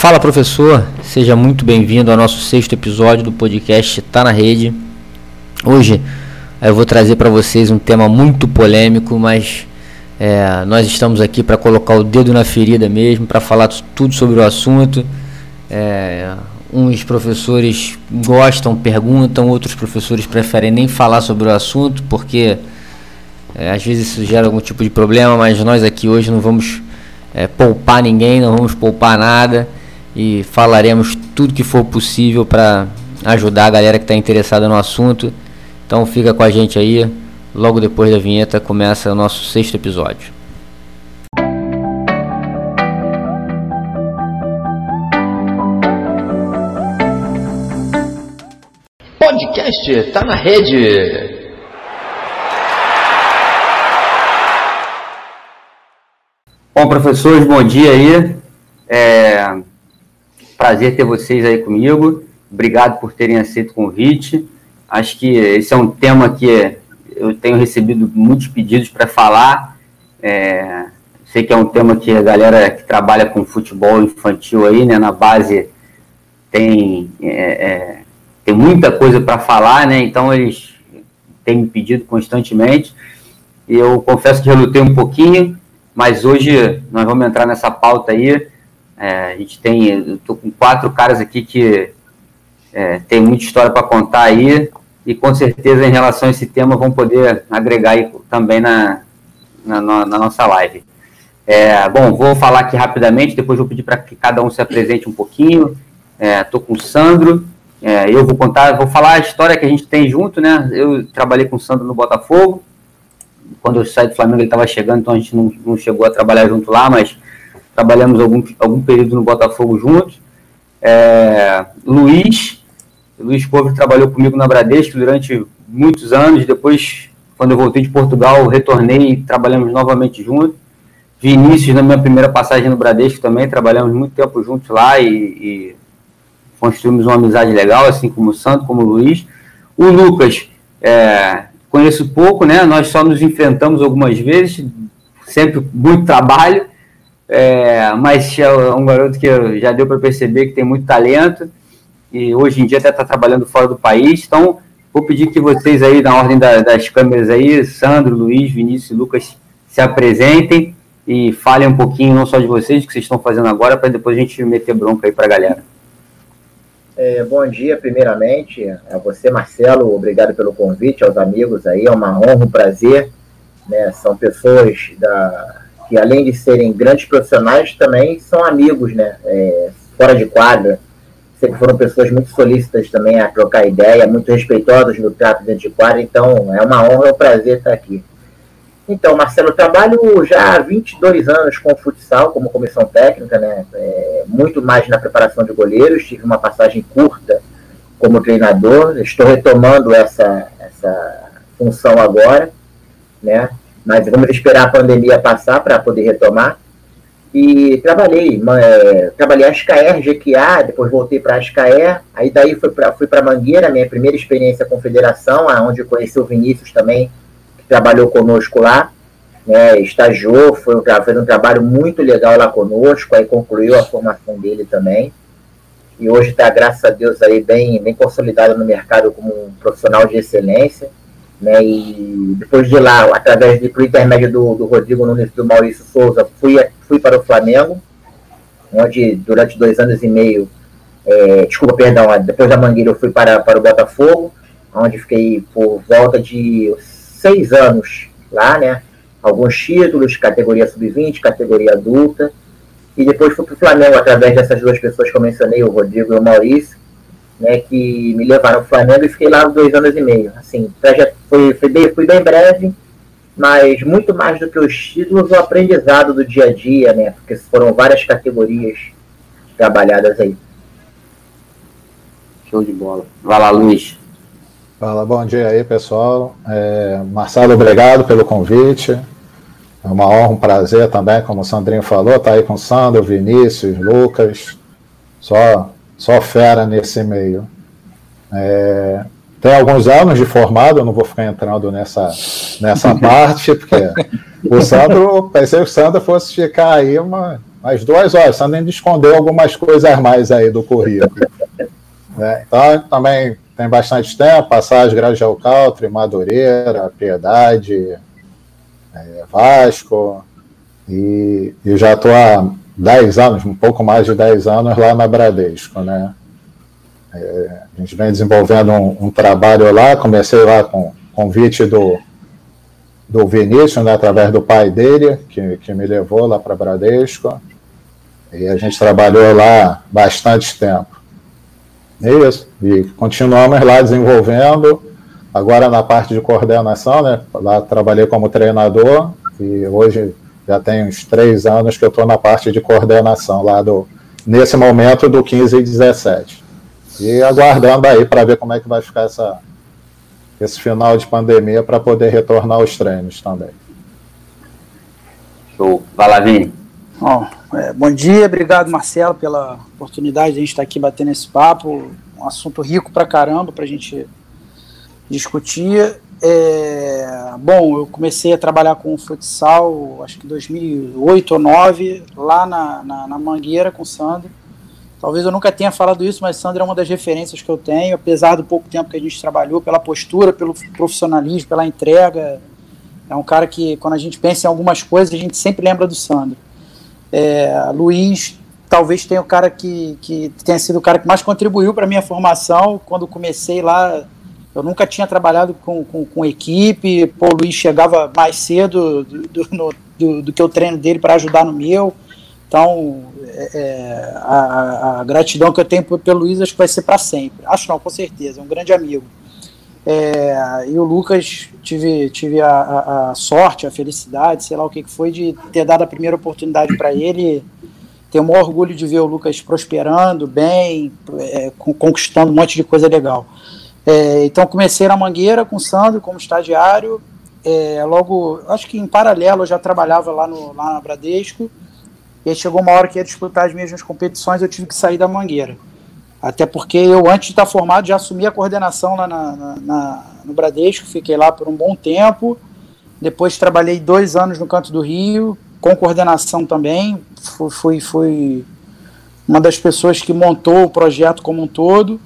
Fala professor, seja muito bem-vindo ao nosso sexto episódio do podcast Tá na Rede. Hoje eu vou trazer para vocês um tema muito polêmico, mas é, nós estamos aqui para colocar o dedo na ferida mesmo, para falar tudo sobre o assunto. É, uns professores gostam, perguntam, outros professores preferem nem falar sobre o assunto, porque é, às vezes isso gera algum tipo de problema, mas nós aqui hoje não vamos é, poupar ninguém, não vamos poupar nada e falaremos tudo que for possível para ajudar a galera que está interessada no assunto. Então fica com a gente aí, logo depois da vinheta começa o nosso sexto episódio. Podcast tá na rede. Bom, professores, bom dia aí. É... Prazer ter vocês aí comigo. Obrigado por terem aceito o convite. Acho que esse é um tema que eu tenho recebido muitos pedidos para falar. É... Sei que é um tema que a galera que trabalha com futebol infantil aí, né, na base, tem, é, é tem muita coisa para falar, né? Então eles têm me pedido constantemente. E eu confesso que relutei um pouquinho, mas hoje nós vamos entrar nessa pauta aí. É, a gente tem, eu tô com quatro caras aqui que é, tem muita história para contar aí e com certeza em relação a esse tema vão poder agregar aí também na, na, na nossa live. É, bom, vou falar aqui rapidamente, depois vou pedir para que cada um se apresente um pouquinho. Estou é, com o Sandro, é, eu vou contar, vou falar a história que a gente tem junto, né? Eu trabalhei com o Sandro no Botafogo, quando eu saí do Flamengo ele estava chegando, então a gente não, não, chegou a trabalhar junto lá, mas trabalhamos algum, algum período no Botafogo juntos. É, Luiz, Luiz Cover trabalhou comigo na Bradesco durante muitos anos, depois, quando eu voltei de Portugal, retornei e trabalhamos novamente juntos. Vinícius, na minha primeira passagem no Bradesco também, trabalhamos muito tempo juntos lá e, e construímos uma amizade legal, assim como o Santo, como o Luiz. O Lucas, é, conheço pouco, né? Nós só nos enfrentamos algumas vezes, sempre muito trabalho, é, mas é um garoto que já deu para perceber que tem muito talento e hoje em dia até está trabalhando fora do país. Então, vou pedir que vocês aí, na ordem da, das câmeras aí, Sandro, Luiz, Vinícius e Lucas, se apresentem e falem um pouquinho, não só de vocês, o que vocês estão fazendo agora, para depois a gente meter bronca aí para a galera. É, bom dia, primeiramente, a você, Marcelo, obrigado pelo convite, aos amigos aí, é uma honra, um prazer, né, são pessoas da, que além de serem grandes profissionais, também são amigos, né, é, fora de quadra, sempre foram pessoas muito solícitas também a trocar ideia, muito respeitosas no trato dentro de quadra, então é uma honra e um prazer estar aqui. Então, Marcelo, eu trabalho já há 22 anos com futsal, como comissão técnica, né? É, muito mais na preparação de goleiros. Tive uma passagem curta como treinador. Estou retomando essa, essa função agora, né? Mas vamos esperar a pandemia passar para poder retomar. E trabalhei, é, trabalhei Ascaer, GQA, depois voltei para a Ascaer, aí daí fui para fui Mangueira, minha primeira experiência com federação, onde conheci o Vinícius também, trabalhou conosco lá, né, estagiou, foi um, fez um trabalho muito legal lá conosco, aí concluiu a formação dele também. E hoje está, graças a Deus, aí bem, bem consolidado no mercado como um profissional de excelência. Né, e depois de lá, através de, por intermédio do, do Rodrigo Nunes e do Maurício Souza, fui, fui para o Flamengo, onde durante dois anos e meio, é, desculpa, perdão, depois da Mangueira eu fui para, para o Botafogo, onde fiquei por volta de seis anos lá, né? Alguns títulos, categoria sub-20, categoria adulta. E depois fui para o Flamengo através dessas duas pessoas que eu mencionei, o Rodrigo e o Maurício, né? Que me levaram ao Flamengo e fiquei lá dois anos e meio. Assim, foi, foi bem, fui bem breve, mas muito mais do que os títulos, o aprendizado do dia a dia, né? Porque foram várias categorias trabalhadas aí. Show de bola. Vai lá, Luiz. Fala, bom dia aí, pessoal. É, Marcelo, obrigado pelo convite. É uma honra, um prazer também, como o Sandrinho falou, tá aí com o Sandro, Vinícius, Lucas, só, só fera nesse meio. É, tem alguns anos de formado, eu não vou ficar entrando nessa, nessa parte, porque o Sandro, pensei que o Sandro fosse ficar aí uma, mais duas horas, só nem esconder algumas coisas mais aí do currículo. É, então, também tem bastante tempo, passagem Grajaú Country, Madureira, Piedade, é, Vasco, e, e já estou há 10 anos, um pouco mais de 10 anos lá na Bradesco, né? É, a gente vem desenvolvendo um, um, trabalho lá, comecei lá com convite do, do Vinícius, né, através do pai dele, que, que me levou lá para Bradesco, e a gente trabalhou lá bastante tempo. É isso. E continuamos lá desenvolvendo. Agora na parte de coordenação, né? Lá trabalhei como treinador e hoje já tem uns três anos que eu estou na parte de coordenação lá do nesse momento do 15 e 17. E aguardando aí para ver como é que vai ficar essa, esse final de pandemia para poder retornar aos treinos também. Show. Vai lá, Vini. Bom, é, bom dia, obrigado Marcelo pela oportunidade de a gente estar aqui batendo esse papo, um assunto rico pra caramba pra gente discutir. É, bom, eu comecei a trabalhar com futsal, acho que 2008 ou 2009, lá na, na, na, Mangueira com o Sandro. Talvez eu nunca tenha falado isso, mas Sandro é uma das referências que eu tenho, apesar do pouco tempo que a gente trabalhou, pela postura, pelo profissionalismo, pela entrega. É um cara que, quando a gente pensa em algumas coisas, a gente sempre lembra do Sandro. É, Luiz talvez tenha o cara que, que tenha sido o cara que mais contribuiu para a minha formação. Quando comecei lá, eu nunca tinha trabalhado com, com, com equipe. Pô, o Luiz chegava mais cedo do, do, do, do que o treino dele para ajudar no meu. Então, é, é, a, a, gratidão que eu tenho pelo Luiz acho que vai ser para sempre. Acho não, com certeza, é um grande amigo. É, e o Lucas, tive, tive a, a, a, sorte, a felicidade, sei lá o que, que foi, de ter dado a primeira oportunidade para ele. Tenho o maior orgulho de ver o Lucas prosperando bem, é, conquistando um monte de coisa legal. É, então comecei na Mangueira com o Sandro como estagiário. É, logo, acho que em paralelo eu já trabalhava lá, no, lá na Bradesco. E aí chegou uma hora que ia disputar as mesmas competições, eu tive que sair da Mangueira. Até porque eu, antes de estar formado, já assumi a coordenação lá na, na, na, no Bradesco, fiquei lá por um bom tempo. Depois trabalhei dois anos no Canto do Rio, com coordenação também. Fui, fui, fui uma das pessoas que montou o projeto como um todo.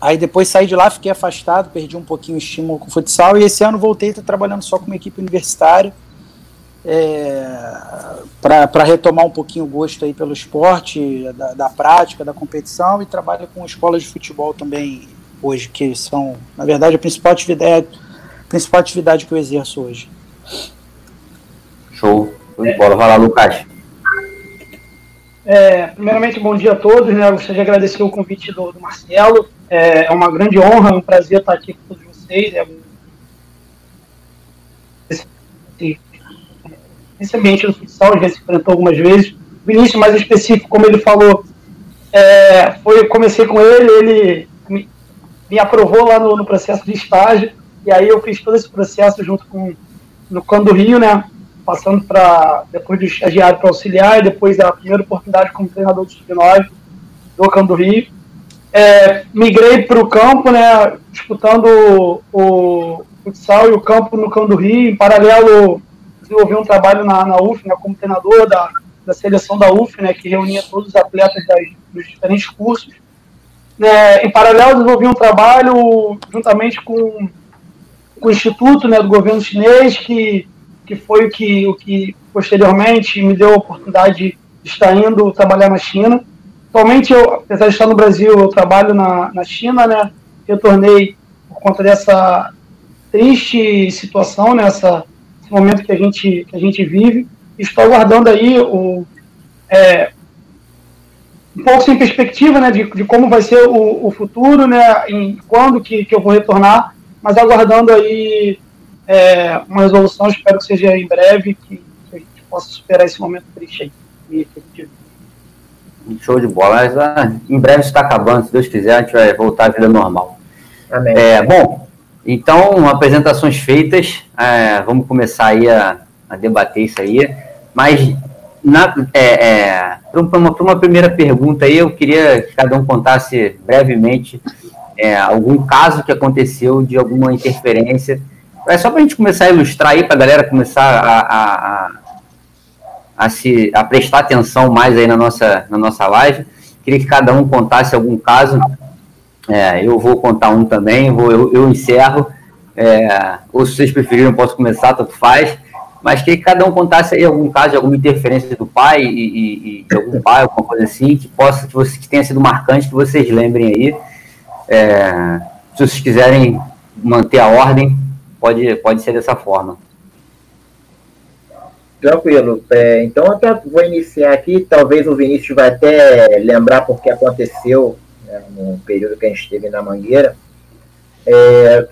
Aí depois saí de lá, fiquei afastado, perdi um pouquinho o estímulo com o futsal. E esse ano voltei, estou trabalhando só com uma equipe universitária é, para retomar um pouquinho o gosto aí pelo esporte, da, da, prática, da competição e trabalho com escolas de futebol também hoje, que são, na verdade, a principal atividade, a principal atividade que eu exerço hoje. Show. É. Bola, vai lá, Lucas. É, primeiramente, bom dia a todos. Né? gostaria de agradecer o convite do, do Marcelo. É, é, uma grande honra, um prazer estar aqui com todos vocês. É, esse ambiente do futsal, gente se enfrentou algumas vezes. O Vinícius, mais específico, como ele falou, é, foi, eu comecei com ele, ele me, me aprovou lá no, no, processo de estágio, e aí eu fiz todo esse processo junto com no Cando Rio, né? Passando para depois do estagiário para auxiliar, e depois a primeira oportunidade como treinador de sub-9 do Cando Rio. É, migrei para o campo, né? Disputando o, o futsal e o campo no Cando Rio, em paralelo desenvolvi um trabalho na, na UF, né, como treinador da, da seleção da UF, né, que reunia todos os atletas das, dos diferentes cursos. É, em paralelo, desenvolvi um trabalho juntamente com, com o Instituto né, do governo chinês, que, que foi o que, o que posteriormente me deu a oportunidade de estar indo trabalhar na China. Atualmente, eu, apesar de estar no Brasil, eu trabalho na, na China, né? Retornei por conta dessa triste situação, né, momento que a gente, que a gente vive. Estou aguardando aí o, é, um pouco sem perspectiva né, de, de como vai ser o, o futuro, né, em quando que, que eu vou retornar, mas aguardando aí é, uma resolução, espero que seja em breve, que, que a gente possa superar esse momento triste aí. Show de bola. Mas, ah, em breve está acabando, se Deus quiser, a gente vai voltar à vida normal. Amém. É, bom, então, apresentações feitas, é, vamos começar aí a, a, debater isso aí. Mas, é, é, para uma, uma, primeira pergunta aí, eu queria que cada um contasse brevemente é, algum caso que aconteceu de alguma interferência. É só para a gente começar a ilustrar aí, para a galera começar a, a, a, se, a prestar atenção mais aí na nossa, na nossa live. Queria que cada um contasse algum caso. É, eu vou contar um também, vou, eu, eu encerro. É, ou se vocês preferirem, posso começar, tanto faz. Mas queria que cada um contasse aí algum caso de alguma interferência do pai e, e, e de algum pai, alguma coisa assim, que possa, que, você, que tenha sido marcante, que vocês lembrem aí. É, se vocês quiserem manter a ordem, pode, pode ser dessa forma. Tranquilo. É, então, até vou iniciar aqui. Talvez o Vinícius vai até lembrar porque aconteceu né, no período que a gente esteve na Mangueira. É,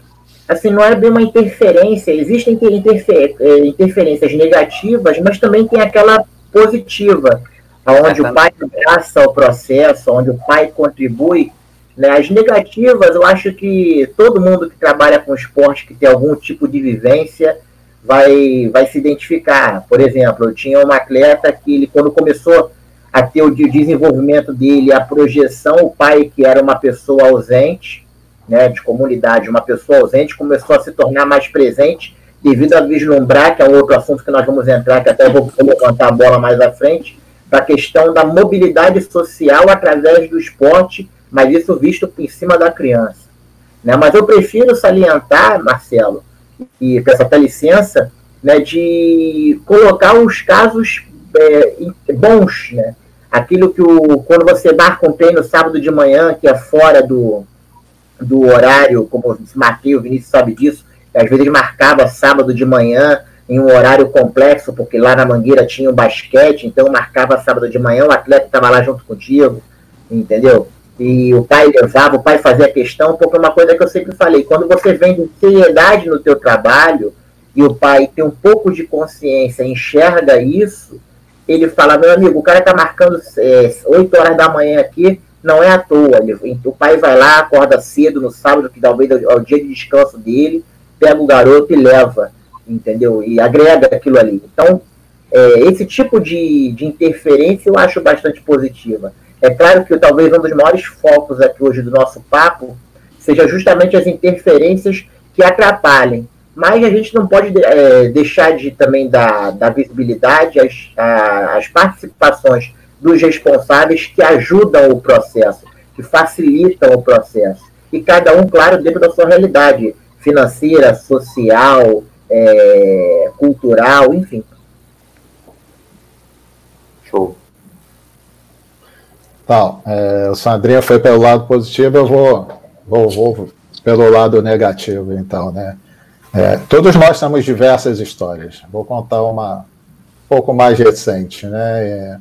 assim, não é bem uma interferência. Existem interfer, é, interferências negativas, mas também tem aquela positiva, onde o pai abraça o processo, onde o pai contribui. Né? As negativas, eu acho que todo mundo que trabalha com esporte, que tem algum tipo de vivência, vai, vai se identificar. Por exemplo, eu tinha um atleta que ele, quando começou a ter o desenvolvimento dele, a projeção, o pai, que era uma pessoa ausente, né, de comunidade, uma pessoa ausente, começou a se tornar mais presente devido a vislumbrar, que é um outro assunto que nós vamos entrar, que até vou levantar a bola mais à frente, da questão da mobilidade social através do esporte, mas isso visto em cima da criança. Né? Mas eu prefiro salientar, Marcelo, e peço até licença, né, de colocar os casos é, bons, né? Aquilo que o, quando você marca um treino sábado de manhã, que é fora do, do horário, como eu marquei, o Vinícius sabe disso, às vezes marcava sábado de manhã em um horário complexo, porque lá na Mangueira tinha um basquete, então marcava sábado de manhã, o atleta estava lá junto contigo, entendeu? E o pai levava, o pai fazia questão, porque é uma coisa que eu sempre falei, quando você vem de seriedade no teu trabalho e o pai tem um pouco de consciência, enxerga isso, ele fala, meu amigo, o cara está marcando é, 8 horas da manhã aqui, não é à toa. Ele, o pai vai lá, acorda cedo no sábado, que talvez é o dia de descanso dele, pega o garoto e leva, entendeu? E agrega aquilo ali. Então, é, esse tipo de, de interferência eu acho bastante positiva. É claro que talvez um dos maiores focos aqui hoje do nosso papo seja justamente as interferências que atrapalhem. Mas a gente não pode é, deixar de também dar, dar visibilidade às, às participações dos responsáveis que ajudam o processo, que facilitam o processo. E cada um, claro, dentro da sua realidade financeira, social, é, cultural, enfim. Show. Então, é, o Sandrinha foi pelo lado positivo, eu vou, vou, vou pelo lado negativo, então, né? É, todos nós temos diversas histórias. Vou contar uma um pouco mais recente, né? É,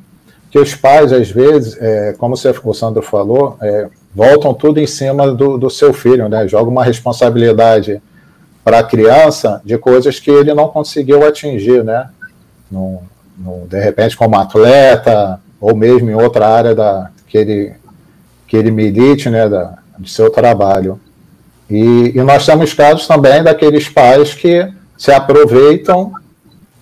que os pais, às vezes, é, como o Sandro falou, é, voltam tudo em cima do, do seu filho, né? Joga uma responsabilidade para a criança de coisas que ele não conseguiu atingir, né? No, de repente, como atleta, ou mesmo em outra área da, que ele, que ele milite né, da, do seu trabalho. E, e, nós temos casos também daqueles pais que se aproveitam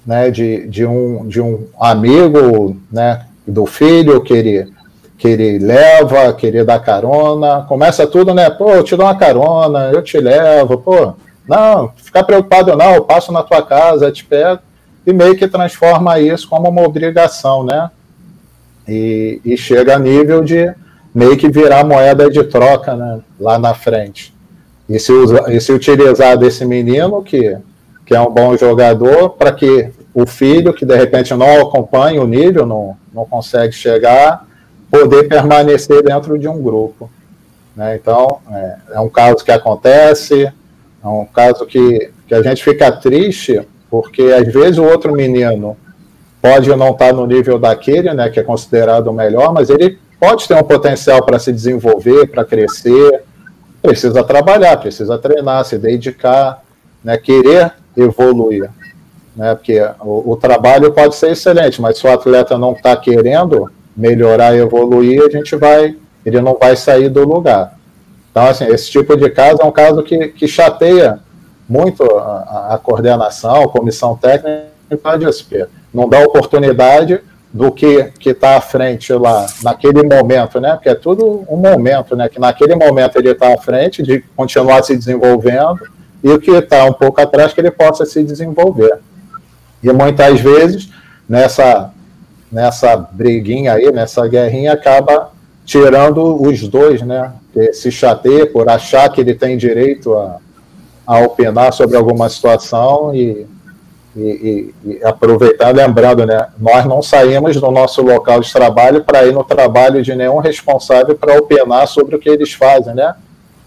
né, de, de, um, de um amigo né, do filho que ele, que ele leva, que ele dá carona. Começa tudo, né? Pô, eu te dou uma carona, eu te levo, pô. Não, fica preocupado não, eu passo na tua casa, te pego. E meio que transforma isso como uma obrigação, né? E, e chega a nível de meio que virar moeda de troca né, lá na frente. E se, usa, e se utilizar desse menino, que, que é um bom jogador, para que o filho, que de repente não acompanha o nível, não, não consegue chegar, poder permanecer dentro de um grupo. Né? Então, é, é, um caso que acontece, é um caso que, que a gente fica triste, porque às vezes o outro menino pode não estar no nível daquele, né, que é considerado o melhor, mas ele pode ter um potencial para se desenvolver, para crescer, precisa trabalhar, precisa treinar, se dedicar, né, querer evoluir, né, porque o, o trabalho pode ser excelente, mas se o atleta não está querendo melhorar, evoluir, a gente vai, ele não vai sair do lugar. Então, assim, esse tipo de caso é um caso que, que chateia muito a, a coordenação, a comissão técnica de SP não dá oportunidade do que está à frente lá, naquele momento, né? Porque é tudo um momento, né? Que naquele momento ele está à frente de continuar se desenvolvendo e o que está um pouco atrás que ele possa se desenvolver. E muitas vezes, nessa, nessa briguinha aí, nessa guerrinha, acaba tirando os dois, né? Que se chateia por achar que ele tem direito a, a opinar sobre alguma situação e, e, e, e aproveitar, lembrando, né? Nós não saímos do nosso local de trabalho para ir no trabalho de nenhum responsável para opinar sobre o que eles fazem, né?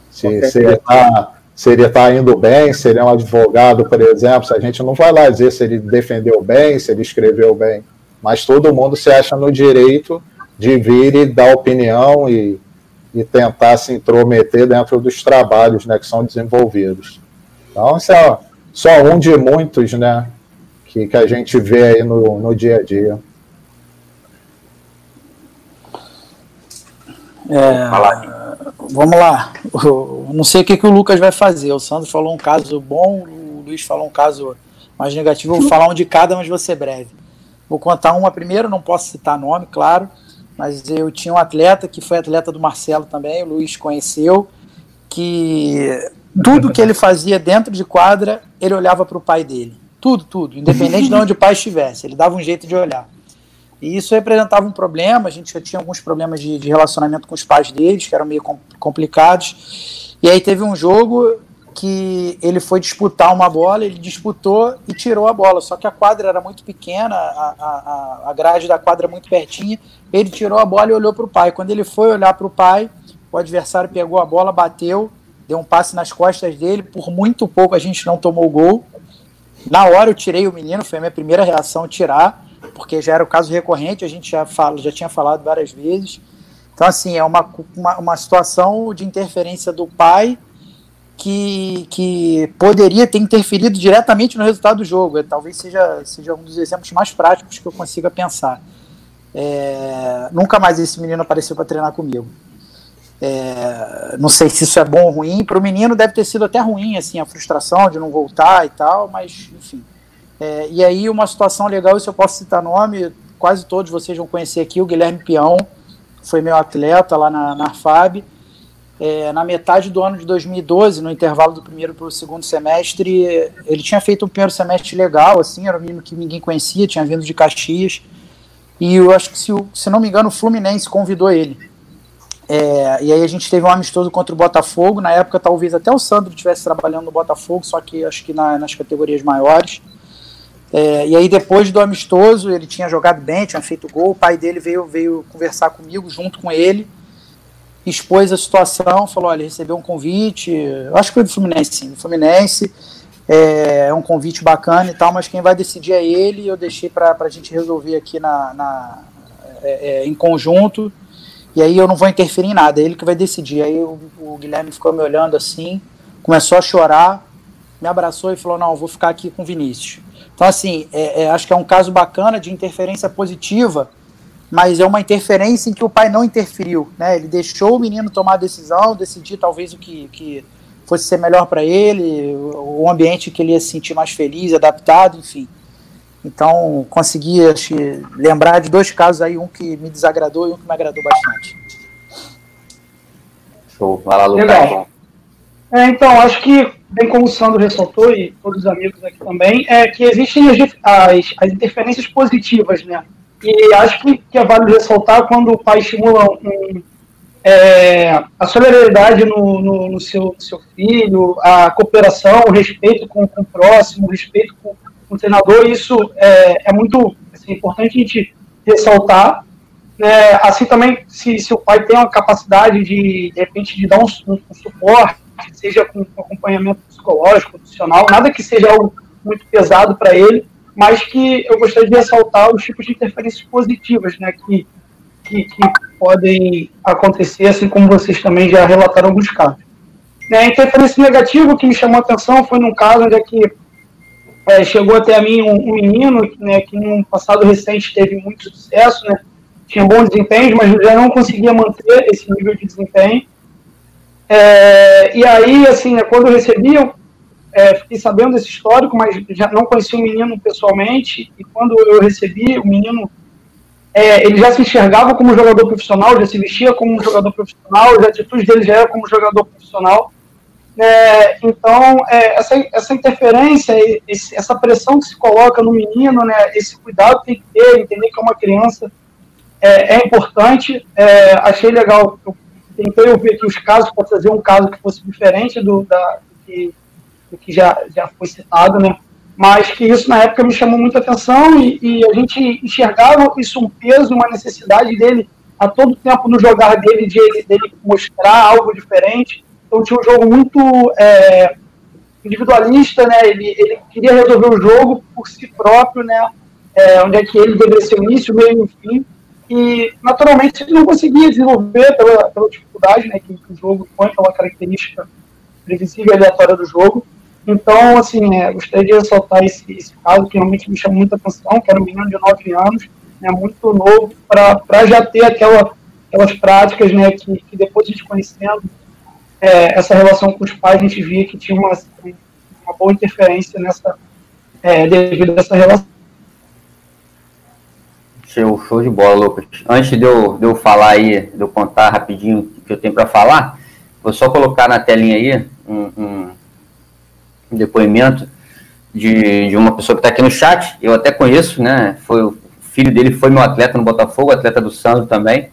Se, se ele está se ele está indo bem, se ele é um advogado, por exemplo, se a gente não vai lá dizer se ele defendeu bem, se ele escreveu bem, mas todo mundo se acha no direito de vir e dar opinião e, e tentar se intrometer dentro dos trabalhos né, que são desenvolvidos. Então, isso é só um de muitos né, que, que a gente vê aí no, no dia a dia. É, vamos lá. Eu não sei o que, que o Lucas vai fazer. O Sandro falou um caso bom, o Luiz falou um caso mais negativo. Eu vou falar um de cada, mas vou ser breve. Vou contar uma primeiro, não posso citar nome, claro, mas eu tinha um atleta que foi atleta do Marcelo também, o Luiz conheceu, que tudo que ele fazia dentro de quadra, ele olhava para o pai dele. Tudo, tudo, independente de onde o pai estivesse, ele dava um jeito de olhar. E isso representava um problema, a gente já tinha alguns problemas de, de relacionamento com os pais deles, que eram meio complicados. E aí teve um jogo que ele foi disputar uma bola, ele disputou e tirou a bola, só que a quadra era muito pequena, a, a, a grade da quadra muito pertinha, ele tirou a bola e olhou para o pai. Quando ele foi olhar para o pai, o adversário pegou a bola, bateu, deu um passe nas costas dele, por muito pouco a gente não tomou gol. Na hora eu tirei o menino, foi a minha primeira reação tirar, porque já era o caso recorrente, a gente já, fala, já tinha falado várias vezes. Então, assim, é uma, uma, uma situação de interferência do pai que, que poderia ter interferido diretamente no resultado do jogo. Talvez seja, seja um dos exemplos mais práticos que eu consiga pensar. É, nunca mais esse menino apareceu para treinar comigo. É, não sei se isso é bom ou ruim. Para o menino deve ter sido até ruim, assim, a frustração de não voltar e tal, mas enfim. É, e aí uma situação legal, se eu posso citar nome, quase todos vocês vão conhecer aqui, o Guilherme Peão, foi meu atleta lá na, na Arfab. É, na metade do ano de 2012, no intervalo do primeiro para o segundo semestre, ele tinha feito um primeiro semestre legal, assim, era um menino que ninguém conhecia, tinha vindo de Caxias, e eu acho que, se, se não me engano, o Fluminense convidou ele. É, e aí a gente teve um amistoso contra o Botafogo, na época talvez até o Sandro estivesse trabalhando no Botafogo, só que acho que na, nas categorias maiores. É, e aí depois do amistoso, ele tinha jogado bem, tinha feito gol, o pai dele veio, veio conversar comigo junto com ele, expôs a situação, falou, olha, recebeu um convite, acho que foi do Fluminense, sim, do Fluminense, é, é, um convite bacana e tal, mas quem vai decidir é ele, eu deixei para a gente resolver aqui na, na é, é, em conjunto, e aí eu não vou interferir em nada, é ele que vai decidir. Aí o, o Guilherme ficou me olhando assim, começou a chorar, me abraçou e falou, não, vou ficar aqui com o Vinícius. Então, assim, é, é, acho que é um caso bacana de interferência positiva, mas é uma interferência em que o pai não interferiu, né? Ele deixou o menino tomar a decisão, decidir talvez o que, que fosse ser melhor para ele, o ambiente que ele ia se sentir mais feliz, adaptado, enfim. Então, consegui acho, lembrar de dois casos aí, um que me desagradou e um que me agradou bastante. Show, vai lá, Lucas. Legal. É, então, acho que, bem como o Sandro ressaltou, e todos os amigos aqui também, é que existem as, as, as interferências positivas, né? E acho que, que é válido ressaltar quando o pai estimula um, é, a solidariedade no, no, no, seu, no, seu, filho, a cooperação, o respeito com, com o próximo, o respeito com, o treinador, isso é, é muito assim, importante a gente ressaltar. Né? Assim também, se, se o pai tem uma capacidade de, de repente, de dar um, um, um suporte, seja com acompanhamento psicológico, profissional, nada que seja algo muito pesado para ele, mas que eu gostaria de ressaltar os tipos de interferências positivas, né, que, que, que podem acontecer, assim como vocês também já relataram alguns casos. Né, a interferência negativa que me chamou a atenção foi num caso onde é que é, chegou até a mim um, um menino né, que no passado recente teve muito sucesso, né, tinha bom desempenho, mas já não conseguia manter esse nível de desempenho. É, e aí, assim, né, quando eu recebi, eu é, fiquei sabendo desse histórico, mas já não conheci o menino pessoalmente, e quando eu recebi, o menino, é, ele já se enxergava como jogador profissional, já se vestia como um jogador profissional, as atitudes dele já eram como jogador profissional, É, então, é, essa, essa interferência, esse, essa pressão que se coloca no menino, né, esse cuidado tem que ter, entender que é uma criança, é, é importante. É, achei legal, eu tentei ouvir aqui os casos, para trazer um caso que fosse diferente do, da, do, que, do que já, já foi citado, né? mas que isso na época me chamou muita atenção e, e, a gente enxergava isso um peso, uma necessidade dele a todo tempo no jogar dele, de ele, dele mostrar algo diferente. Então tinha um jogo muito é, individualista, né? Ele, ele queria resolver o jogo por si próprio, né? É, onde é que ele deveria ser o início, meio e fim. E naturalmente ele não conseguia desenvolver pela, pela dificuldade, né? Que, que o jogo põe, pela característica previsível e aleatória do jogo. Então, assim, é, gostaria de ressaltar esse, esse, caso que realmente me chamou muita atenção, que era um menino de 9 anos, né, muito novo, para já ter aquela, aquelas práticas né, que, que depois a gente conhecendo é, essa relação com os pais, a gente via que tinha uma, uma boa interferência nessa, é, devido a essa relação. Show, show de bola, Lucas. Antes de eu, de eu falar aí, de eu contar rapidinho o que eu tenho para falar, vou só colocar na telinha aí um, um depoimento de, de uma pessoa que está aqui no chat, eu até conheço, né? Foi, o filho dele foi meu atleta no Botafogo, atleta do Sandro também.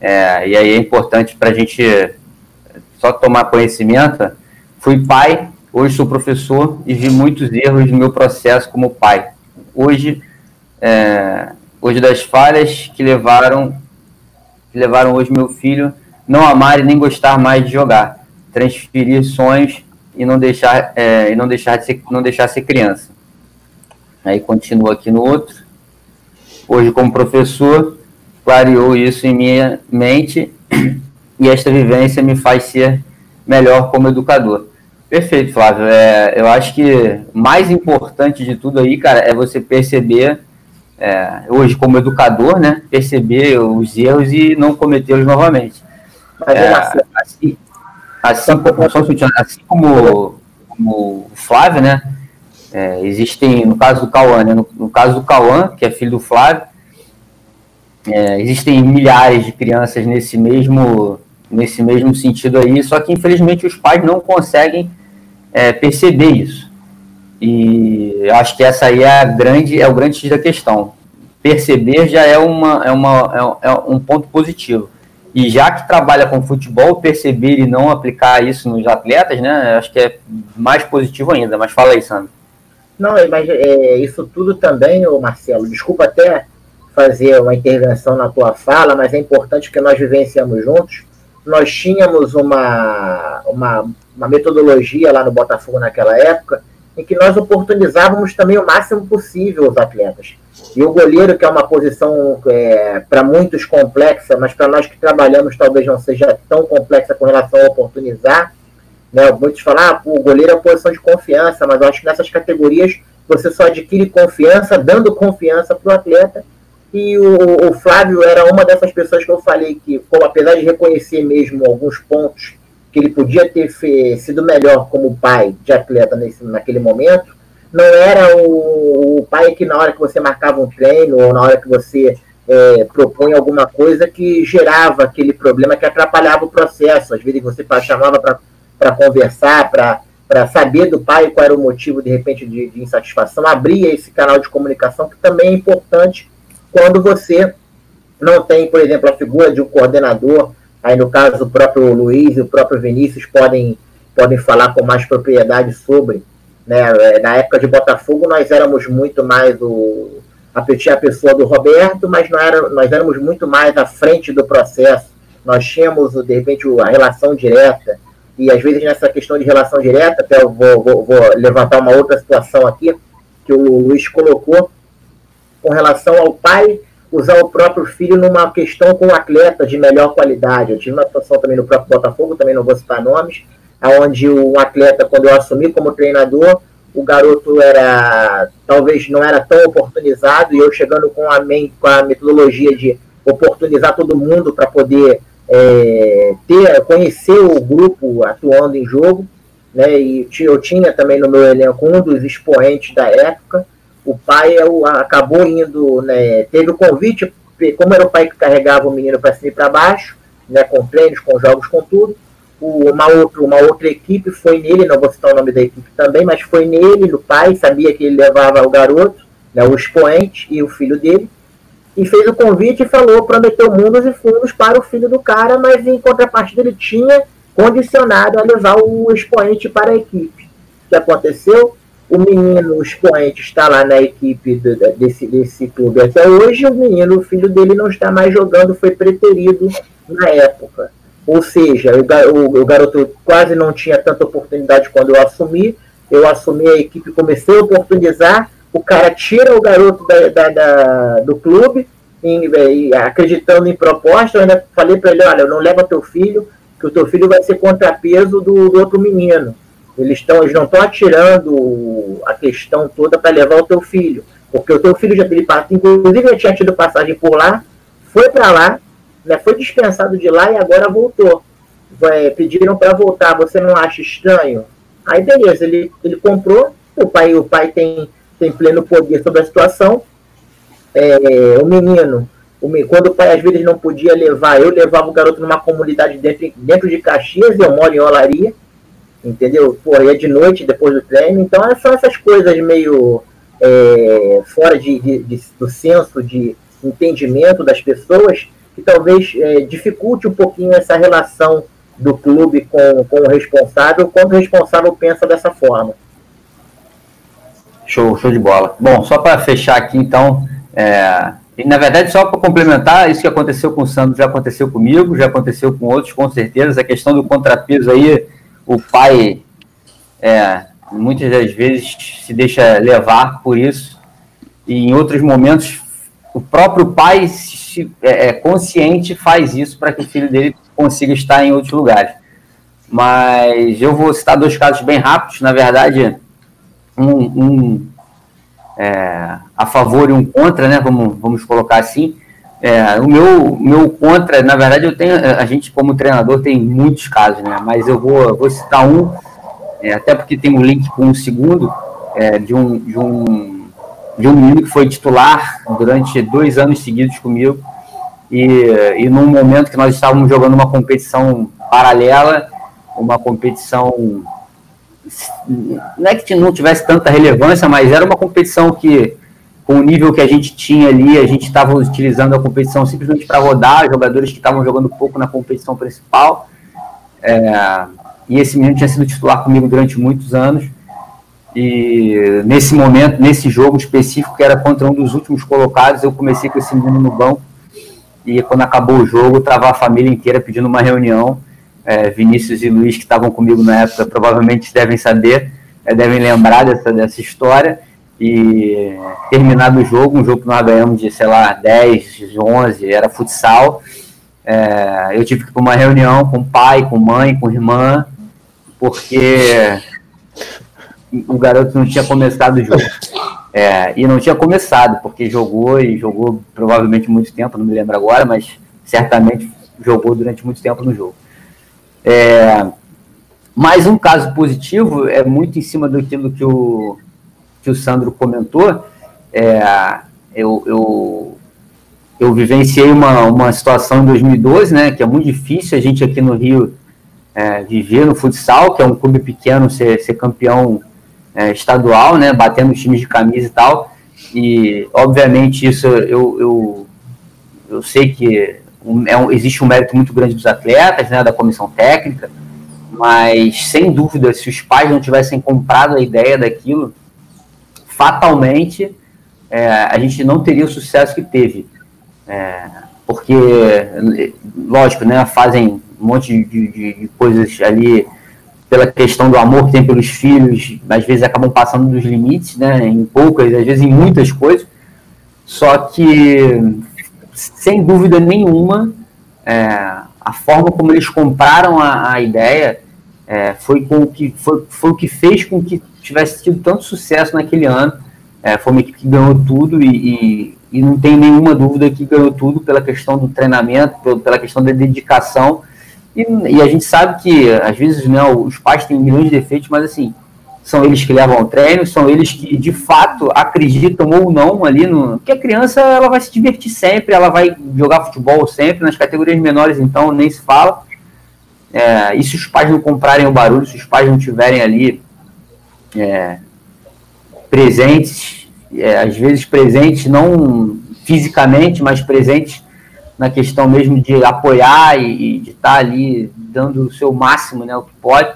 É, e aí é importante para a gente só tomar conhecimento. Fui pai, hoje sou professor e vi muitos erros no meu processo como pai. Hoje, é, hoje das falhas que levaram, que levaram hoje meu filho não amar e nem gostar mais de jogar, transferir sonhos e não deixar, é, e não deixar, de ser, não deixar ser criança. Aí continua aqui no outro. Hoje, como professor, clareou isso em minha mente e esta vivência me faz ser melhor como educador. Perfeito, Flávio. É, eu acho que mais importante de tudo aí, cara, é você perceber, é, hoje como educador, né, perceber os erros e não cometê-los novamente. É, assim, assim como, assim como, como o Flávio, né? É, existem, no caso do Cauã, né, no, no, caso do Cauã, que é filho do Flávio, é, existem milhares de crianças nesse mesmo, nesse mesmo sentido aí, só que infelizmente os pais não conseguem é, perceber isso. E acho que essa aí é a grande, é o grande X da questão. Perceber já é, uma, é, uma, é, é um ponto positivo. E já que trabalha com futebol, perceber e não aplicar isso nos atletas, né? Acho que é mais positivo ainda. Mas fala aí, Sandro. Não, mas é, isso tudo também, ô Marcelo, desculpa até fazer uma intervenção na tua fala, mas é importante que nós vivenciamos juntos. Nós tínhamos uma, uma, uma metodologia lá no Botafogo naquela época em que nós oportunizávamos também o máximo possível os atletas. E o goleiro, que é uma posição é, para muitos complexa, mas para nós que trabalhamos talvez não seja tão complexa com relação a oportunizar. Né? Muitos falam, ah, o goleiro é uma posição de confiança, mas eu acho que nessas categorias você só adquire confiança dando confiança para o atleta. E o, o, Flávio era uma dessas pessoas que eu falei que, apesar de reconhecer mesmo alguns pontos que ele podia ter sido melhor como pai de atleta nesse, naquele momento, não era o, o, pai que na hora que você marcava um treino ou na hora que você é, propunha alguma coisa que gerava aquele problema que atrapalhava o processo. Às vezes você chamava para conversar, para saber do pai qual era o motivo, de repente, de, de insatisfação, abria esse canal de comunicação que também é importante quando você não tem, por exemplo, a figura de um coordenador Aí, no caso, o próprio Luiz e o próprio Vinícius podem, podem falar com mais propriedade sobre. Né? É, na época de Botafogo, nós éramos muito mais o, a, a pessoa do Roberto, mas não era, nós éramos muito mais à frente do processo. Nós tínhamos, de repente, a relação direta. E, às vezes, nessa questão de relação direta, até eu vou, vou, vou levantar uma outra situação aqui, que o Luiz colocou, com relação ao pai usar o próprio filho numa questão com um atleta de melhor qualidade. Eu tive uma situação também no próprio Botafogo, também não vou citar nomes, onde um atleta, quando eu assumi como treinador, o garoto era talvez não era tão oportunizado e eu chegando com a, com a metodologia de oportunizar todo mundo para poder é, ter conhecer o grupo atuando em jogo, né? E eu tinha também no meu elenco um dos expoentes da época o pai é acabou indo, né, teve o convite, como era o pai que carregava o menino para cima e para baixo, né, com treinos, com jogos, com tudo, uma, outra, uma outra equipe foi nele, não vou citar o nome da equipe também, mas foi nele, no pai, sabia que ele levava o garoto, né, o expoente e o filho dele, e fez o convite e falou, prometeu mundos e fundos para o filho do cara, mas em contrapartida ele tinha condicionado a levar o expoente para a equipe. O que aconteceu? O menino, o expoente, está lá na equipe do, desse, desse clube até hoje, o menino, o filho dele, não está mais jogando, foi preterido na época. Ou seja, o, o, o garoto quase não tinha tanta oportunidade quando eu assumi. Eu assumi a equipe, comecei a oportunizar. O cara tira o garoto da, da, da do clube, em, acreditando em proposta. Eu ainda falei para ele: olha, não leva teu filho, que o teu filho vai ser contrapeso do, do outro menino. Eles, tão, eles não estão atirando a questão toda para levar o teu filho. Porque o teu filho já teve, inclusive já tinha tido passagem por lá, foi para lá, né, foi dispensado de lá e agora voltou. É, pediram para voltar, você não acha estranho? Aí beleza, ele, ele comprou, o pai, o pai tem, tem pleno poder sobre a situação. É, o menino, o, quando o pai às vezes não podia levar, eu levava o garoto numa comunidade dentro, dentro de Caxias, eu moro em Olaria, entendeu? Pô, ia de noite depois do treino, então são essas coisas meio é, fora de, de, de, do senso de entendimento das pessoas que talvez é, dificulte um pouquinho essa relação do clube com, com o responsável, quando o responsável pensa dessa forma. Show, show de bola. Bom, só para fechar aqui, então, é, e na verdade, só para complementar, isso que aconteceu com o Sandro já aconteceu comigo, já aconteceu com outros, com certeza. A questão do contrapeso aí, o pai, é, muitas das vezes, se deixa levar por isso, e em outros momentos, o próprio pai é, é, consciente faz isso para que o filho dele consiga estar em outros lugares. Mas eu vou citar dois casos bem rápidos, na verdade, um, um é, a favor e um contra, né? Vamos, vamos colocar assim. É, o meu, meu contra, na verdade, eu tenho, a gente como treinador tem muitos casos, né? Mas eu vou, vou citar um, é, até porque tem um link com um segundo, é, de um, de um de um menino que foi titular durante dois anos seguidos comigo. E, e num momento que nós estávamos jogando uma competição paralela, uma competição. Não é que não tivesse tanta relevância, mas era uma competição que, com o nível que a gente tinha ali, a gente estava utilizando a competição simplesmente para rodar jogadores que estavam jogando pouco na competição principal. É, e esse menino tinha sido titular comigo durante muitos anos. E nesse momento, nesse jogo específico, que era contra um dos últimos colocados, eu comecei com esse menino no banco. E quando acabou o jogo, estava a família inteira pedindo uma reunião. É, Vinícius e Luiz, que estavam comigo na época, provavelmente devem saber, é, devem lembrar dessa, dessa história. E terminado o jogo, um jogo que nós ganhamos de, sei lá, 10, 11, era futsal. É, eu tive que ir para uma reunião com pai, com mãe, com irmã, porque o garoto não tinha começado o jogo. É, e não tinha começado, porque jogou e jogou provavelmente muito tempo, não me lembro agora, mas certamente jogou durante muito tempo no jogo. É, mais um caso positivo é muito em cima daquilo que o, que o Sandro comentou. É, eu, eu, eu vivenciei uma, uma situação em 2012, né, que é muito difícil a gente aqui no Rio é, viver no futsal, que é um clube pequeno, ser, ser campeão é, estadual, né, batendo times de camisa e tal. E, obviamente, isso eu, eu, eu sei que é um, existe um mérito muito grande dos atletas, né, da comissão técnica, mas, sem dúvida, se os pais não tivessem comprado a ideia daquilo, fatalmente é, a gente não teria o sucesso que teve. É, porque, lógico, né, fazem um monte de, de, de coisas ali pela questão do amor que tem pelos filhos, às vezes acabam passando dos limites, né, em poucas, às vezes em muitas coisas. Só que, sem dúvida nenhuma, é, a forma como eles compraram a, a ideia é, foi, com que, foi, foi o que fez com que tivesse tido tanto sucesso naquele ano. É, foi uma equipe que ganhou tudo e, e, e, não tem nenhuma dúvida que ganhou tudo pela questão do treinamento, pela questão da dedicação e, e, a gente sabe que, às vezes, né, os pais têm milhões de defeitos, mas assim, são eles que levam o treino, são eles que, de fato, acreditam ou não ali no. Porque a criança ela vai se divertir sempre, ela vai jogar futebol sempre, nas categorias menores, então, nem se fala. É, e se os pais não comprarem o barulho, se os pais não tiverem ali é, presentes, é, às vezes presentes não fisicamente, mas presentes na questão mesmo de apoiar e, e de estar tá ali dando o seu máximo, né, o que pode,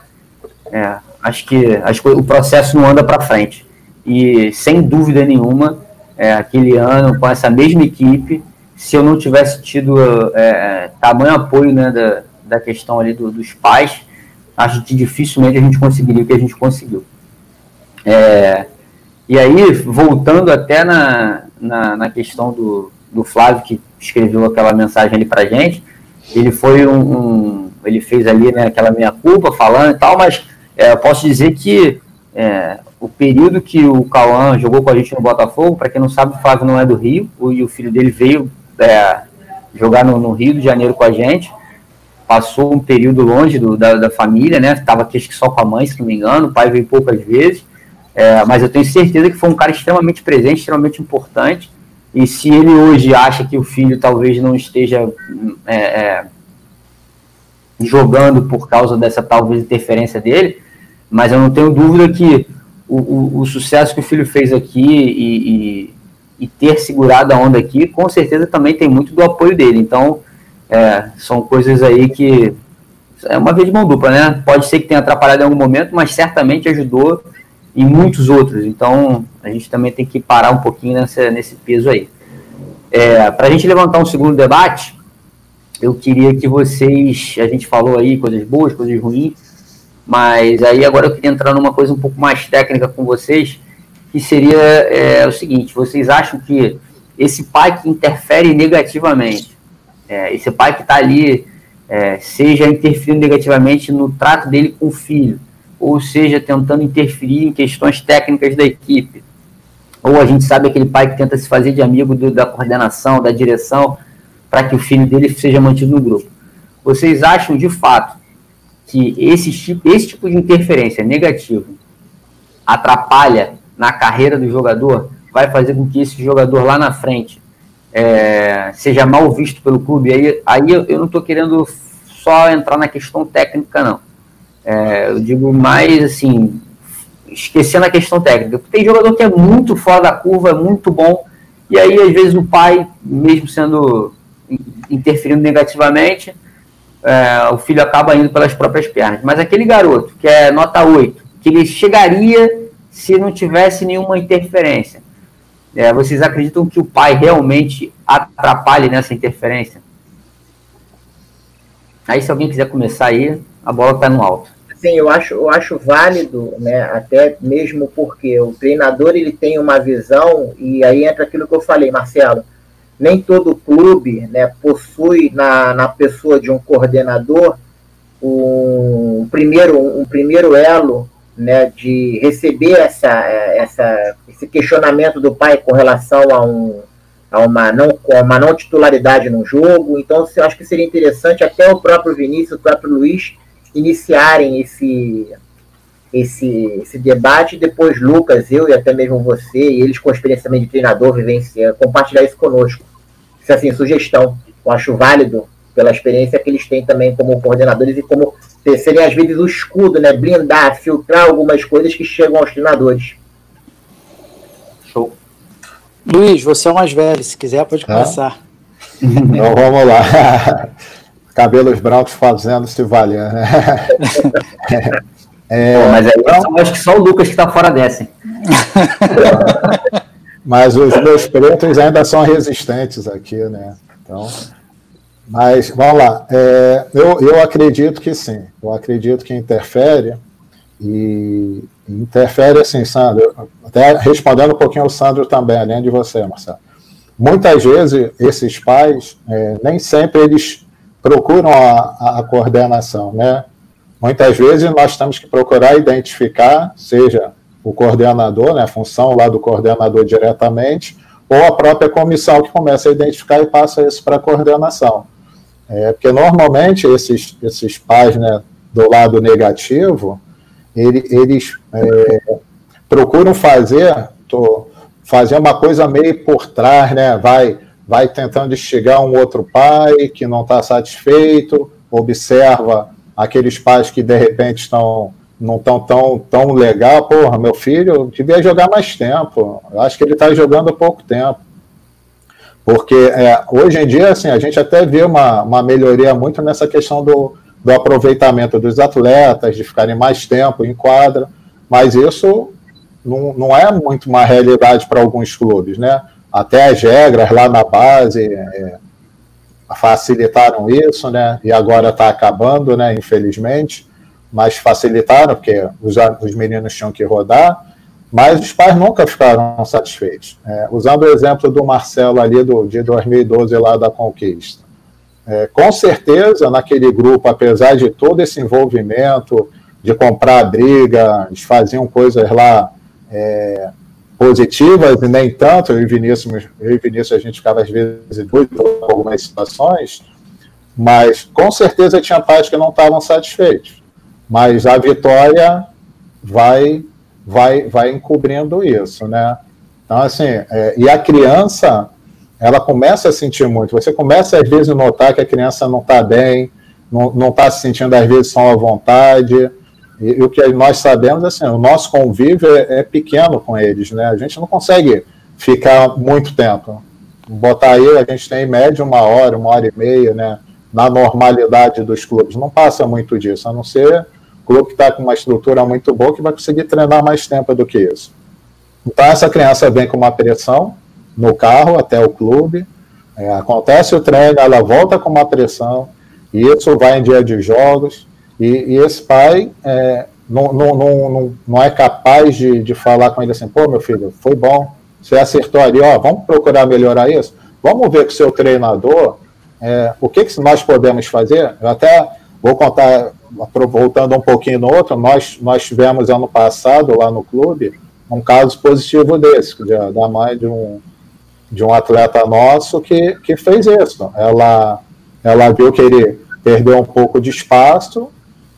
é, acho que que o processo não anda para frente. E sem dúvida nenhuma, é, aquele ano com essa mesma equipe, se eu não tivesse tido é, tamanho apoio né, da, da questão ali do, dos pais, acho que dificilmente a gente conseguiria o que a gente conseguiu. É, e aí, voltando até na, na, na, questão do, do Flávio, que escreveu aquela mensagem ali pra gente, ele foi um, um ele fez ali né, aquela minha culpa falando e tal, mas é, eu posso dizer que é, o período que o Cauã jogou com a gente no Botafogo, para quem não sabe, o Flávio não é do Rio, o, e o filho dele veio é, jogar no, no, Rio de Janeiro com a gente, passou um período longe do, da, da, família, né? Estava aqui só com a mãe, se não me engano, o pai veio poucas vezes, é, mas eu tenho certeza que foi um cara extremamente presente, extremamente importante, e se ele hoje acha que o filho talvez não esteja é, é, jogando por causa dessa talvez interferência dele, mas eu não tenho dúvida que o, o, o sucesso que o filho fez aqui e, e, e, ter segurado a onda aqui, com certeza também tem muito do apoio dele. Então, é, são coisas aí que é uma vez de mão dupla, né? Pode ser que tenha atrapalhado em algum momento, mas certamente ajudou em muitos outros. Então, a gente também tem que parar um pouquinho nessa, nesse peso aí. É, Para a gente levantar um segundo debate, eu queria que vocês, a gente falou aí coisas boas, coisas ruins, mas aí agora eu queria entrar numa coisa um pouco mais técnica com vocês, que seria é, o seguinte: vocês acham que esse pai que interfere negativamente, é, esse pai que está ali, é, seja interferindo negativamente no trato dele com o filho, ou seja, tentando interferir em questões técnicas da equipe, ou a gente sabe aquele pai que tenta se fazer de amigo do, da coordenação, da direção, para que o filho dele seja mantido no grupo. Vocês acham de fato que esse tipo, esse tipo de interferência negativa atrapalha na carreira do jogador, vai fazer com que esse jogador lá na frente é, seja mal visto pelo clube? Aí, aí eu, eu não estou querendo só entrar na questão técnica, não. É, eu digo mais assim, esquecendo a questão técnica. Tem jogador que é muito fora da curva, é muito bom, e aí às vezes o pai, mesmo sendo interferindo negativamente, é, o filho acaba indo pelas próprias pernas. Mas aquele garoto, que é nota 8, que ele chegaria se não tivesse nenhuma interferência. É, vocês acreditam que o pai realmente atrapalhe nessa interferência? Aí, se alguém quiser começar aí, a bola está no alto. Sim, eu acho, eu acho válido, né, até mesmo porque o treinador ele tem uma visão, e aí entra aquilo que eu falei, Marcelo, nem todo clube né, possui na, na pessoa de um coordenador um primeiro, um primeiro elo né, de receber essa, essa, esse questionamento do pai com relação a, um, a uma, não, uma não titularidade no jogo. Então, eu acho que seria interessante até o próprio Vinícius, o próprio Luiz iniciarem esse, esse, esse debate, e depois Lucas, eu e até mesmo você, e eles com experiência também de treinador, vivenciando, compartilhar isso conosco. Isso é assim, sugestão. Eu acho válido pela experiência que eles têm também como coordenadores e como serem às vezes o escudo, né? Blindar, filtrar algumas coisas que chegam aos treinadores. Show. Luiz, você é o mais velho, se quiser pode começar. Então vamos lá. Cabelos brancos fazendo se valer, né? É, Pô, mas aí então, acho que só o Lucas que está fora dessa. mas os meus pretos ainda são resistentes aqui, né? Então, mas vamos lá. É, eu, eu acredito que sim. Eu acredito que interfere e interfere assim, Sandro. Até respondendo um pouquinho ao Sandro também, além de você, Marcelo. Muitas vezes esses pais é, nem sempre eles procuram a, a coordenação, né? Muitas vezes nós temos que procurar identificar, seja o coordenador, né, a função lá do coordenador diretamente, ou a própria comissão que começa a identificar e passa isso para a coordenação. É, porque normalmente esses, esses pais né, do lado negativo, ele, eles é, procuram fazer, tô, fazer uma coisa meio por trás, né? Vai, vai tentando instigar um outro pai que não está satisfeito, observa aqueles pais que de repente estão não estão tão, tão legal, porra, meu filho devia jogar mais tempo. Eu acho que ele está jogando pouco tempo. Porque é, hoje em dia, assim, a gente até vê uma, uma melhoria muito nessa questão do, do aproveitamento dos atletas, de ficarem mais tempo em quadra, mas isso não, não é muito uma realidade para alguns clubes, né? Até as regras lá na base é, facilitaram isso, né? E agora está acabando, né? Infelizmente, mas facilitaram porque os, os meninos tinham que rodar, mas os pais nunca ficaram satisfeitos. É, usando o exemplo do Marcelo ali do de 2012 lá da Conquista, é, com certeza naquele grupo, apesar de todo esse envolvimento de comprar briga, eles faziam coisas lá é, positivas e nem tanto. Eu e Vinícius, eu e Vinícius a gente ficava às vezes doido em algumas situações, mas com certeza tinha pais que não estavam satisfeitos. Mas a vitória vai vai vai encobrindo isso, né? Então assim, é, e a criança ela começa a sentir muito. Você começa às vezes a notar que a criança não está bem, não está se sentindo às vezes só à vontade. E, e, o que nós sabemos, assim, o nosso convívio é, é, pequeno com eles, né? A gente não consegue ficar muito tempo. Botar aí, a gente tem em média uma hora, uma hora e meia, né? Na normalidade dos clubes. Não passa muito disso, a não ser o clube que está com uma estrutura muito boa que vai conseguir treinar mais tempo do que isso. Então, essa criança vem com uma pressão no carro até o clube, é, acontece o treino, ela volta com uma pressão, e isso vai em dia de jogos e, e esse pai é, não, não, não, não é capaz de, de falar com ele assim, pô, meu filho, foi bom, você acertou ali, ó, vamos procurar melhorar isso, vamos ver com o seu treinador é, o que, que nós podemos fazer. Eu até vou contar, voltando um pouquinho no outro, nós, nós tivemos ano passado lá no clube um caso positivo desse, da mãe de um, de um atleta nosso que, que fez isso. Ela, ela viu que ele perdeu um pouco de espaço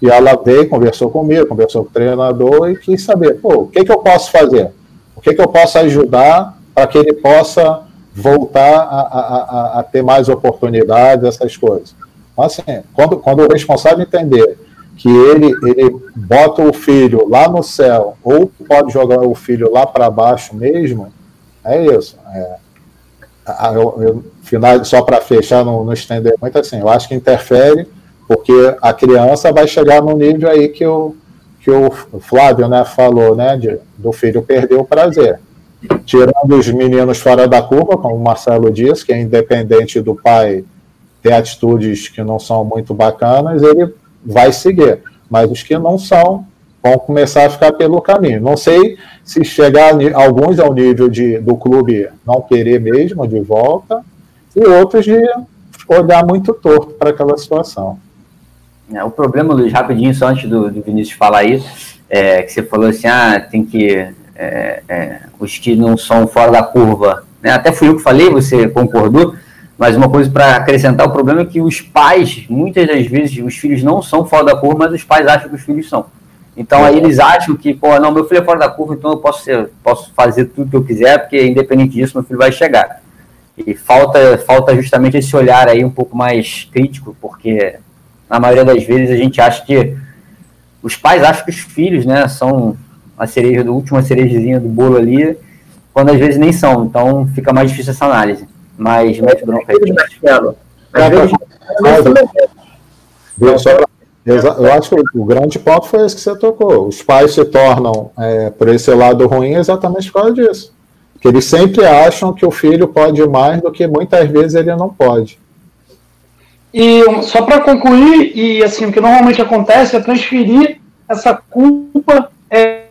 e ela veio, conversou comigo, conversou com o treinador e quis saber, pô, o que, que eu posso fazer? O que, que eu posso ajudar para que ele possa voltar a, a, a, a, ter mais oportunidades, essas coisas. Então, assim, quando, quando o responsável entender que ele, ele bota o filho lá no céu ou pode jogar o filho lá para baixo mesmo, é isso. É, eu, eu, final, só para fechar, não, não estender muito assim, eu acho que interfere porque a criança vai chegar no nível aí que o, que o Flávio né, falou, né, de, do filho perder o prazer. Tirando os meninos fora da curva, como o Marcelo disse, que é independente do pai ter atitudes que não são muito bacanas, ele vai seguir. Mas os que não são, vão começar a ficar pelo caminho. Não sei se chegar alguns ao nível de, do clube não querer mesmo de volta, e outros de olhar muito torto para aquela situação. É, o problema, Luiz, rapidinho, só antes do, do Vinícius falar isso, é que você falou assim, ah, tem que. É, é, os que não são fora da curva. Né? Até fui eu que falei, você concordou, mas uma coisa para acrescentar, o problema é que os pais, muitas das vezes, os filhos não são fora da curva, mas os pais acham que os filhos são. Então aí eles acham que, pô, não, meu filho é fora da curva, então eu posso, ser, posso fazer tudo que eu quiser, porque independente disso, meu filho vai chegar. E falta, falta justamente esse olhar aí um pouco mais crítico, porque na maioria das vezes a gente acha que os pais acham que os filhos, né, são a cereja do última cerejezinha do bolo ali, quando às vezes nem são. Então fica mais difícil essa análise. Mas mete bronca aí. Eu acho que o grande ponto foi esse que você tocou. Os pais se tornam é, por esse lado ruim exatamente por causa disso. Que eles sempre acham que o filho pode mais do que muitas vezes ele não pode. E só para concluir, e assim, o que normalmente acontece é transferir essa culpa é,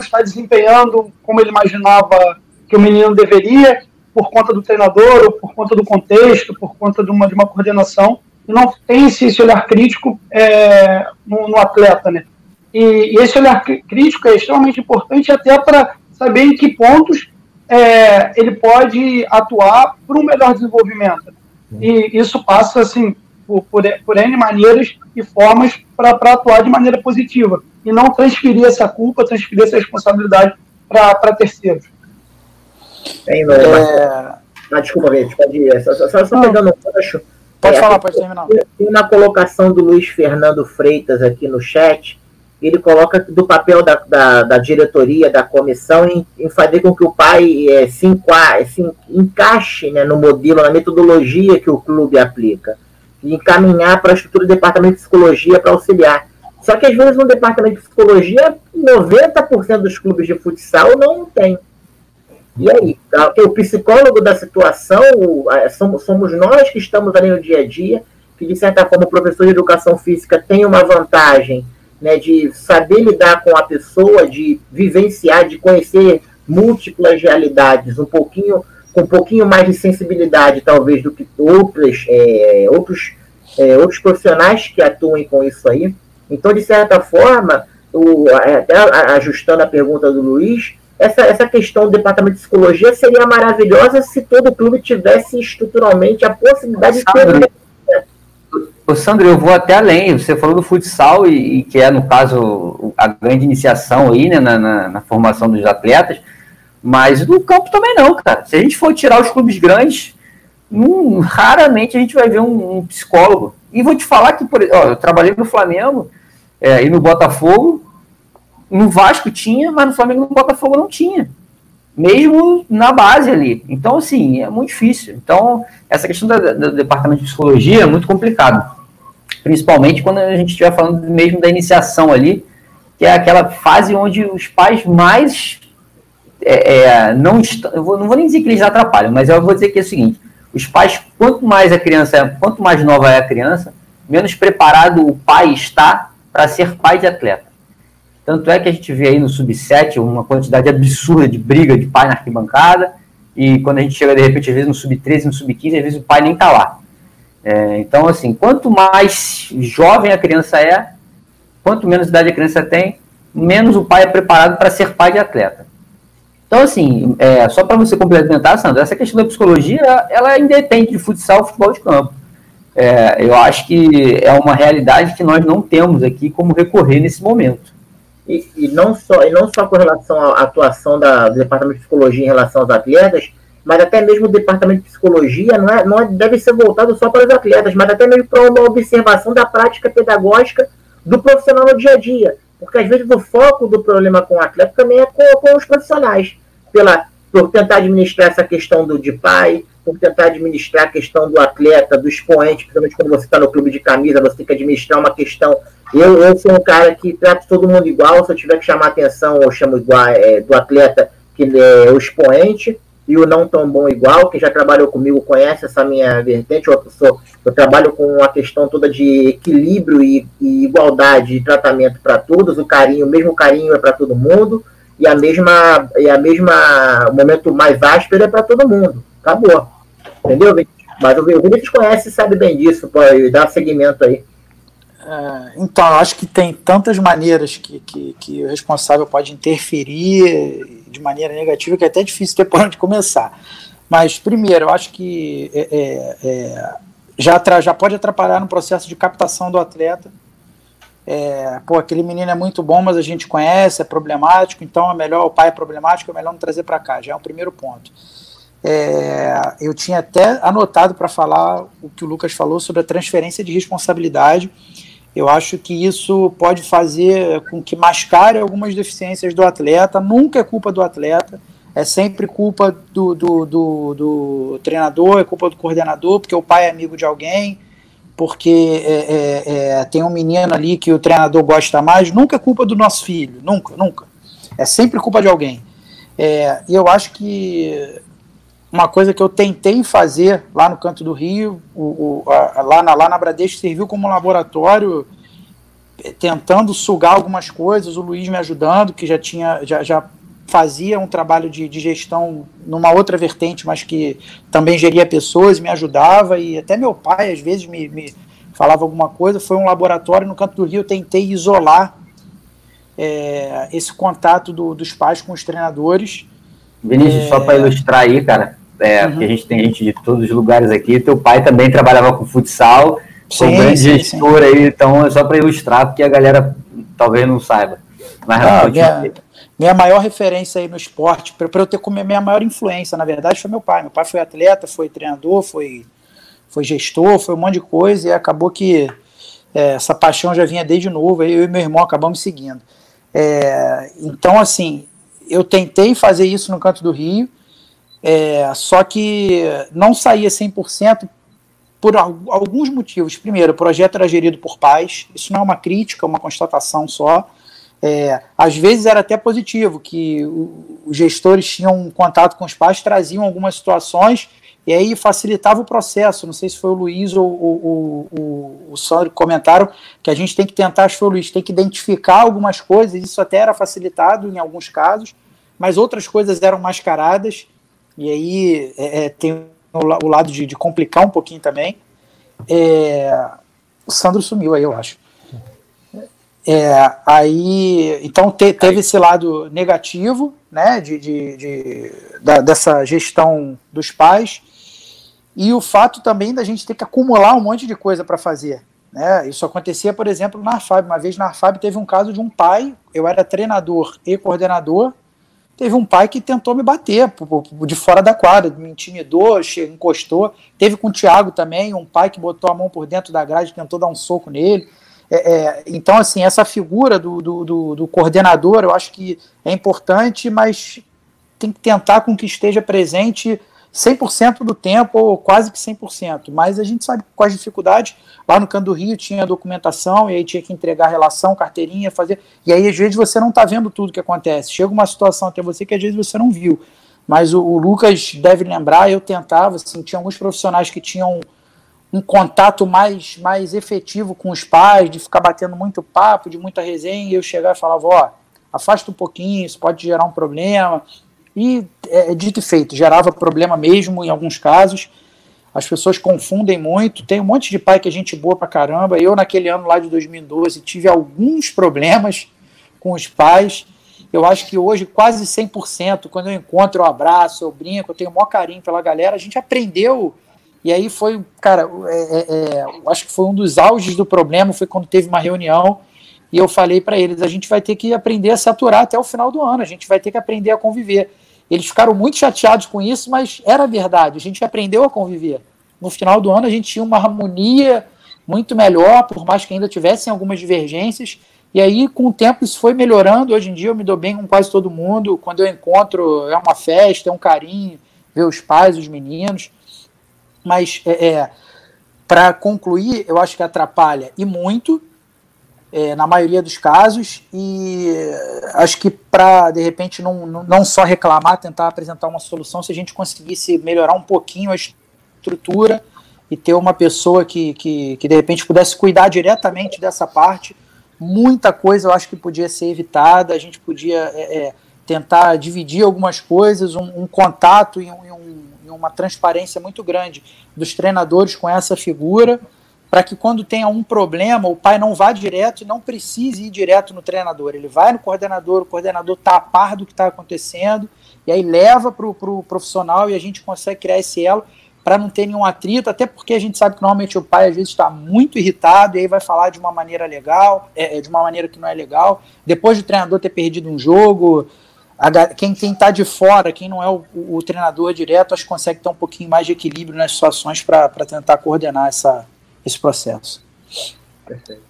está desempenhando como ele imaginava que o menino deveria, por conta do treinador, ou por conta do contexto, por conta de uma, de uma coordenação, e não tem esse, olhar crítico é, no, no, atleta. Né? E, e, esse olhar crítico é extremamente importante até para saber em que pontos é, ele pode atuar para um melhor desenvolvimento. E isso passa, assim, por, por, por N maneiras e formas para atuar de maneira positiva. E não transferir essa culpa, transferir essa responsabilidade para terceiros. Tem, é... ah, desculpa, gente, pode ir. Só, só, só pegando um gancho. Pode é, falar, pode terminar. Tem uma colocação do Luiz Fernando Freitas aqui no chat. Ele coloca do papel da, da, da diretoria, da comissão, em, em, fazer com que o pai é, se, se encaixe né, no modelo, na metodologia que o clube aplica. E encaminhar para a estrutura do departamento de psicologia para auxiliar. Só que às vezes no departamento de psicologia, 90% dos clubes de futsal não tem. E aí, tá? o psicólogo da situação somos nós que estamos ali no dia a dia, que de certa forma o professor de educação física tem uma vantagem né, de saber lidar com a pessoa, de vivenciar, de conhecer múltiplas realidades, um pouquinho com um pouquinho mais de sensibilidade, talvez, do que outras, é, outros, é, outros profissionais que atuem com isso aí. Então, de certa forma, o, até ajustando a pergunta do Luiz, essa, essa questão do departamento de psicologia seria maravilhosa se todo clube tivesse estruturalmente a possibilidade de ter. Ô Sandro, eu vou até além. Você falou do futsal, e, e que é, no caso, a grande iniciação aí, né, na, na, na, formação dos atletas, mas no campo também não, cara. Se a gente for tirar os clubes grandes, hum, raramente a gente vai ver um, um, psicólogo. E vou te falar que, por, ó, eu trabalhei no Flamengo é, e no Botafogo, no Vasco tinha, mas no Flamengo e no Botafogo não tinha. Mesmo na base ali. Então, assim, é muito difícil. Então, essa questão do, departamento de psicologia é muito complicado. Principalmente quando a gente estiver falando mesmo da iniciação ali, que é aquela fase onde os pais mais é, é, não estão. Eu vou, não vou nem dizer que eles atrapalham, mas eu vou dizer que é o seguinte: os pais, quanto mais a criança, quanto mais nova é a criança, menos preparado o pai está para ser pai de atleta. Tanto é que a gente vê aí no sub-7 uma quantidade absurda de briga de pai na arquibancada, e quando a gente chega de repente, às vezes no sub-13, no sub-15, às vezes o pai nem tá lá. É, então, assim, quanto mais jovem a criança é, quanto menos idade a criança tem, menos o pai é preparado para ser pai de atleta. Então, assim, é, só para você complementar, Sandra, essa questão da psicologia, ela ainda depende de futsal e futebol de campo. É, eu acho que é uma realidade que nós não temos aqui como recorrer nesse momento e, e, não só, e não só com relação à atuação da, do Departamento de Psicologia em relação aos atletas, mas até mesmo o Departamento de Psicologia não, é, não é, deve ser voltado só para os atletas, mas até mesmo para uma observação da prática pedagógica do profissional no dia a dia. Porque às vezes o foco do problema com o atleta também é com, com os profissionais, pela, por tentar administrar essa questão do de pai, por tentar administrar a questão do atleta, do expoente, principalmente quando você está no clube de camisa, você tem que administrar uma questão eu, eu sou um cara que trato todo mundo igual, se eu tiver que chamar atenção, eu chamo igual é, do atleta que é o expoente e o não tão bom igual, que já trabalhou comigo, conhece essa minha vertente. Eu, sou, eu trabalho com a questão toda de equilíbrio e, e igualdade de tratamento para todos, o carinho, o mesmo carinho é para todo mundo, e a mesma, e a mesma o momento mais áspero é para todo mundo. Acabou. Entendeu, Mas o Vinícius conhece e sabe bem disso, pode dar seguimento aí. É, então, eu acho que tem tantas maneiras que, que, que, o responsável pode interferir de maneira negativa que é até difícil ter por onde começar. Mas, primeiro, eu acho que é, é, é já, já pode atrapalhar no processo de captação do atleta. É, pô, aquele menino é muito bom, mas a gente conhece, é problemático, então é melhor, o pai é problemático, é melhor não trazer para cá, já é o primeiro ponto. É, eu tinha até anotado para falar o que o Lucas falou sobre a transferência de responsabilidade eu acho que isso pode fazer com que mascare algumas deficiências do atleta. Nunca é culpa do atleta, é sempre culpa do, do, do, do treinador, é culpa do coordenador, porque o pai é amigo de alguém, porque é, é, é, tem um menino ali que o treinador gosta mais. Nunca é culpa do nosso filho, nunca, nunca. É sempre culpa de alguém. É, e eu acho que uma coisa que eu tentei fazer lá no Canto do Rio, o, o, a, lá, na, lá na Bradesco serviu como laboratório, eh, tentando sugar algumas coisas, o Luiz me ajudando, que já tinha, já, já fazia um trabalho de, de gestão numa outra vertente, mas que também geria pessoas, me ajudava, e até meu pai às vezes me, me falava alguma coisa, foi um laboratório no Canto do Rio, eu tentei isolar é, esse contato do, dos pais com os treinadores. Vinícius, é... só para ilustrar aí, cara, é, uhum. porque a gente tem gente de todos os lugares aqui. Teu pai também trabalhava com futsal, um grande sim, gestor sim. aí, então é só para ilustrar, porque a galera talvez não saiba. Mas ah, minha, minha maior referência aí no esporte, para eu ter como minha maior influência, na verdade, foi meu pai. Meu pai foi atleta, foi treinador, foi, foi gestor, foi um monte de coisa, e acabou que é, essa paixão já vinha desde novo, eu e meu irmão acabamos seguindo. É, então, assim, eu tentei fazer isso no Canto do Rio, é, só que não saía 100% por alguns motivos. Primeiro, o projeto era gerido por pais, isso não é uma crítica, é uma constatação só. É, às vezes era até positivo, que os gestores tinham contato com os pais, traziam algumas situações e aí facilitava o processo. Não sei se foi o Luiz ou, o, o, o Sandro que comentaram que a gente tem que tentar, acho que foi o Luiz, tem que identificar algumas coisas, isso até era facilitado em alguns casos, mas outras coisas eram mascaradas, e aí é, é tem o, o lado de, de, complicar um pouquinho também. É, o Sandro sumiu aí, eu acho. É, aí, então te, teve esse lado negativo, né, de, de, de da, dessa gestão dos pais, e o fato também da gente ter que acumular um monte de coisa para fazer. Né? Isso acontecia, por exemplo, na Arfab. Uma vez na Arfab teve um caso de um pai, eu era treinador e coordenador, teve um pai que tentou me bater de fora da quadra, me intimidou, encostou. Teve com o Thiago também, um pai que botou a mão por dentro da grade, tentou dar um soco nele. É, é, então, assim, essa figura do, do, do, do, coordenador eu acho que é importante, mas tem que tentar com que esteja presente 100% do tempo, ou quase que 100%. Mas a gente sabe as dificuldades. Lá no Canto do Rio tinha documentação, e aí tinha que entregar relação, carteirinha, fazer. E aí, às vezes, você não está vendo tudo que acontece. Chega uma situação até você que às vezes você não viu. Mas o, o Lucas deve lembrar, eu tentava, assim, tinha alguns profissionais que tinham um contato mais, mais efetivo com os pais, de ficar batendo muito papo, de muita resenha, e eu chegava e falava, ó, afasta um pouquinho, isso pode gerar um problema. E é, é dito e feito, gerava problema mesmo em alguns casos. As pessoas confundem muito. Tem um monte de pai que é gente boa pra caramba. Eu, naquele ano lá de 2012, tive alguns problemas com os pais. Eu acho que hoje, quase 100%, quando eu encontro, eu abraço, eu brinco, eu tenho o maior carinho pela galera. A gente aprendeu e aí foi, cara, é, é, é acho que foi um dos auges do problema, foi quando teve uma reunião e eu falei para eles, a gente vai ter que aprender a saturar até o final do ano, a gente vai ter que aprender a conviver. Eles ficaram muito chateados com isso, mas era verdade, a gente aprendeu a conviver. No final do ano a gente tinha uma harmonia muito melhor, por mais que ainda tivessem algumas divergências, e aí, com o tempo, isso foi melhorando. Hoje em dia, eu me dou bem com quase todo mundo. Quando eu encontro, é uma festa, é um carinho, ver os pais, os meninos. Mas, é, é para concluir, eu acho que atrapalha e muito, é, na maioria dos casos, e acho que para, de repente, não, não só reclamar, tentar apresentar uma solução, se a gente conseguisse melhorar um pouquinho a estrutura e ter uma pessoa que, que, que de repente pudesse cuidar diretamente dessa parte, muita coisa eu acho que podia ser evitada, a gente podia é, é tentar dividir algumas coisas, um, um contato e um, um uma transparência muito grande dos treinadores com essa figura, para que quando tenha um problema, o pai não vá direto e não precise ir direto no treinador. Ele vai no coordenador, o coordenador está a par do que está acontecendo, e aí leva para o pro profissional e a gente consegue criar esse elo para não ter nenhum atrito, até porque a gente sabe que normalmente o pai às vezes está muito irritado e aí vai falar de uma maneira legal, é, de uma maneira que não é legal. Depois do treinador ter perdido um jogo, quem está de fora, quem não é o, o, treinador direto, acho que consegue ter um pouquinho mais de equilíbrio nas situações para tentar coordenar essa, esse processo. Perfeito.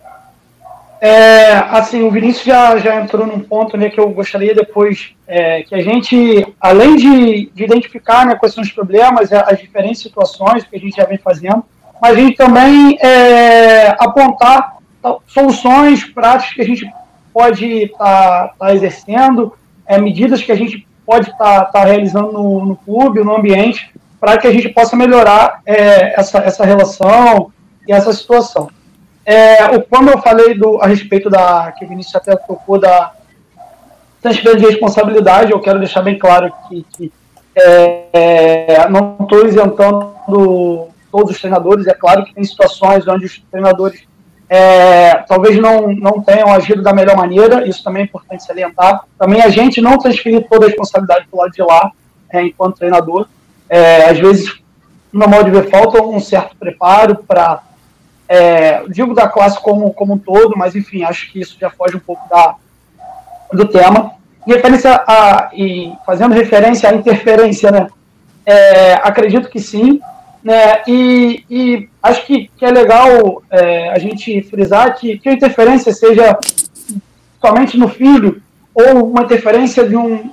É, assim, o Vinícius já, já entrou num ponto né, que eu gostaria depois é, que a gente, além de, de identificar né, quais são os problemas, as diferentes situações que a gente já vem fazendo, mas a gente também é, apontar soluções práticas que a gente pode estar tá, tá exercendo, é, medidas que a gente pode estar tá, tá realizando no, no, clube, no ambiente, para que a gente possa melhorar é, essa, essa relação e essa situação. É, o, quando eu falei do, a respeito da, que o Vinícius até tocou da transferência de responsabilidade, eu quero deixar bem claro que, que é, não estou isentando todos os treinadores, é claro que tem situações onde os treinadores é, talvez não, não tenham agido da melhor maneira, isso também é importante salientar. Também a gente não transferir toda a responsabilidade para lado de lá, é, enquanto treinador. É, às vezes, no modo de ver, falta um certo preparo para, é, digo da classe como, como um todo, mas enfim, acho que isso já foge um pouco da, do tema. E, referência a, e fazendo referência à interferência, né? É, acredito que sim, Né? E, e acho que, que é legal é, a gente frisar que, que a interferência seja somente no filho ou uma interferência de um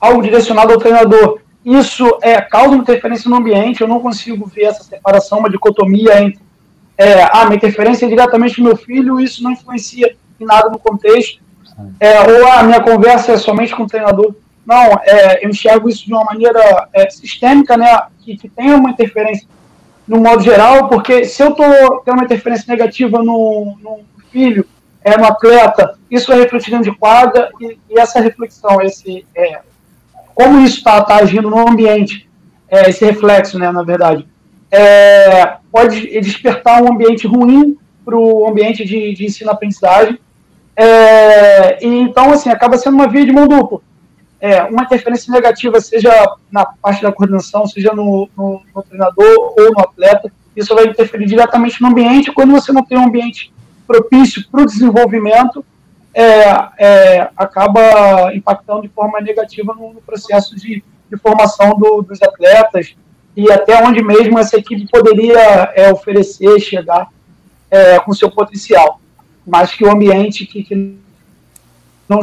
algo direcionado ao treinador. Isso é causa uma interferência no ambiente. Eu não consigo ver essa separação, uma dicotomia entre é, ah, minha interferência é diretamente no meu filho, isso não influencia em nada no contexto. É, ou a minha conversa é somente com o treinador. Não, é, eu enxergo isso de uma maneira é, sistêmica, né, que, que tenha uma interferência no modo geral, porque se eu estou tendo uma interferência negativa no, no filho, é, no atleta, isso vai refletir dentro de quadra, e, e essa reflexão, esse, é, como isso está tá agindo no ambiente, é, esse reflexo, né, na verdade, é, pode despertar um ambiente ruim para o ambiente de, de ensino-aprendizagem. É, e então, assim, acaba sendo uma via de mão dupla. É, uma interferência negativa, seja na parte da coordenação, seja no, no, no, treinador ou no atleta, isso vai interferir diretamente no ambiente. Quando você não tem um ambiente propício para o desenvolvimento, é, é, acaba impactando de forma negativa no, no processo de, de formação do, dos atletas, e até onde mesmo essa equipe poderia é, oferecer, chegar é, com seu potencial, mas que o ambiente que, que não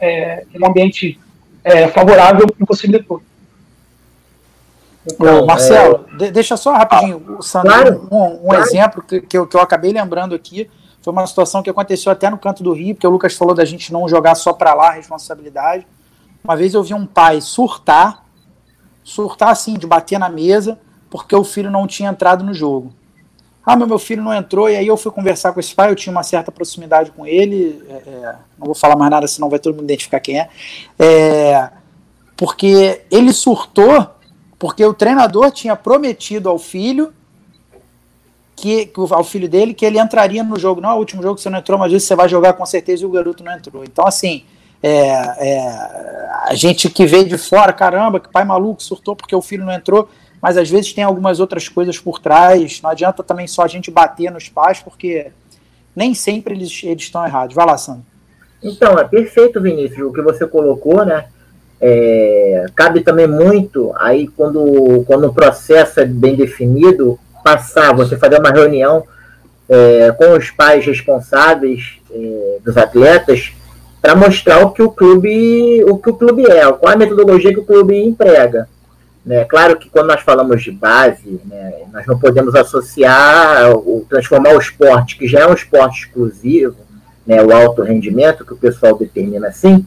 é, um ambiente é, favorável impossibilitou. Então, Marcelo, é... deixa só rapidinho, ah, Sandro, claro, um, um claro. exemplo que, que eu, que eu acabei lembrando aqui, foi uma situação que aconteceu até no canto do Rio, porque o Lucas falou da gente não jogar só para lá a responsabilidade. Uma vez eu vi um pai surtar surtar assim, de bater na mesa, porque o filho não tinha entrado no jogo. Ah, meu, meu filho não entrou, e aí eu fui conversar com esse pai, eu tinha uma certa proximidade com ele, é, é, não vou falar mais nada, senão vai todo mundo identificar quem é, é porque ele surtou porque o treinador tinha prometido ao filho que, ao filho dele que ele entraria no jogo. Não, é o último jogo você não entrou, mas você vai jogar com certeza e o garoto não entrou. Então, assim, é, é, a gente que veio de fora, caramba, que pai maluco surtou porque o filho não entrou, mas às vezes tem algumas outras coisas por trás. Não adianta também só a gente bater nos pais, porque nem sempre eles, eles estão errados. Vai lá, Sandro. Então, é perfeito, Vinícius, o que você colocou, né? É, cabe também muito aí quando, quando o processo é bem definido, passar, você fazer uma reunião é, com os pais responsáveis é, dos atletas para mostrar o que o clube o que o clube é, qual é a metodologia que o clube emprega. Né? Claro que quando nós falamos de base, né, nós não podemos associar, o, transformar o esporte, que já é um esporte exclusivo, né, o alto rendimento, que o pessoal determina assim,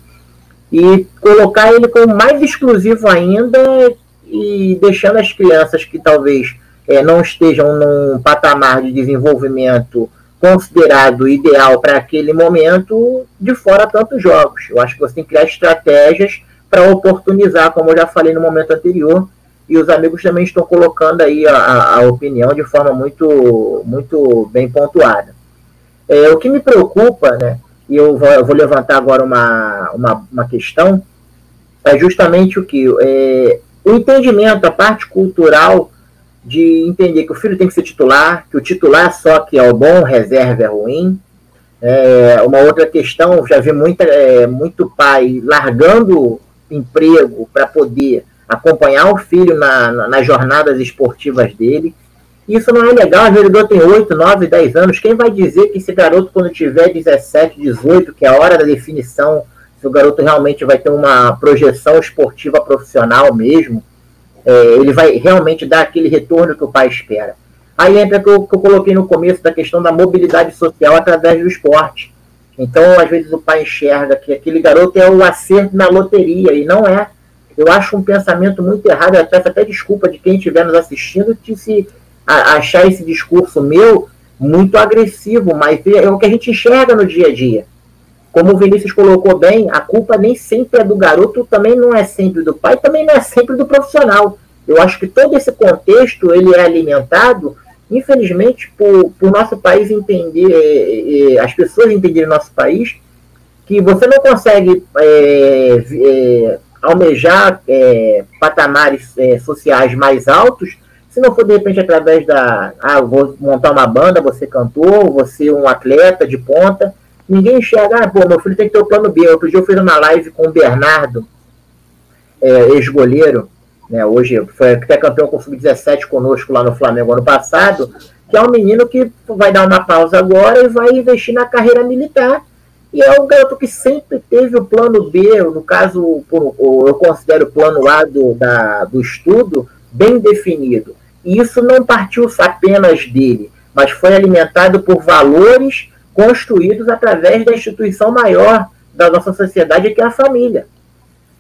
e colocar ele como mais exclusivo ainda e deixando as crianças que talvez é, não estejam num patamar de desenvolvimento considerado ideal para aquele momento de fora tantos jogos. Eu acho que você tem que criar estratégias para oportunizar, como eu já falei no momento anterior, e os amigos também estão colocando aí a, a opinião de forma muito, muito bem pontuada. É, o que me preocupa, né, e eu vou, eu vou levantar agora uma, uma, uma, questão, é justamente o que? É, o entendimento, a parte cultural de entender que o filho tem que ser titular, que o titular só que é o bom, reserva é ruim. É, uma outra questão, já vi muita, é, muito pai largando emprego para poder acompanhar o filho na, na, nas jornadas esportivas dele. Isso não é legal, o jogador tem 8, 9, 10 anos. Quem vai dizer que esse garoto, quando tiver 17, 18, que é a hora da definição, se o garoto realmente vai ter uma projeção esportiva profissional mesmo, é, ele vai realmente dar aquele retorno que o pai espera. Aí entra o que eu, que eu coloquei no começo da questão da mobilidade social através do esporte. Então, às vezes, o pai enxerga que aquele garoto é o acerto na loteria, e não é. Eu acho um pensamento muito errado, eu peço até desculpa de quem estiver nos assistindo de se achar esse discurso meu muito agressivo, mas é o que a gente enxerga no dia a dia. Como o Vinícius colocou bem, a culpa nem sempre é do garoto, também não é sempre do pai, também não é sempre do profissional. Eu acho que todo esse contexto ele é alimentado, infelizmente, por, por nosso país entender, é, é, as pessoas entenderem nosso país, que você não consegue é, é, almejar é, patamares é, sociais mais altos se não for de repente através da ah, vou montar uma banda, você cantor, você um atleta de ponta, Ninguém enxerga, ah, pô, meu filho tem que ter o plano B. Outro dia eu fiz uma live com o Bernardo, é, ex-goleiro, né, hoje foi até campeão com o Sub-17 conosco lá no Flamengo ano passado, que é um menino que vai dar uma pausa agora e vai investir na carreira militar. E é um garoto que sempre teve o plano B, no caso, eu considero o plano A do, da, do estudo, bem definido. E isso não partiu apenas dele, mas foi alimentado por valores construídos através da instituição maior da nossa sociedade, que é a família.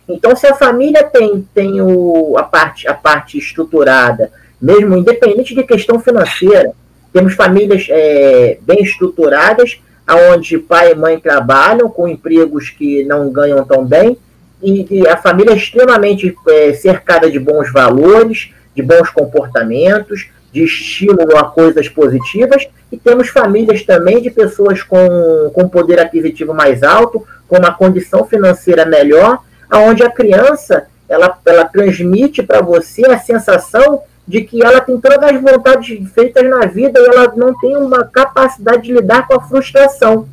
Então, se a família tem, tem o, a, parte, a parte estruturada, mesmo independente de questão financeira, temos famílias é, bem estruturadas, onde pai e mãe trabalham com empregos que não ganham tão bem, e, e a família é extremamente é, cercada de bons valores, de bons comportamentos, de estímulo a coisas positivas, e temos famílias também de pessoas com, com poder aquisitivo mais alto, com uma condição financeira melhor, onde a criança ela, ela transmite para você a sensação de que ela tem todas as vontades feitas na vida e ela não tem uma capacidade de lidar com a frustração.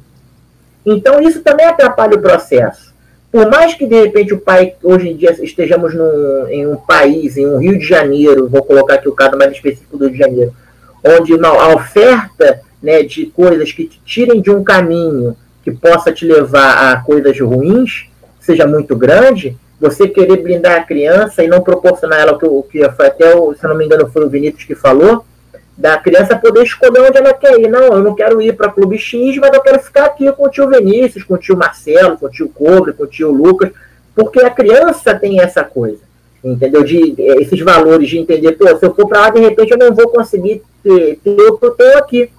Então isso também atrapalha o processo. Por mais que de repente o pai, hoje em dia, estejamos num, em um país, em um Rio de Janeiro, vou colocar aqui o caso mais específico do Rio de Janeiro, onde a oferta né, de coisas que te tirem de um caminho que possa te levar a coisas ruins seja muito grande, você querer blindar a criança e não proporcionar ela o que, foi até, se não me engano, foi o Vinícius que falou, da criança poder escolher onde ela quer ir. Não, eu não quero ir para Clube X, mas eu quero ficar aqui com o tio Vinícius, com o tio Marcelo, com o tio Cobre, com o tio Lucas, porque a criança tem essa coisa, entendeu? De, esses valores de entender, pô, se eu for para lá, de repente eu não vou conseguir ter, ter o que eu tenho aqui.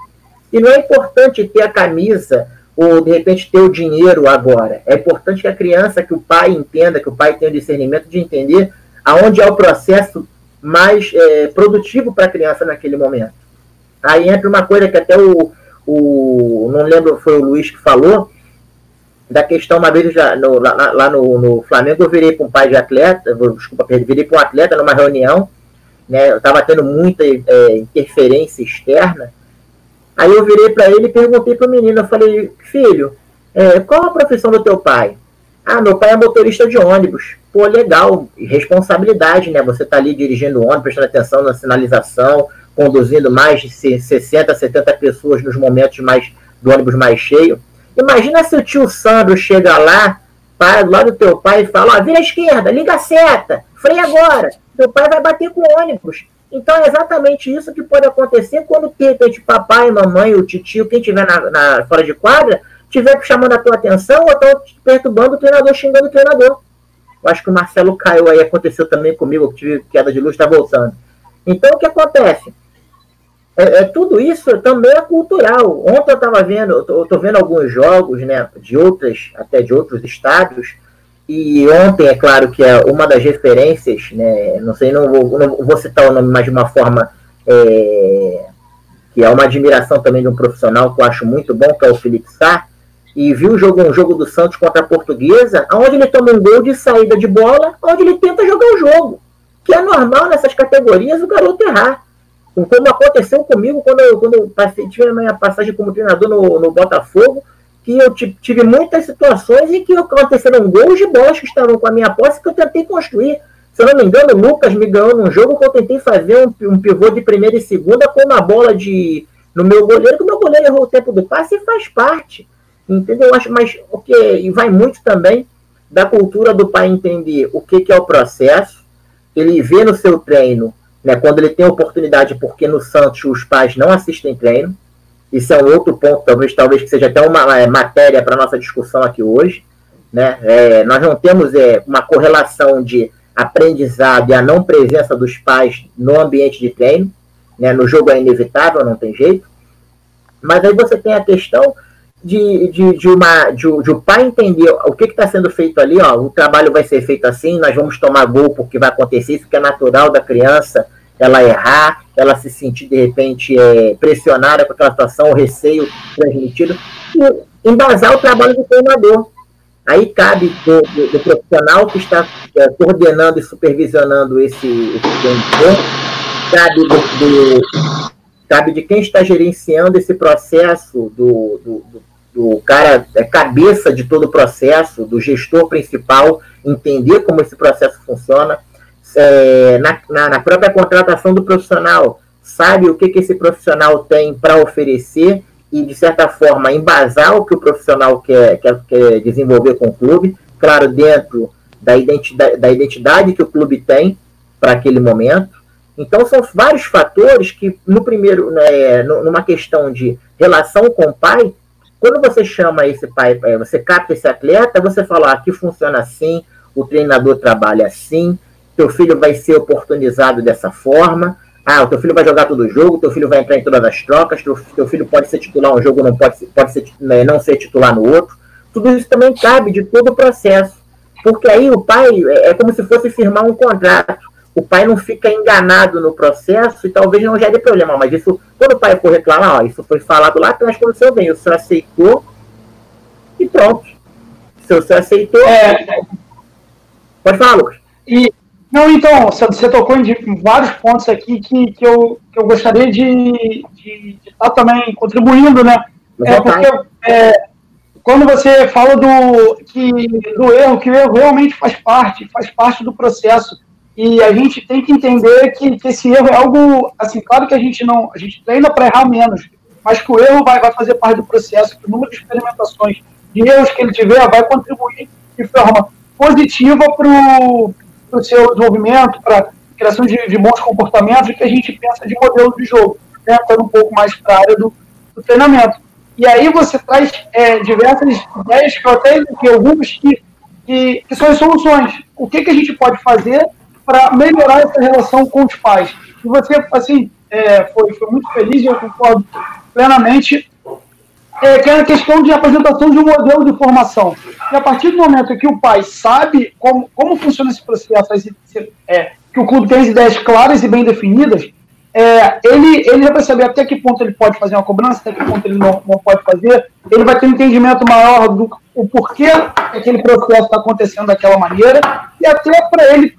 E não é importante ter a camisa ou de repente ter o dinheiro agora. É importante que a criança, que o pai entenda, que o pai tenha o discernimento de entender aonde é o processo mais é, produtivo para a criança naquele momento. Aí entra uma coisa que até o, o não lembro, foi o Luiz que falou, da questão, uma vez já, no, lá, lá no, no, Flamengo, eu virei para um pai de atleta, desculpa, virei para um atleta numa reunião, né, eu estava tendo muita é, interferência externa, Aí eu virei para ele e perguntei para o menino, eu falei, filho, é, qual a profissão do teu pai? Ah, meu pai é motorista de ônibus. Pô, legal, responsabilidade, né? Você tá ali dirigindo ônibus, prestando atenção na sinalização, conduzindo mais de 60, 70 pessoas nos momentos mais do ônibus mais cheio. Imagina se o tio Sandro chega lá, para do lado do teu pai e fala, ó, vira à esquerda, liga a seta, freia agora. Teu pai vai bater com o ônibus. Então é exatamente isso que pode acontecer quando de repente papai, mamãe, o tio, quem estiver na, na, fora de quadra, estiver chamando a tua atenção ou estão perturbando o treinador, xingando o treinador. Eu acho que o Marcelo caiu aí, aconteceu também comigo, que tive queda de luz, está voltando. Então o que acontece? É, é, tudo isso também é cultural. Ontem eu estava vendo, eu estou vendo alguns jogos né, de outras, até de outros estados, e ontem, é claro que é uma das referências, né, não sei, não vou, não vou citar o nome, mas de uma forma é, que é uma admiração também de um profissional que eu acho muito bom, que é o Felipe Sá, e viu o jogo, um jogo do Santos contra a Portuguesa, onde ele toma um gol de saída de bola, onde ele tenta jogar o jogo. Que é normal nessas categorias o garoto errar. Como aconteceu comigo quando eu, quando eu tive a minha passagem como treinador no, no Botafogo, que eu tive muitas situações em que aconteceram gols de bolas que estavam com a minha posse que eu tentei construir. Se eu não me engano, o Lucas me ganhou num jogo que eu tentei fazer um, um pivô de primeira e segunda com uma bola de no meu goleiro, que o meu goleiro errou o tempo do passe e faz parte. Entendeu? Eu acho, mas o que e vai muito também da cultura do pai entender o que, que é o processo, ele vê no seu treino, né, quando ele tem oportunidade, porque no Santos os pais não assistem treino, isso é um outro ponto, talvez, talvez que seja até uma é, matéria para nossa discussão aqui hoje. Né? É, nós não temos é, uma correlação de aprendizado e a não presença dos pais no ambiente de treino. Né? No jogo é inevitável, não tem jeito. Mas aí você tem a questão de, de, de, uma, de, de o pai entender o que está sendo feito ali. Ó, o trabalho vai ser feito assim, nós vamos tomar gol porque vai acontecer isso, que é natural da criança ela errar, ela se sentir de repente é, pressionada com aquela situação, o receio transmitido, e embasar o trabalho do treinador. Aí cabe do, do, do profissional que está é, coordenando e supervisionando esse, esse treinador, cabe do, do, cabe de quem está gerenciando esse processo, do, do, do cara, é cabeça de todo o processo, do gestor principal, entender como esse processo funciona é, na, na, na, própria contratação do profissional, sabe o que, que esse profissional tem para oferecer e, de certa forma, embasar o que o profissional quer, quer, quer desenvolver com o clube, claro, dentro da identidade, da identidade que o clube tem para aquele momento. Então, são vários fatores que, no primeiro, né, numa questão de relação com o pai, quando você chama esse pai, é, você capta esse atleta, você fala, ah, aqui funciona assim, o treinador trabalha assim, teu filho vai ser oportunizado dessa forma, ah, o teu filho vai jogar todo jogo, teu filho vai entrar em todas as trocas, teu, teu filho pode ser titular um jogo, não pode, pode ser, né, não ser titular no outro. Tudo isso também cabe de todo o processo. Porque aí o pai é, é como se fosse firmar um contrato o pai não fica enganado no processo e talvez não gere problema. Mas isso, quando o pai for reclamar, ó, isso foi falado lá atrás quando o senhor veio, o senhor aceitou e pronto. Se o senhor aceitou. É... Pode falar, Lucas. E, não, então, você tocou em vários pontos aqui que, que, eu, que eu gostaria de, de, de estar também contribuindo, né? É porque é, quando você fala do, que, do erro, que o erro realmente faz parte, faz parte do processo e a gente tem que entender que, que, esse erro é algo, assim, claro que a gente não, a gente treina para errar menos, mas que o erro vai, vai fazer parte do processo, que o número de experimentações de erros que ele tiver vai contribuir de forma positiva para o seu desenvolvimento, para criação de, de, bons comportamentos que a gente pensa de modelo de jogo, né, um pouco mais para a área do, do, treinamento. E aí você traz é, diversas ideias, que eu até que que, que, que são as soluções. O que, que a gente pode fazer para melhorar essa relação com os pais. E você, assim, é, foi, foi muito feliz, eu concordo plenamente, é, que é a questão de apresentação de um modelo de formação. E a partir do momento que o pai sabe como, como funciona esse processo, é, que o clube tem as ideias claras e bem definidas, é, ele, ele vai saber até que ponto ele pode fazer uma cobrança, até que ponto ele não, não pode fazer, ele vai ter um entendimento maior do o porquê aquele processo está acontecendo daquela maneira, e até para ele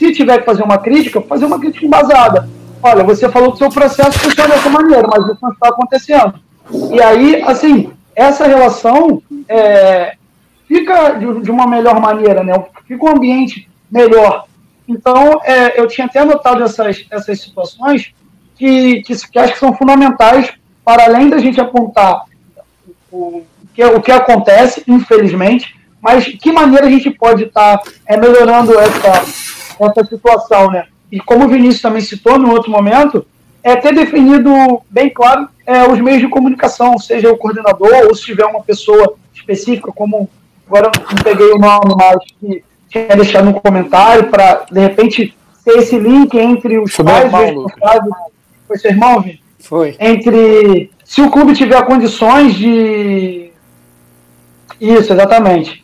se tiver que fazer uma crítica, fazer uma crítica embasada. Olha, você falou que seu processo funciona dessa maneira, mas isso não está acontecendo. E aí, assim, essa relação é, fica de, de, uma melhor maneira, né? Fica um ambiente melhor. Então, é, eu tinha até notado essas, essas situações que, que, que acho que são fundamentais para além da gente apontar o, que, o que acontece, infelizmente, mas que maneira a gente pode estar tá, é, melhorando essa, essa situação, né? E como o Vinícius também citou no outro momento, é ter definido bem claro é, os meios de comunicação, seja o coordenador ou se tiver uma pessoa específica, como agora não peguei o nome, mas que quer deixar no comentário para, de repente, ter esse link entre os Foi pais responsáveis. Foi seu irmão, Vi? Foi. Entre. Se o clube tiver condições de. Isso, exatamente.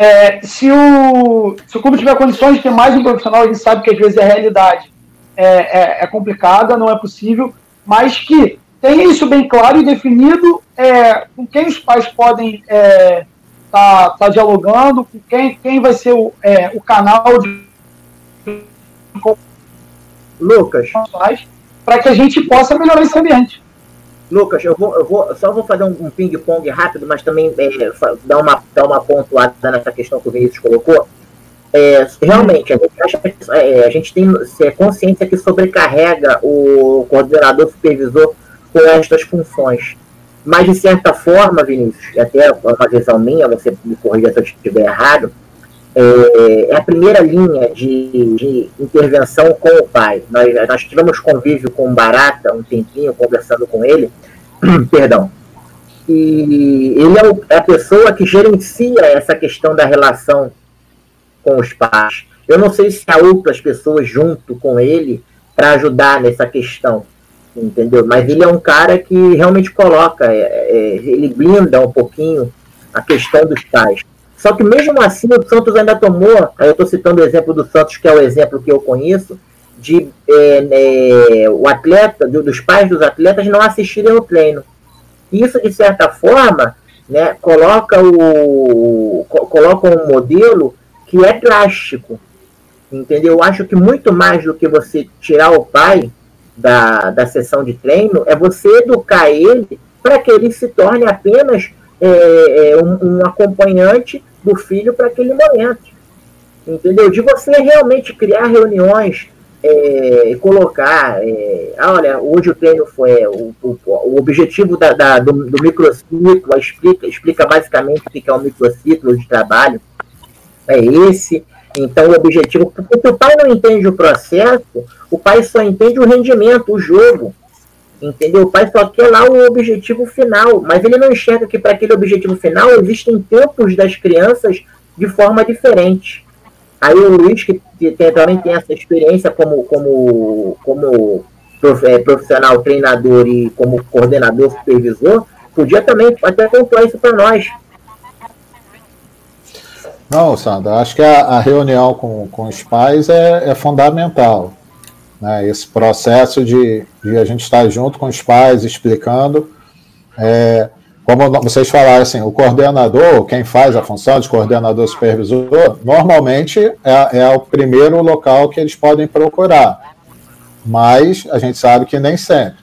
É, se, o, se o clube tiver condições de ter mais um profissional, a gente sabe que às vezes a realidade é, é, é complicada, não é possível, mas que tenha isso bem claro e definido é, com quem os pais podem estar é, tá, tá dialogando, com quem, quem vai ser o, é, o canal de. Lucas. Para que a gente possa melhorar esse ambiente. Lucas, eu vou, eu vou só vou fazer um, um ping-pong rápido, mas também é, dar, uma, dar uma pontuada nessa questão que o Vinícius colocou. É, realmente, a gente, acha, é, a gente tem é, consciência que sobrecarrega o coordenador supervisor com estas funções. Mas, de certa forma, Vinícius, até é uma visão minha, você me corrija se eu estiver errado, é, a primeira linha de, de, intervenção com o pai. Nós, nós tivemos convívio com o Barata um tempinho, conversando com ele, perdão, e ele é, o, é a pessoa que gerencia essa questão da relação com os pais. Eu não sei se há outras pessoas junto com ele para ajudar nessa questão, entendeu? Mas ele é um cara que realmente coloca, é, é, ele blinda um pouquinho a questão dos pais. Só que mesmo assim o Santos ainda tomou, eu estou citando o exemplo do Santos, que é o exemplo que eu conheço, de é, é, o atleta, dos pais dos atletas não assistirem ao treino. Isso, de certa forma, né, coloca, o, coloca um modelo que é drástico. Entendeu? Eu acho que muito mais do que você tirar o pai da, da sessão de treino, é você educar ele para que ele se torne apenas é, é, um, um acompanhante do filho para aquele momento. entendeu? De você realmente criar reuniões é, colocar, é, ah, olha, hoje o treino foi o, o, o objetivo da, da, do, do microciclo, explica, explica basicamente o que é um microciclo de trabalho, é esse. Então o objetivo, porque o pai não entende o processo, o pai só entende o rendimento, o jogo. Entendeu? O pai só quer lá o objetivo final, mas ele não enxerga que para aquele objetivo final existem tempos das crianças de forma diferente. Aí o Luiz, que também tem essa experiência como, como, como é, profissional, treinador e como coordenador, supervisor, podia também até pontuar isso para nós. Não, Sandra, acho que a, a reunião com, com os pais é, é fundamental. Né? Esse processo de, de a gente estar junto com os pais, explicando. É, como vocês falaram, assim, o coordenador, quem faz a função de coordenador supervisor, normalmente é, é, o primeiro local que eles podem procurar. Mas a gente sabe que nem sempre.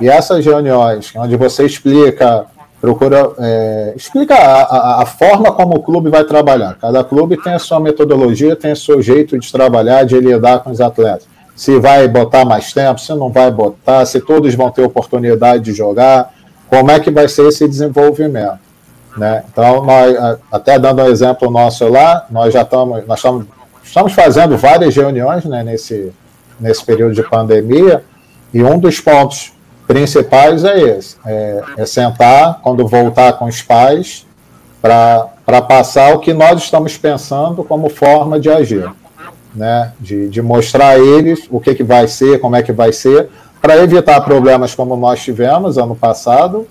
E essas reuniões, onde você explica, procura, é, explica a, a, a, forma como o clube vai trabalhar. Cada clube tem a sua metodologia, tem o seu jeito de trabalhar, de lidar com os atletas. Se vai botar mais tempo, se não vai botar, se todos vão ter oportunidade de jogar como é que vai ser esse desenvolvimento. Né? Então, nós, até dando um exemplo nosso lá, nós já estamos, nós estamos, estamos fazendo várias reuniões né, nesse, nesse período de pandemia, e um dos pontos principais é esse: é, é sentar, quando voltar com os pais, para passar o que nós estamos pensando como forma de agir. Né? De, de mostrar a eles o que, que vai ser, como é que vai ser, para evitar problemas como nós tivemos ano passado,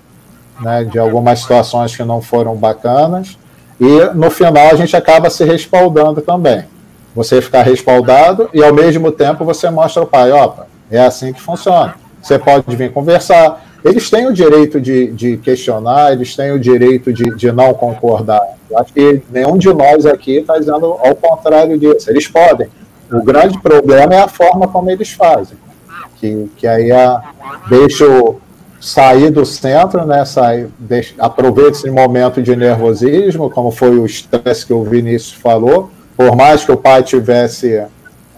né, de algumas situações que não foram bacanas, e no final a gente acaba se respaldando também. Você ficar respaldado e ao mesmo tempo você mostra ao pai, opa, é assim que funciona. Você pode vir conversar. Eles têm o direito de, de questionar, eles têm o direito de, de não concordar. Eu acho que nenhum de nós aqui está dizendo ao contrário disso. Eles podem. O grande problema é a forma como eles fazem que, que aí a, deixo sair do centro, né, deixa, aproveita esse momento de nervosismo, como foi o estresse que o Vinícius falou, por mais que o pai tivesse,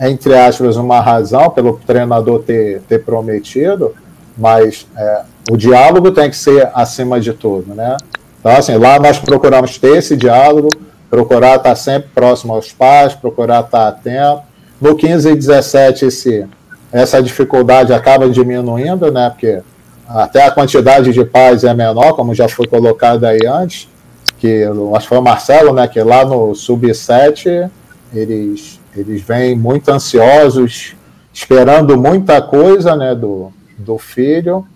entre aspas, uma razão pelo treinador ter, ter prometido, mas é, o diálogo tem que ser acima de tudo, né? Então, assim, lá nós procuramos ter esse diálogo, procurar estar sempre próximo aos pais, procurar estar atento. No 15 e 17, esse essa dificuldade acaba diminuindo, né? Porque até a quantidade de pais é menor, como já foi colocado aí antes, que acho que foi o Marcelo, né? Que lá no sub-7 eles, eles vêm muito ansiosos, esperando muita coisa, né? Do, do filho,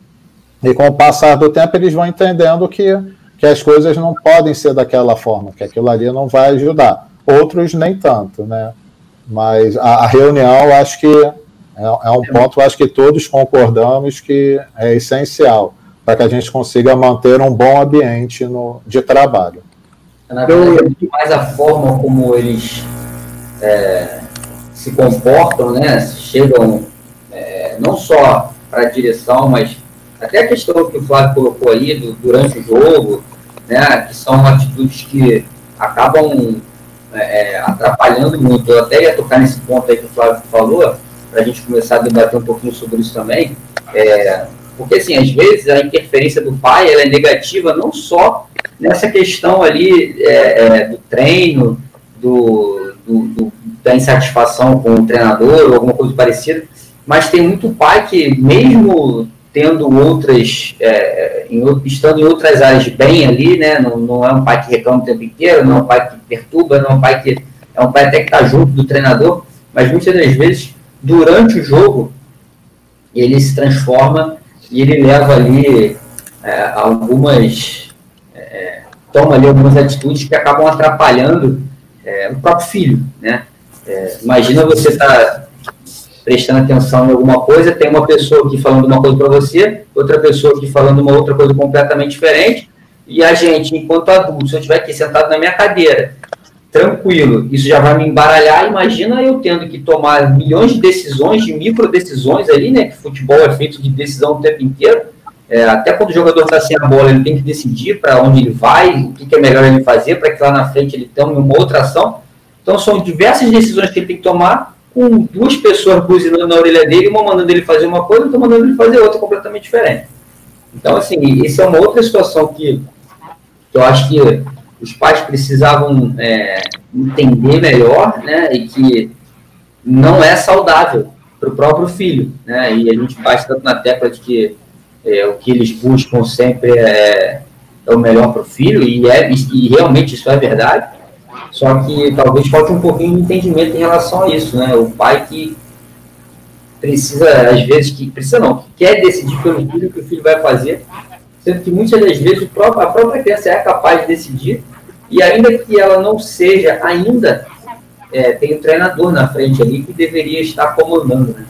e com o passar do tempo eles vão entendendo que, que as coisas não podem ser daquela forma, que aquilo ali não vai ajudar. Outros nem tanto, né? Mas a, a reunião, acho que é, é um ponto, acho que todos concordamos que é essencial para que a gente consiga manter um bom ambiente no, de trabalho. Na verdade, mais a forma como eles é, se comportam, né? Chegam é, não só para a direção, mas até a questão que o Flávio colocou aí do, durante o jogo, né? Que são atitudes que acabam é, é atrapalhando muito. Eu até ia tocar nesse ponto aí que o Flávio falou, para a gente começar a debater um pouquinho sobre isso também, é, porque assim, às vezes a interferência do pai ela é negativa não só nessa questão ali é, é, do treino, do, do, do, da insatisfação com o treinador ou alguma coisa parecida, mas tem muito pai que mesmo tendo outras, é, em, estando em outras áreas bem ali, né, não, não é um pai que reclama o tempo inteiro, não é um pai que perturba, não é um pai que é um pai até que está junto do treinador, mas muitas das vezes durante o jogo, ele se transforma e ele leva ali é, algumas. É, toma ali algumas atitudes que acabam atrapalhando é, o próprio filho. Né? É, imagina você estar tá prestando atenção em alguma coisa, tem uma pessoa aqui falando uma coisa para você, outra pessoa aqui falando uma outra coisa completamente diferente, e a gente, enquanto adulto, se eu estiver aqui sentado na minha cadeira tranquilo, isso já vai me embaralhar. Imagina eu tendo que tomar milhões de decisões, de micro decisões ali, né? Que futebol é feito de decisão o tempo inteiro. É, até quando o jogador está sem a bola, ele tem que decidir para onde ele vai, o que, que é melhor ele fazer para que lá na frente ele tome uma outra ação. Então são diversas decisões que ele tem que tomar com duas pessoas buzinando na orelha dele, uma mandando ele fazer uma coisa, outra mandando ele fazer outra completamente diferente. Então, assim, isso é uma outra situação que, que eu acho que os pais precisavam é, entender melhor, né, e que não é saudável para o próprio filho, né, e a gente bate tanto na tecla de que é, o que eles buscam sempre é, é o melhor para o filho, e, é, e realmente isso é verdade, só que talvez falte um pouquinho de entendimento em relação a isso, né, o pai que precisa, às vezes, que precisa não, que quer decidir pelo filho o que o filho vai fazer, sendo que muitas das vezes a própria criança é capaz de decidir, e ainda que ela não seja, ainda é, tem o um treinador na frente ali que deveria estar comandando. Né?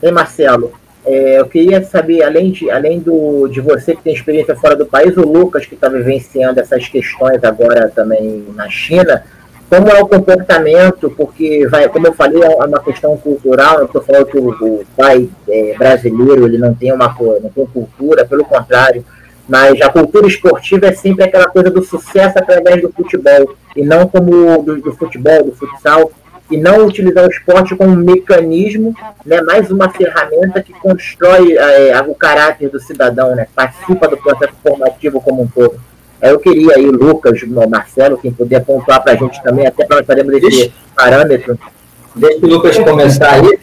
Ei, Marcelo, é, eu queria saber, além, de, além do, de você que tem experiência fora do país, o Lucas, que está vivenciando essas questões agora também na China, como é o comportamento, porque, vai, como eu falei, é uma questão cultural, não estou falando que o, o pai é, brasileiro ele não tem uma não tem cultura, pelo contrário, mas a cultura esportiva é sempre aquela coisa do sucesso através do futebol, e não como do, do futebol, do futsal, e não utilizar o esporte como um mecanismo, né, mais uma ferramenta que constrói é, o caráter do cidadão, né, participa do processo formativo como um todo. Eu queria aí, Lucas, Marcelo, quem puder pontuar para a gente também, até para nós fazermos esse parâmetro. Deixa o Lucas começar aí.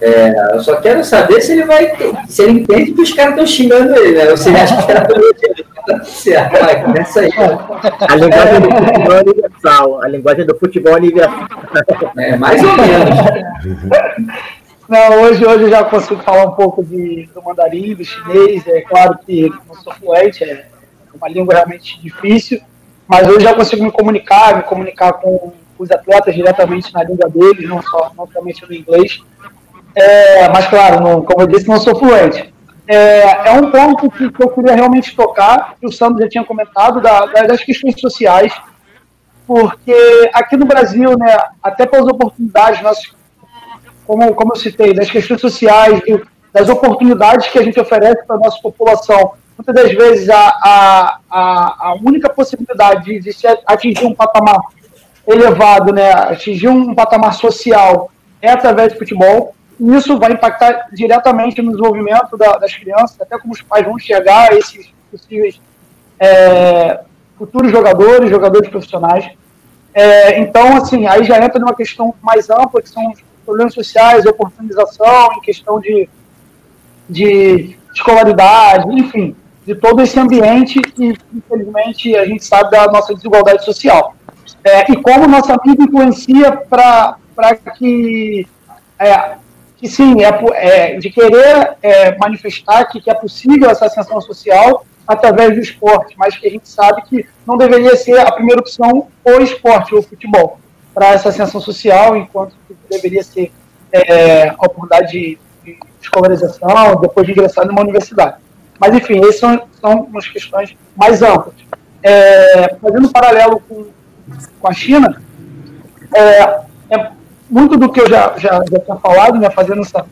É, eu só quero saber se ele vai se ele entende que os caras estão xingando ele, né? Ou se ele acha que os caras estão certo, vai, começa aí. A linguagem do futebol é universal. A linguagem do futebol é universal. É, mais ou menos. Não, hoje, hoje eu já consigo falar um pouco de, do mandarim, do chinês. É claro que não sou fluente, é uma língua realmente difícil, mas hoje já consigo me comunicar, me comunicar com os atletas diretamente na língua deles, não, só, não somente no inglês. É, mas, claro, não, como eu disse, não sou fluente. É, é um ponto que, que, eu queria realmente tocar, que o Sandro já tinha comentado, da, das questões sociais, porque aqui no Brasil, né, até pelas oportunidades, nós, como, como eu citei, das questões sociais, das oportunidades que a gente oferece para a nossa população, muitas das vezes a, a, a, única possibilidade de, se atingir um patamar elevado, né, atingir um patamar social é através do futebol. E isso vai impactar diretamente no desenvolvimento da, das crianças, até como os pais vão a esses possíveis é, futuros jogadores, jogadores profissionais. É, então, assim, aí já entra numa questão mais ampla, que são os problemas sociais, oportunização, em questão de, de escolaridade, enfim, de todo esse ambiente que, infelizmente, a gente sabe da nossa desigualdade social. É, e como nossa mídia influencia para que, é, que sim, é, é de querer é, manifestar que, que é possível essa ascensão social através do esporte, mas que a gente sabe que não deveria ser a primeira opção o esporte, o futebol, para essa ascensão social, enquanto que deveria ser é, a oportunidade de, de escolarização, depois de ingressar numa universidade. Mas, enfim, essas são, são umas questões mais amplas. É, fazendo um paralelo com, com a China, é, é, muito do que eu já, já, já tinha falado, né, fazendo essa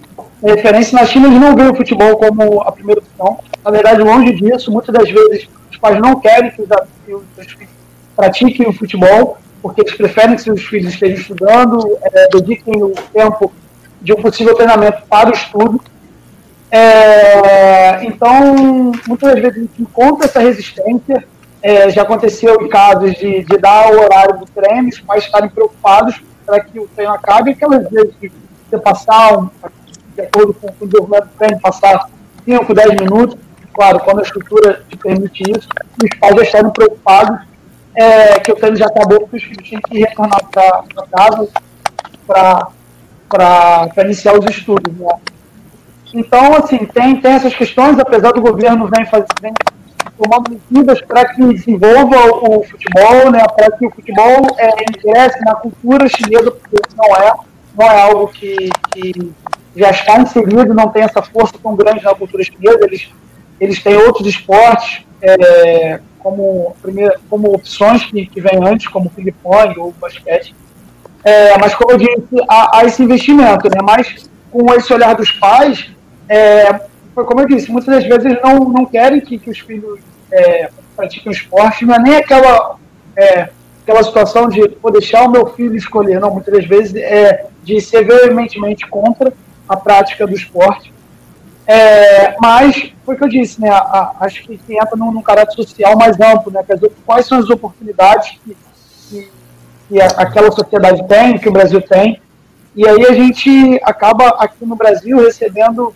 referência, na China eles não veem o futebol como a primeira opção. Na verdade, longe disso, muitas das vezes os pais não querem que os, que os filhos pratiquem o futebol, porque eles preferem que seus filhos estejam estudando, é, dediquem o tempo de um possível treinamento para o estudo, é, então, muitas vezes a gente encontra essa resistência. É, já aconteceu em casos de, de dar o horário do treino, os pais estarem preocupados para que o treino acabe, aquelas vezes que você passar, de acordo com, o desenvolvimento do treino, passar 5, 10 minutos, claro, quando a estrutura te permite isso, os pais já estarem preocupados é, que o treino já acabou, porque os filhos têm que retornar para casa para iniciar os estudos. Né? Então, assim, tem, tem essas questões, apesar do governo vem, vem tomando medidas para que desenvolva o, futebol, né, para que o futebol é, ingresse na cultura chinesa, porque não é, não é algo que, que já está inserido, não tem essa força tão grande na cultura chinesa, eles, eles têm outros esportes é, como, primeiro, como opções que, que vêm antes, como ping-pong ou basquete. É, mas, como eu disse, há, há esse investimento, né, mas com esse olhar dos pais, é, como eu disse, muitas das vezes eles não, não querem que, que os filhos é, pratiquem esporte, não é nem aquela é, aquela situação de vou deixar o meu filho escolher, não, muitas das vezes é de ser veementemente contra a prática do esporte. É, mas, foi o que eu disse, né, a, a, acho que, entra num, num, caráter social mais amplo, né, dizer, quais são as oportunidades que, que, que a, aquela sociedade tem, que o Brasil tem, e aí a gente acaba aqui no Brasil recebendo,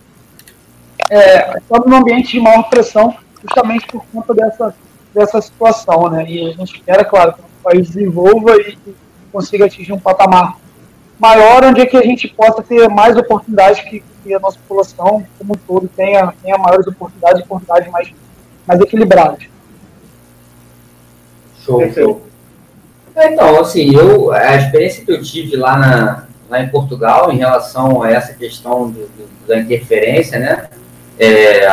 é, num ambiente de maior pressão, justamente por conta dessa, dessa situação, né, e a gente é claro, que o país desenvolva e, e consiga atingir um patamar maior, onde é que a gente possa ter mais oportunidades que, que a nossa população como um todo tenha, tenha maiores oportunidades, oportunidades mais, mais equilibradas. Show, show. É, então, assim, eu, a experiência que eu tive lá, na, lá em Portugal em relação a essa questão do, do, da interferência, né, é,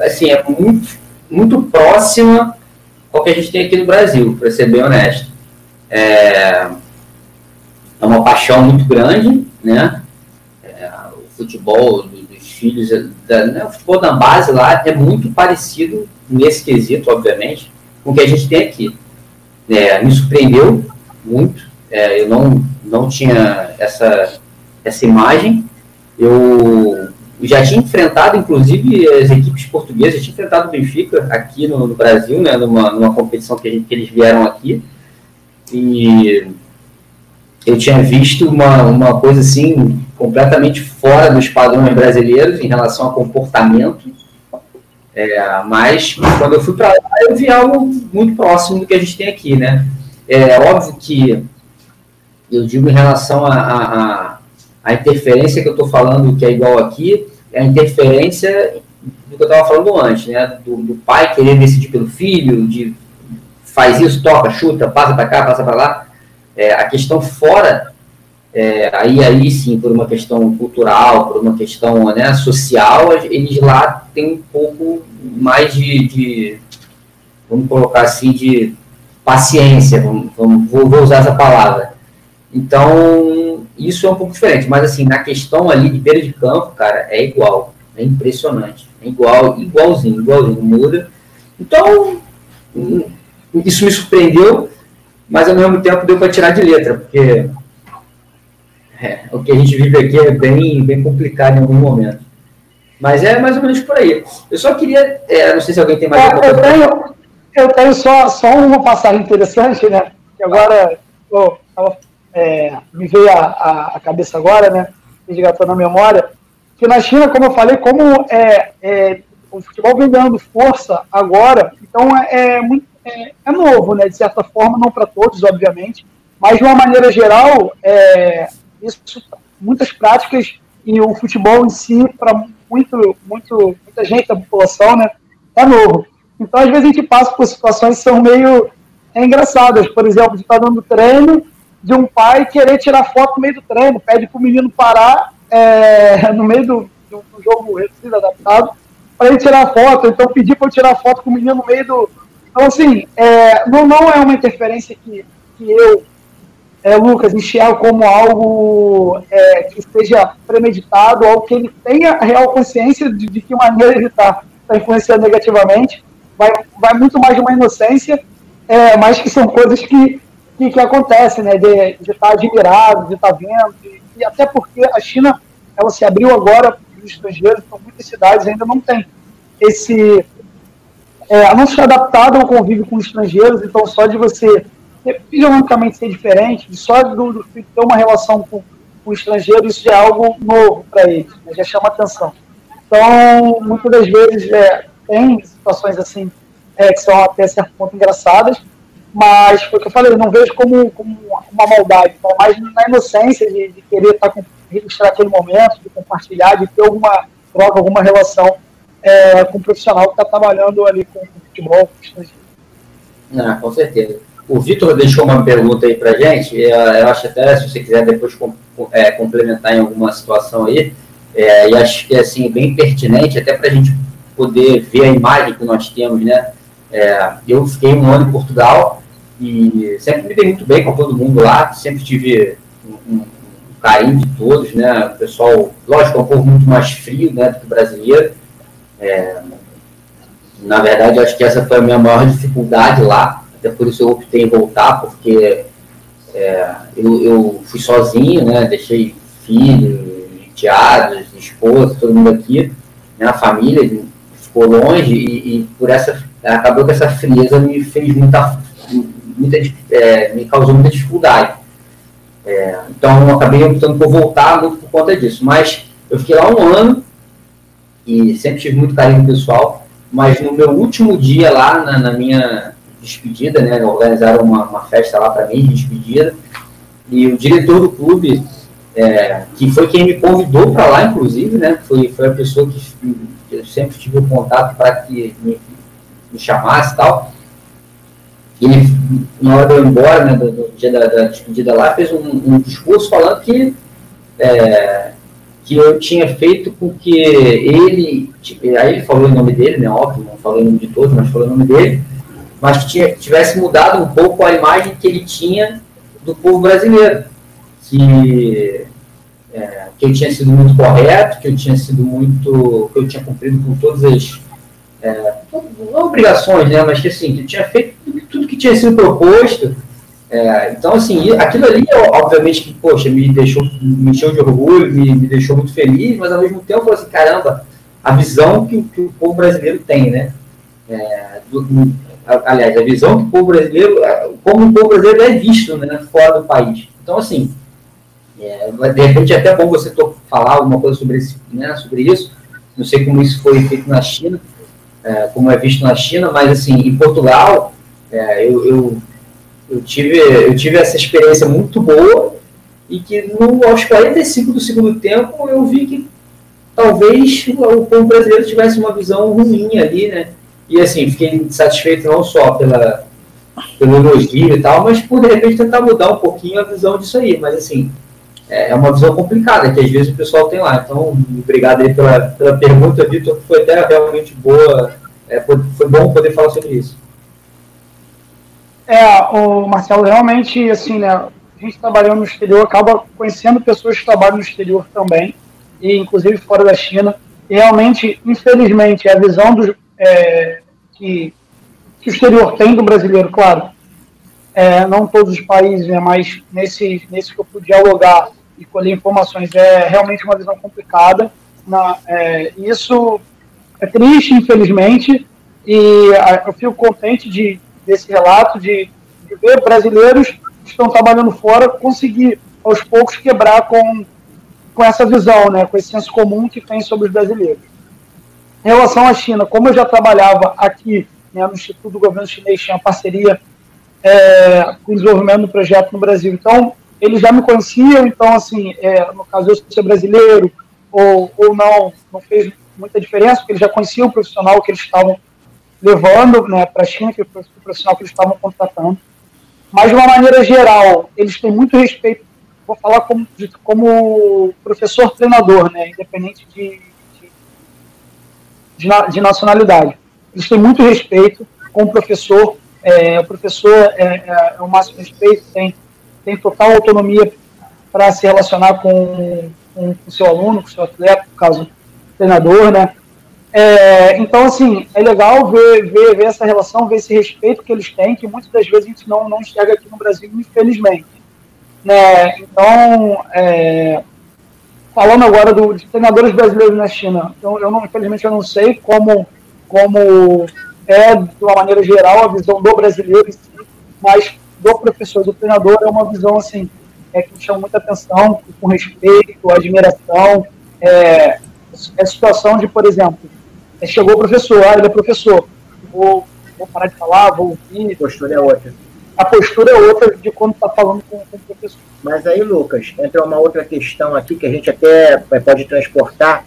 assim, é muito, muito próxima ao que a gente tem aqui no Brasil, para ser bem honesto. É, é uma paixão muito grande, né? É, o futebol dos filhos, da, né? o futebol da base lá é muito parecido nesse quesito, obviamente, com o que a gente tem aqui. É, me surpreendeu muito, é, eu não, não tinha essa, essa imagem. Eu já tinha enfrentado, inclusive, as equipes portuguesas, já tinha enfrentado o Benfica aqui no, no Brasil, né, numa, numa competição que, gente, que eles vieram aqui. E eu tinha visto uma, uma coisa assim completamente fora dos padrões brasileiros em relação a comportamento. É, mas quando eu fui para lá, eu vi algo muito próximo do que a gente tem aqui, né? É óbvio que eu digo em relação a, a, a interferência que eu estou falando, que é igual aqui, a interferência do que eu estava falando antes, né? Do, do, pai querer decidir pelo filho, de faz isso, toca, chuta, passa para cá, passa para lá. É, a questão fora, é, aí, aí sim, por uma questão cultural, por uma questão né, social, eles lá têm um pouco mais de, de vamos colocar assim, de paciência, vamos, vamos, vou, vou usar essa palavra. Então, isso é um pouco diferente, mas assim, na questão ali de beira de campo, cara, é igual, é impressionante, é igual, igualzinho, igualzinho, muda. Então, isso me surpreendeu, mas ao mesmo tempo deu para tirar de letra, porque é, o que a gente vive aqui é bem, bem complicado em algum momento. Mas é mais ou menos por aí. Eu só queria, é, não sei se alguém tem mais é, alguma coisa. Eu tenho, eu tenho só, só uma passagem interessante, né? Que agora oh, é, me veio a, a, a, cabeça agora, né? Resgatou na memória. Que na China, como eu falei, como é, é o futebol vem ganhando força agora, então é, é muito é, é novo, né, de certa forma, não para todos, obviamente, mas de uma maneira geral, é, isso, muitas práticas e o futebol em si, para muito, muito, muita gente da população, né, é novo. Então, às vezes, a gente passa por situações que são meio é, engraçadas. Por exemplo, de estar tá dando treino, de um pai querer tirar foto no meio do treino, pede para o menino parar é, no meio do, do, do jogo reduzido, adaptado, para ele tirar foto. Então, pedir para eu tirar foto com o menino no meio do, então, assim, é, não, não é uma interferência que, que eu, é, Lucas, enxergo como algo é, que seja premeditado, ou que ele tenha real consciência de, de que maneira ele está tá influenciando negativamente. Vai, vai muito mais de uma inocência, é, mas que são coisas que, que, que acontecem, né? De, estar tá admirado, de estar tá vendo, e, e até porque a China ela se abriu agora para os estrangeiros, então muitas cidades ainda não têm esse é, não se adaptado ao convívio com estrangeiros, então só de você fisionomicamente ser diferente, de só do, do ter uma relação com, com estrangeiros, isso já é algo novo para eles, né, já chama atenção. Então, muitas das vezes é, tem situações assim é, que são até certo ponto engraçadas, mas foi o que eu falei, eu não vejo como, como uma maldade, então, mais na inocência de, de querer estar com, registrar aquele momento, de compartilhar, de ter alguma troca, alguma relação é, com um profissional que está trabalhando ali com, com futebol, com com certeza. O Vitor deixou uma pergunta aí para gente, eu acho até, se você quiser depois é, complementar em alguma situação aí, é, e acho que é assim, bem pertinente, até para a gente poder ver a imagem que nós temos, né? É, eu fiquei um ano em Portugal e sempre me dei muito bem com todo mundo lá, sempre tive um, um carinho de todos, né? O pessoal, lógico, é um povo muito mais frio né, do que o brasileiro, é, na verdade, acho que essa foi a minha maior dificuldade lá, até por isso eu optei em voltar, porque é, eu, eu, fui sozinho, né? Deixei filho, teados, esposa, todo mundo aqui, né, a família ficou longe e, e, por essa acabou que essa frieza me fez muita, muita é, me causou muita dificuldade. É, então eu acabei optando por voltar muito por conta disso. Mas eu fiquei lá um ano e sempre tive muito carinho pessoal. Mas no meu último dia lá na, na minha despedida, né, organizaram uma, uma festa lá para mim de despedida e o diretor do clube, é, que foi quem me convidou para lá, inclusive, né, foi, foi a pessoa que eu sempre tive o contato para que me, me chamasse e tal ele, na hora de eu ir embora, né, do, do dia da, da, despedida lá, fez um, um discurso falando que, é, que eu tinha feito com que ele, tipo, aí ele falou o nome dele, né, óbvio, não falou o nome de todos, mas falou o nome dele, mas que tivesse mudado um pouco a imagem que ele tinha do povo brasileiro, que, é, que eu tinha sido muito correto, que eu tinha sido muito, que eu tinha cumprido com todas as é, não obrigações, né, mas que assim, que tinha feito tudo tinha sido proposto. É, então, assim, aquilo ali, obviamente, que, poxa, me deixou, me encheu de orgulho, me, me deixou muito feliz, mas ao mesmo tempo, eu falei assim, caramba, a visão que, que o povo brasileiro tem, né? É, do, aliás, a visão que o povo brasileiro, é, como o povo brasileiro é visto né, fora do país. Então, assim, é, de repente é até bom você falar alguma coisa sobre, esse, né, sobre isso. Não sei como isso foi feito na China, é, como é visto na China, mas assim, em Portugal, é, eu, eu, eu, tive, eu tive essa experiência muito boa e que no, aos 45 do segundo tempo eu vi que talvez o povo brasileiro tivesse uma visão ruim ali, né? E assim, fiquei satisfeito não só pela, pelo elogio e tal, mas por de repente tentar mudar um pouquinho a visão disso aí. Mas assim, é, é uma visão complicada que às vezes o pessoal tem lá. Então, obrigado aí pela, pela pergunta, Vitor, foi até realmente boa. É, foi, foi bom poder falar sobre isso. É, o Marcelo, realmente, assim, né, a gente trabalhando no exterior acaba conhecendo pessoas que trabalham no exterior também, e inclusive fora da China. E realmente, infelizmente, a visão do, é, que, que o exterior tem do brasileiro, claro, é, não todos os países, né, mas nesse, nesse que eu pude dialogar e colher informações. É realmente uma visão complicada. Na, é, isso é triste, infelizmente, e a, eu fico contente de, desse relato de, de ver brasileiros que estão trabalhando fora conseguir, aos poucos, quebrar com, com essa visão, né, com esse senso comum que tem sobre os brasileiros. Em relação à China, como eu já trabalhava aqui né, no Instituto do Governo Chinês, tinha parceria é, com o desenvolvimento do projeto no Brasil. Então, eles já me conheciam, então, assim, é, no caso eu ser brasileiro ou, ou não, não fez muita diferença, porque eles já conheciam o profissional que eles estavam levando né, para a China, que é o profissional que eles estavam contratando. Mas, de uma maneira geral, eles têm muito respeito, vou falar como, como professor-treinador, né, independente de, de, de, de, nacionalidade. Eles têm muito respeito com o professor, é, o professor é, é, é o máximo respeito, tem tem total autonomia para se relacionar com, com o seu aluno, com o seu atleta, no caso, treinador, né? É, então, assim, é legal ver, ver, ver essa relação, ver esse respeito que eles têm, que muitas das vezes a gente não, não enxerga aqui no Brasil, infelizmente. Né? Então, é, falando agora do, de treinadores brasileiros na China, eu, eu não, infelizmente eu não sei como, como é, de uma maneira geral, a visão do brasileiro mas do professor, do treinador, é uma visão assim, é, que me chama muita atenção, com respeito, admiração. É, é situação de, por exemplo, é, chegou o professor, ah, ele é professor, vou, vou parar de falar, vou ouvir. A postura é outra. A postura é outra de quando está falando com, com o professor. Mas aí, Lucas, entra uma outra questão aqui que a gente até pode transportar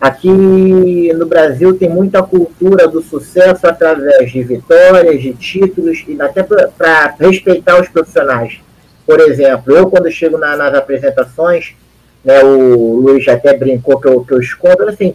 Aqui no Brasil tem muita cultura do sucesso através de vitórias, de títulos e até para respeitar os profissionais. Por exemplo, eu quando chego na, nas apresentações, né, o Luiz até brincou que eu, que eu escondo, assim,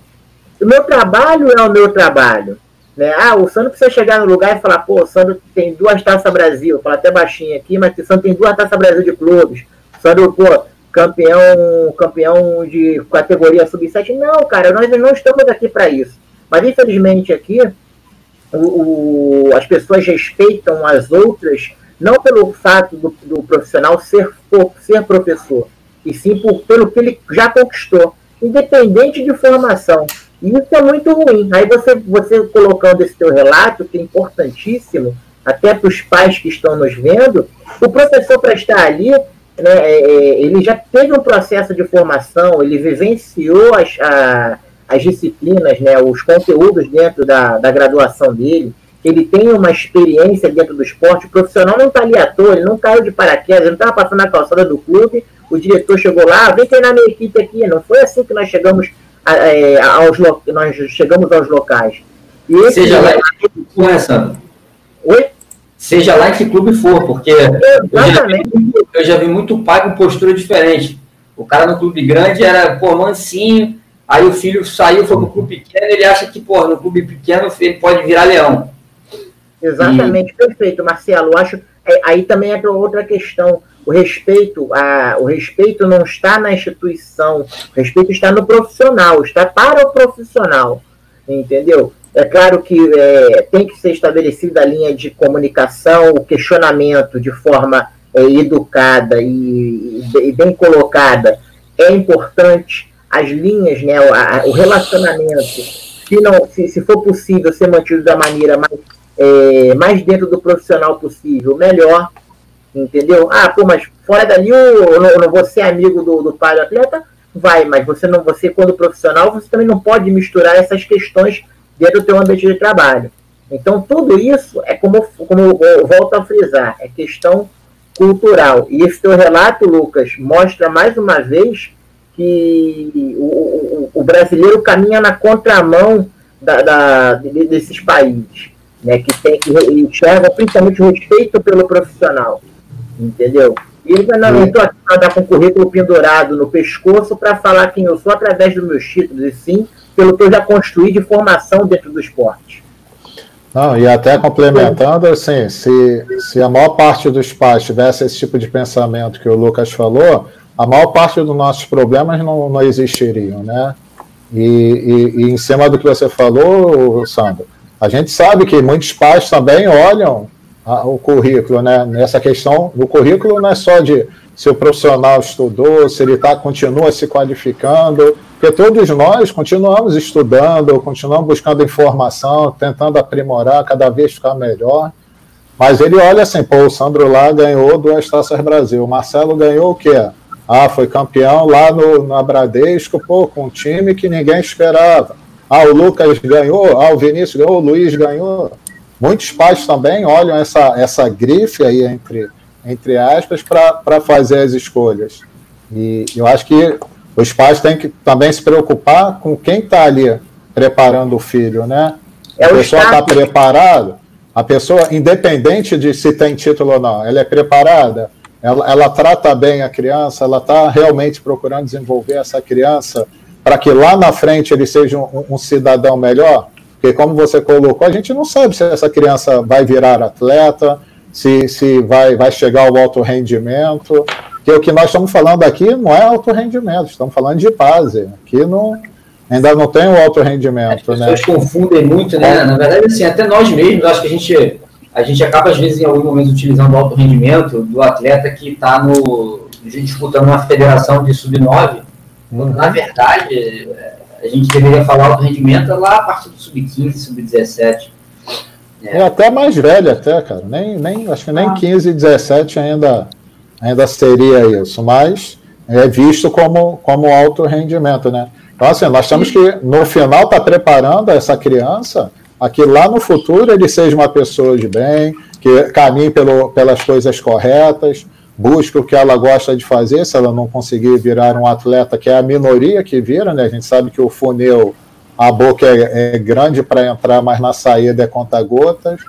o meu trabalho é o meu trabalho. Né? Ah, o Sandro precisa chegar no lugar e falar, pô, o Sandro tem duas taças Brasil, fala até baixinho aqui, mas o Sandro tem duas taças Brasil de clubes. O Sandro, pô, campeão, campeão de categoria sub-7. Não, cara, nós não estamos aqui para isso. Mas infelizmente aqui o, o, as pessoas respeitam as outras não pelo fato do, do profissional ser, ser professor, e sim por, pelo que ele já conquistou, independente de formação. E isso é muito ruim. Aí você, você colocando esse teu relato, que é importantíssimo, até para os pais que estão nos vendo, o professor para estar ali, né, é, é, ele já teve um processo de formação, ele vivenciou as, a, as disciplinas, né, os conteúdos dentro da, da graduação dele, ele tem uma experiência dentro do esporte, o profissional não está ali à toa, ele não caiu de paraquedas, ele não estava passando na calçada do clube, o diretor chegou lá, ah, vem treinar minha equipe aqui. Não foi assim que nós chegamos, é, aos, nós chegamos aos locais. E Seja lá em que clube for, né, Sandro? Oi? Seja lá que clube for, porque eu já, vi, eu já vi muito pai com postura diferente. O cara no clube grande era, pô, mansinho, aí o filho saiu, foi pro clube pequeno, ele acha que, pô, no clube pequeno ele pode virar leão. Exatamente, e... perfeito, Marcelo. Acho é, aí também é outra questão. O respeito, a, o respeito não está na instituição, o respeito está no profissional, está para o profissional, entendeu? É claro que é, tem que ser estabelecida a linha de comunicação, o questionamento de forma é, educada e, e, bem colocada é importante. As linhas, né, o, o relacionamento, se, não, se, se for possível ser mantido da maneira mais é, mais dentro do profissional possível, melhor. Entendeu? Ah, pô, mas fora dali eu não, não vou ser amigo do, do pai do atleta? Vai, mas você não, você, quando profissional, você também não pode misturar essas questões dentro do teu ambiente de trabalho. Então, tudo isso é como, como eu volto a frisar, é questão cultural. E esse teu relato, Lucas, mostra mais uma vez que o, o, o brasileiro caminha na contramão da, da, desses países né, que tem que enxerga principalmente o respeito pelo profissional, entendeu? E eu não estou aqui para dar com o currículo pendurado no pescoço para falar quem eu sou através dos meus títulos, e sim pelo que eu já construí de formação dentro do esporte. Não, e até complementando, assim, se, se a maior parte dos pais tivesse esse tipo de pensamento que o Lucas falou, a maior parte dos nossos problemas não, não existiriam, né? E, e, e em cima do que você falou, Sandro, a gente sabe que muitos pais também olham a, o currículo, né? Nessa questão, o currículo não é só de se o profissional estudou, se ele tá, continua se qualificando, porque todos nós continuamos estudando, continuamos buscando informação, tentando aprimorar, cada vez ficar melhor. Mas ele olha assim, pô, o Sandro lá ganhou duas taças Brasil, o Marcelo ganhou o quê? Ah, foi campeão lá no, na Bradesco, pô, com um time que ninguém esperava. Ah, o Lucas ganhou, ah, o Vinícius ganhou, o Luiz ganhou. Muitos pais também olham essa, essa grife aí entre, entre aspas para fazer as escolhas. E eu acho que os pais têm que também se preocupar com quem está ali preparando o filho, né? É a pessoa está preparada, a pessoa, independente de se tem título ou não, ela é preparada, ela, ela trata bem a criança, ela está realmente procurando desenvolver essa criança para que lá na frente ele seja um, um, cidadão melhor? Porque, como você colocou, a gente não sabe se essa criança vai virar atleta, se, se vai, vai chegar ao alto rendimento. Porque o que nós estamos falando aqui não é alto rendimento, estamos falando de base. Aqui não, ainda não tem o alto rendimento. As pessoas né? confundem muito, né? Na verdade, assim, até nós mesmos, acho que a gente, a gente acaba, às vezes, em algum momento, utilizando o alto rendimento do atleta que está no disputando uma federação de sub-9 na verdade, a gente deveria falar alto rendimento lá a partir do sub-15, sub-17. É. é. até mais velho, até, cara. Nem, nem, acho que nem ah. 15, 17 ainda, ainda seria isso, mas é visto como, como alto rendimento, né? Então, assim, nós temos que, no final, estar tá preparando essa criança a que lá no futuro ele seja uma pessoa de bem, que caminhe pelo, pelas coisas corretas, busca o que ela gosta de fazer, se ela não conseguir virar um atleta, que é a minoria que vira, né? A gente sabe que o funil, a boca é, é grande para entrar, mas na saída é conta-gotas.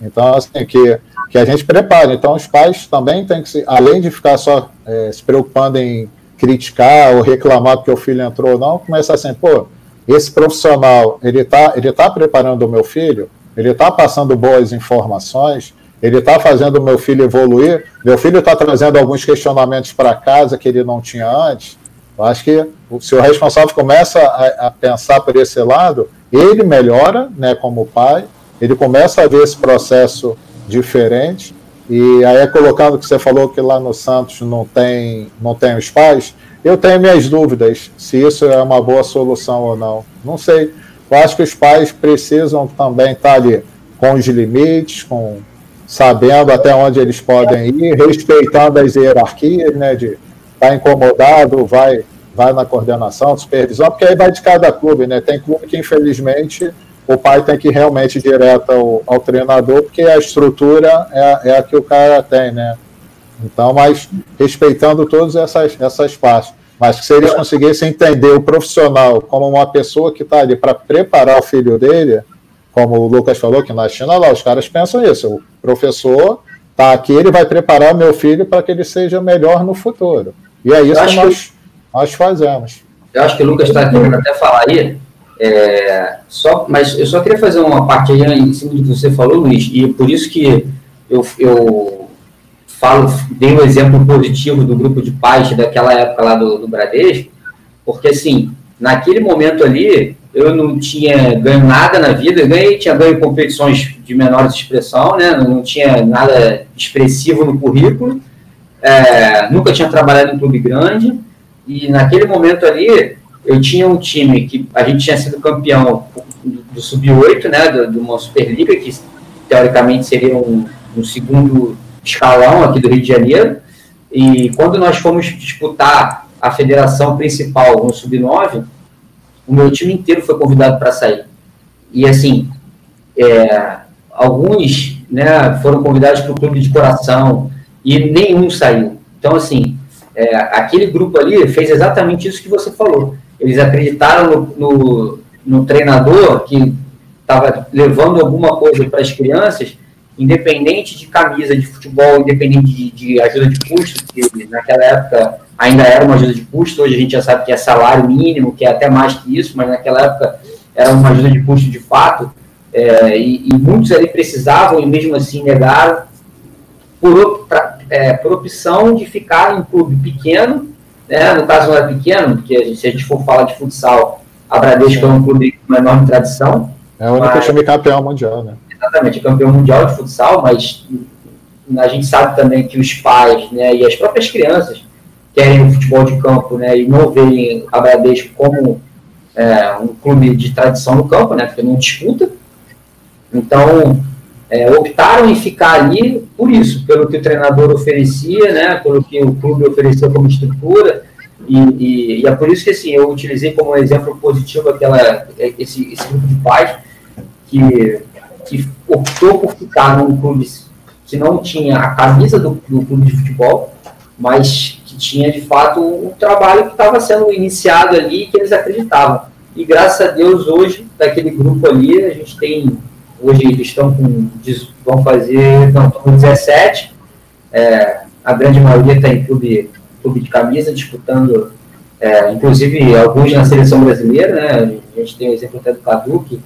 Então, assim, que, que a gente prepare. Então, os pais também têm que, se, além de ficar só é, se preocupando em criticar ou reclamar porque o filho entrou ou não, começa assim, pô, esse profissional, ele está ele tá preparando o meu filho, ele está passando boas informações, ele está fazendo meu filho evoluir. Meu filho está trazendo alguns questionamentos para casa que ele não tinha antes. Eu acho que se o responsável começa a, a, pensar por esse lado, ele melhora, né, como pai, ele começa a ver esse processo diferente. E aí colocando que você falou que lá no Santos não tem, não tem os pais. Eu tenho minhas dúvidas se isso é uma boa solução ou não. Não sei. Eu acho que os pais precisam também estar ali com os limites, com sabendo até onde eles podem ir, respeitando as hierarquias, né? De tá incomodado, vai, vai na coordenação, supervisão, porque aí vai de cada clube, né? Tem clube que, infelizmente, o pai tem que ir realmente direto ao, ao treinador, porque a estrutura é, é a que o cara tem, né? Então, mas respeitando todas essas, essas partes. Mas que se eles conseguissem entender o profissional como uma pessoa que está ali para preparar o filho dele, como o Lucas falou, que na China lá os caras pensam isso. O professor está aqui, ele vai preparar meu filho para que ele seja melhor no futuro. E é isso que nós, que nós fazemos. Eu acho que o Lucas está querendo até falar aí, é, só, mas eu só queria fazer uma parte aí em cima do que você falou, Luiz, e por isso que eu, eu falo, dei um exemplo positivo do grupo de pais daquela época lá do, do Bradesco, porque assim, naquele momento ali, eu não tinha ganho nada na vida, ganhei, tinha ganho competições de menor expressão, né, não tinha nada expressivo no currículo, é, nunca tinha trabalhado em clube grande, e naquele momento ali, eu tinha um time que a gente tinha sido campeão do Sub-8, né, de uma Superliga, que teoricamente seria um, um, segundo escalão aqui do Rio de Janeiro. E quando nós fomos disputar a federação principal no Sub-9, o meu time inteiro foi convidado para sair. E assim, é, alguns né, foram convidados para o clube de coração e nenhum saiu. Então, assim, é, aquele grupo ali fez exatamente isso que você falou eles acreditaram no, no, no treinador que estava levando alguma coisa para as crianças, independente de camisa de futebol, independente de, de, ajuda de custo, que naquela época ainda era uma ajuda de custo, hoje a gente já sabe que é salário mínimo, que é até mais que isso, mas naquela época era uma ajuda de custo de fato, é, e, e, muitos ali precisavam e mesmo assim negaram, por, é, por opção de ficar em um clube pequeno, né? No caso não é pequeno, porque se a gente for falar de futsal, a Bradesco é um clube com uma enorme tradição. É o único time campeão mundial, né? Exatamente, campeão mundial de futsal, mas a gente sabe também que os pais né, e as próprias crianças querem o futebol de campo né, e não veem a Bradesco como é, um clube de tradição no campo, né, porque não disputa. Então, é, optaram em ficar ali por isso, pelo que o treinador oferecia, né, pelo que o clube ofereceu como estrutura, e, e, e é por isso que assim, eu utilizei como exemplo positivo aquela, esse, esse grupo de pais que, que optou por ficar num clube que não tinha a camisa do, do clube de futebol, mas que tinha de fato um trabalho que estava sendo iniciado ali e que eles acreditavam. E graças a Deus, hoje, daquele grupo ali, a gente tem Hoje eles estão com, vão fazer, não, estão com 17. É, a grande maioria está em clube, clube de camisa, disputando, é, inclusive alguns na seleção brasileira, né? A gente tem o exemplo até do Cadu, que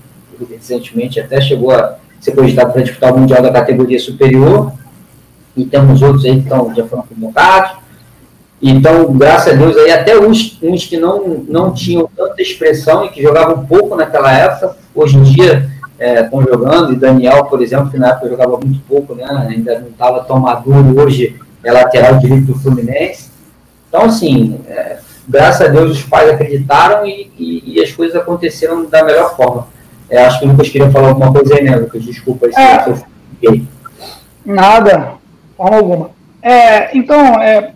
recentemente até chegou a ser cogitado para disputar o Mundial da categoria superior. E temos outros aí que estão, já foram convocados. Então, graças a Deus, aí até uns, uns que não, não tinham tanta expressão e que jogavam pouco naquela época, hoje em dia estão é, jogando, e Daniel, por exemplo, que na época jogava muito pouco, né, ainda não estava tão maduro, hoje é lateral direito do Fluminense. Então, assim, é, graças a Deus os pais acreditaram e, e, e, as coisas aconteceram da melhor forma. É, acho que o Lucas queria falar alguma coisa aí, né, Lucas? Desculpa aí é, se eu fiquei. Nada, forma alguma. É, então, é,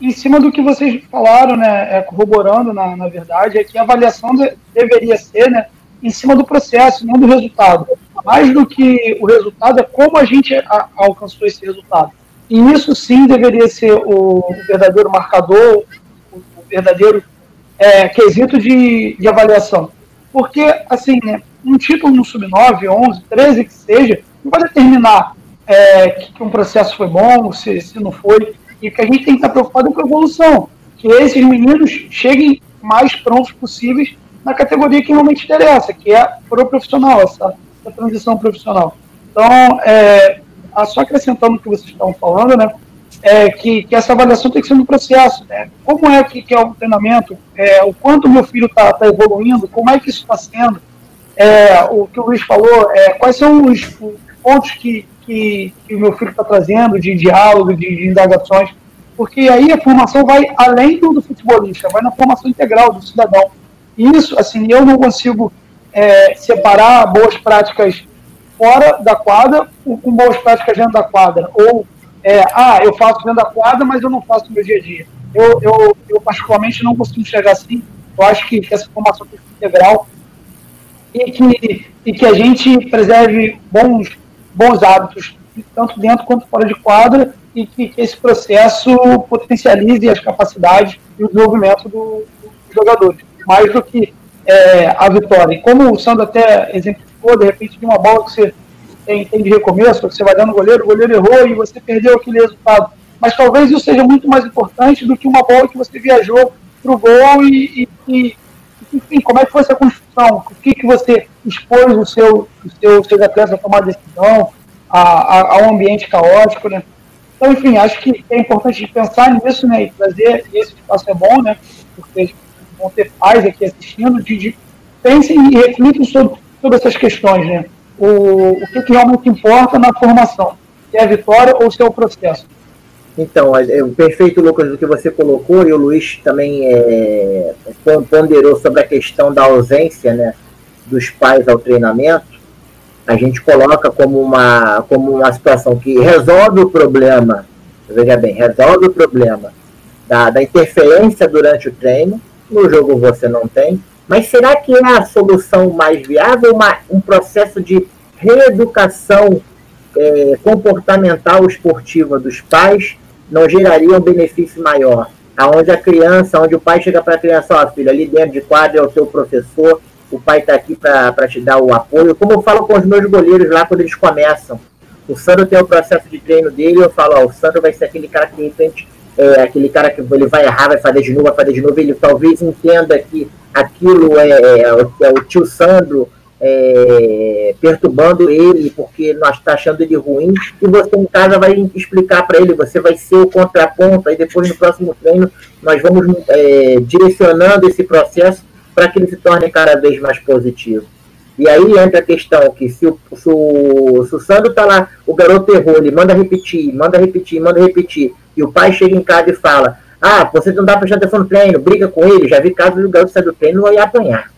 em cima do que vocês falaram, né, é, corroborando, na, na verdade, é que a avaliação de, deveria ser, né, em cima do processo, não do resultado. Mais do que o resultado, é como a gente a, alcançou esse resultado. E isso sim deveria ser o, o verdadeiro marcador, o, o verdadeiro é, quesito de, de avaliação. Porque, assim, né, um título no Sub-9, 11, 13, que seja, não vai determinar é, que, que, um processo foi bom, se, se não foi. E que a gente tem que estar preocupado com a evolução. Que esses meninos cheguem mais prontos possíveis na categoria que realmente interessa, que é pro profissional, essa, essa transição profissional. Então, é, só acrescentando o que vocês estão falando, né, é que, que, essa avaliação tem que ser um processo, né? Como é que, que é o treinamento, é, o quanto meu filho está tá evoluindo, como é que isso está sendo, é, o que o Luiz falou, é, quais são os, os pontos que, que, que, o meu filho está trazendo de diálogo, de, de, indagações, porque aí a formação vai além do, do futebolista, vai na formação integral do cidadão. Isso, assim, eu não consigo é, separar boas práticas fora da quadra com, com boas práticas dentro da quadra, ou é, ah, eu faço dentro da quadra, mas eu não faço no meu dia a dia. Eu, eu, eu particularmente não consigo enxergar assim. Eu acho que, que essa formação integral e que, e que a gente preserve bons, bons hábitos, tanto dentro quanto fora de quadra, e que, que esse processo potencialize as capacidades e o desenvolvimento do, dos jogadores, mais do que é, a vitória. E como o Sandro até exemplificou, de repente, de uma bola que você tem, tem de recomeço, você vai dando goleiro, o goleiro errou e você perdeu aquele resultado mas talvez isso seja muito mais importante do que uma bola que você viajou para o gol e, e, e, enfim, como é que foi essa construção? O que, que você expôs o seu, o seu, seus atletas a tomar decisão, a, a, ao ambiente caótico, né? Então, enfim, acho que é importante pensar nisso, né, e trazer, esse espaço é bom, né, porque vão ter pais aqui assistindo, de, de pensem e reflitam sobre, sobre essas questões, né, o, o que, que realmente importa na formação, se é a vitória ou se é o processo. Então, é, perfeito, Lucas, do que você colocou, e o Luiz também é, ponderou sobre a questão da ausência né, dos pais ao treinamento, a gente coloca como uma, como uma situação que resolve o problema, veja bem, resolve o problema da, da interferência durante o treino, no jogo você não tem, mas será que é a solução mais viável uma, um processo de reeducação é, comportamental esportiva dos pais não geraria um benefício maior. Aonde a criança, onde o pai chega para a criança, ó, filho, ali dentro de quadro é o seu professor, o pai está aqui para te dar o apoio. Como eu falo com os meus goleiros lá quando eles começam. O Sandro tem o processo de treino dele, eu falo, ó, o Sandro vai ser aquele cara que de é aquele cara que ele vai errar, vai fazer de novo, vai fazer de novo, ele talvez entenda que aquilo é, é, é o tio Sandro é, perturbando ele porque nós está achando ele ruim e você em casa vai explicar para ele, você vai ser o contraponto, aí depois no próximo treino nós vamos é, direcionando esse processo para que ele se torne cada vez mais positivo. E aí entra a questão que se o, se o, se o Sandro está lá, o garoto errou, ele manda repetir, manda repetir, manda repetir, e o pai chega em casa e fala, ah, você não dá prestar atenção no treino, briga com ele, já vi casos do garoto sair do treino e apanhar.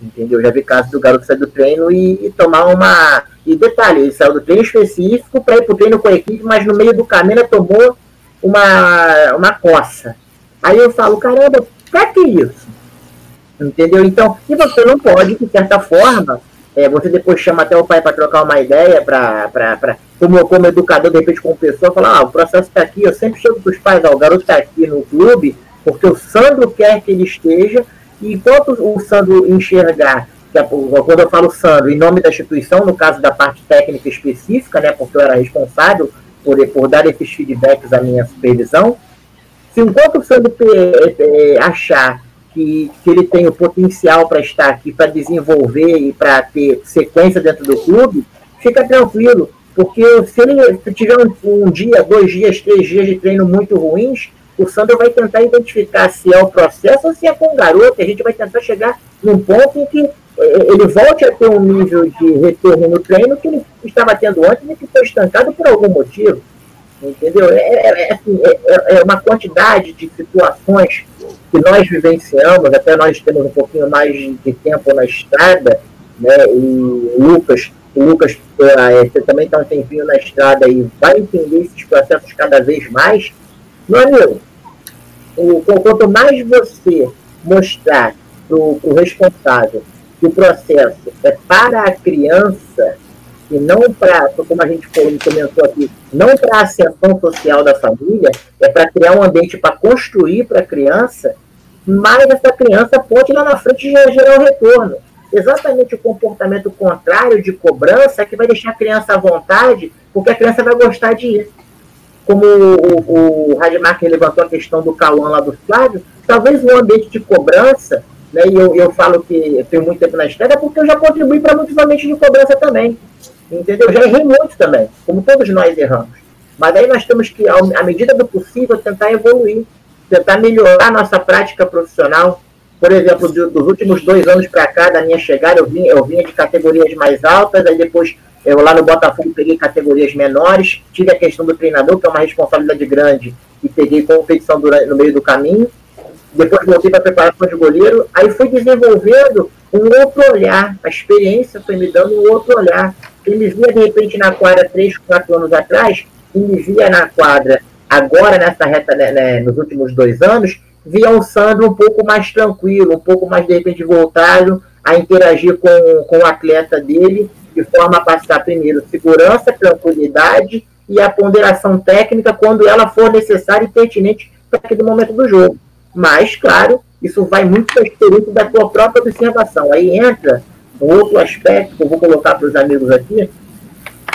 Entendeu? Já vi casos do garoto sair do treino e, e, tomar uma. E detalhe, ele saiu do treino específico para ir para o treino com a equipe, mas no meio do caminho tomou uma, uma coça. Aí eu falo, caramba, pra que isso? Entendeu? Então, e você não pode, de certa forma, é, você depois chama até o pai para trocar uma ideia, para como, como educador, de repente, como pessoa, falar, ah, o processo está aqui, eu sempre chego para os pais, ah, o garoto está aqui no clube, porque o Sandro quer que ele esteja, e enquanto o Sandro enxergar, que quando eu falo Sandro, em nome da instituição, no caso da parte técnica específica, né, porque eu era responsável por, por dar esses feedbacks à minha supervisão, se enquanto o Sandro é, achar que, que ele tem o potencial para estar aqui, para desenvolver e para ter sequência dentro do clube, fica tranquilo, porque se ele tiver um, um dia, dois dias, três dias de treino muito ruins, o Sandro vai tentar identificar se é o processo ou se é com o garoto. A gente vai tentar chegar num ponto em que eh, ele volte a ter um nível de retorno no treino que ele estava tendo antes e que foi estancado por algum motivo. Entendeu? É, é, é assim, é, é, é, uma quantidade de situações que nós vivenciamos, até nós temos um pouquinho mais de tempo na estrada, né? E o Lucas, o Lucas é, também está um tempinho na estrada e vai entender esses processos cada vez mais. Meu amigo, o, quanto mais você mostrar para o responsável que o processo é para a criança e não para, como a gente comentou aqui, não para a ascensão social da família, é para criar um ambiente para construir para a criança, mas essa criança pode lá na frente gerar um retorno. Exatamente o comportamento contrário de cobrança é que vai deixar a criança à vontade, porque a criança vai gostar de ir como o, o Rademacher levantou a questão do Cauã lá do Flávio, talvez um ambiente de cobrança, né, e eu, eu falo que eu tenho muito tempo na estrada, porque eu já contribuí para muitos ambientes de cobrança também. Entendeu? Já errei muito também, como todos nós erramos. Mas aí nós temos que, à medida do possível, tentar evoluir, tentar melhorar a nossa prática profissional. por exemplo, dos últimos dois anos para cá, da minha chegada, eu vinha, eu vinha de categorias mais altas, aí depois eu lá no Botafogo peguei categorias menores, tive a questão do treinador, que é uma responsabilidade grande, e peguei competição durante, no meio do caminho. Depois voltei para preparação de goleiro, aí fui desenvolvendo um outro olhar, a experiência foi me dando um outro olhar. Quem me via de repente na quadra três, quatro anos atrás, quem me via na quadra agora nessa reta, né, né, nos últimos dois anos, via um Sandro um pouco mais tranquilo, um pouco mais de repente voltado a interagir com, com o atleta dele, de forma a passar primeiro segurança, tranquilidade e a ponderação técnica quando ela for necessária e pertinente para aquele momento do jogo. Mas, claro, isso vai muito da experiência da tua própria observação. Aí entra um outro aspecto que eu vou colocar para os amigos aqui,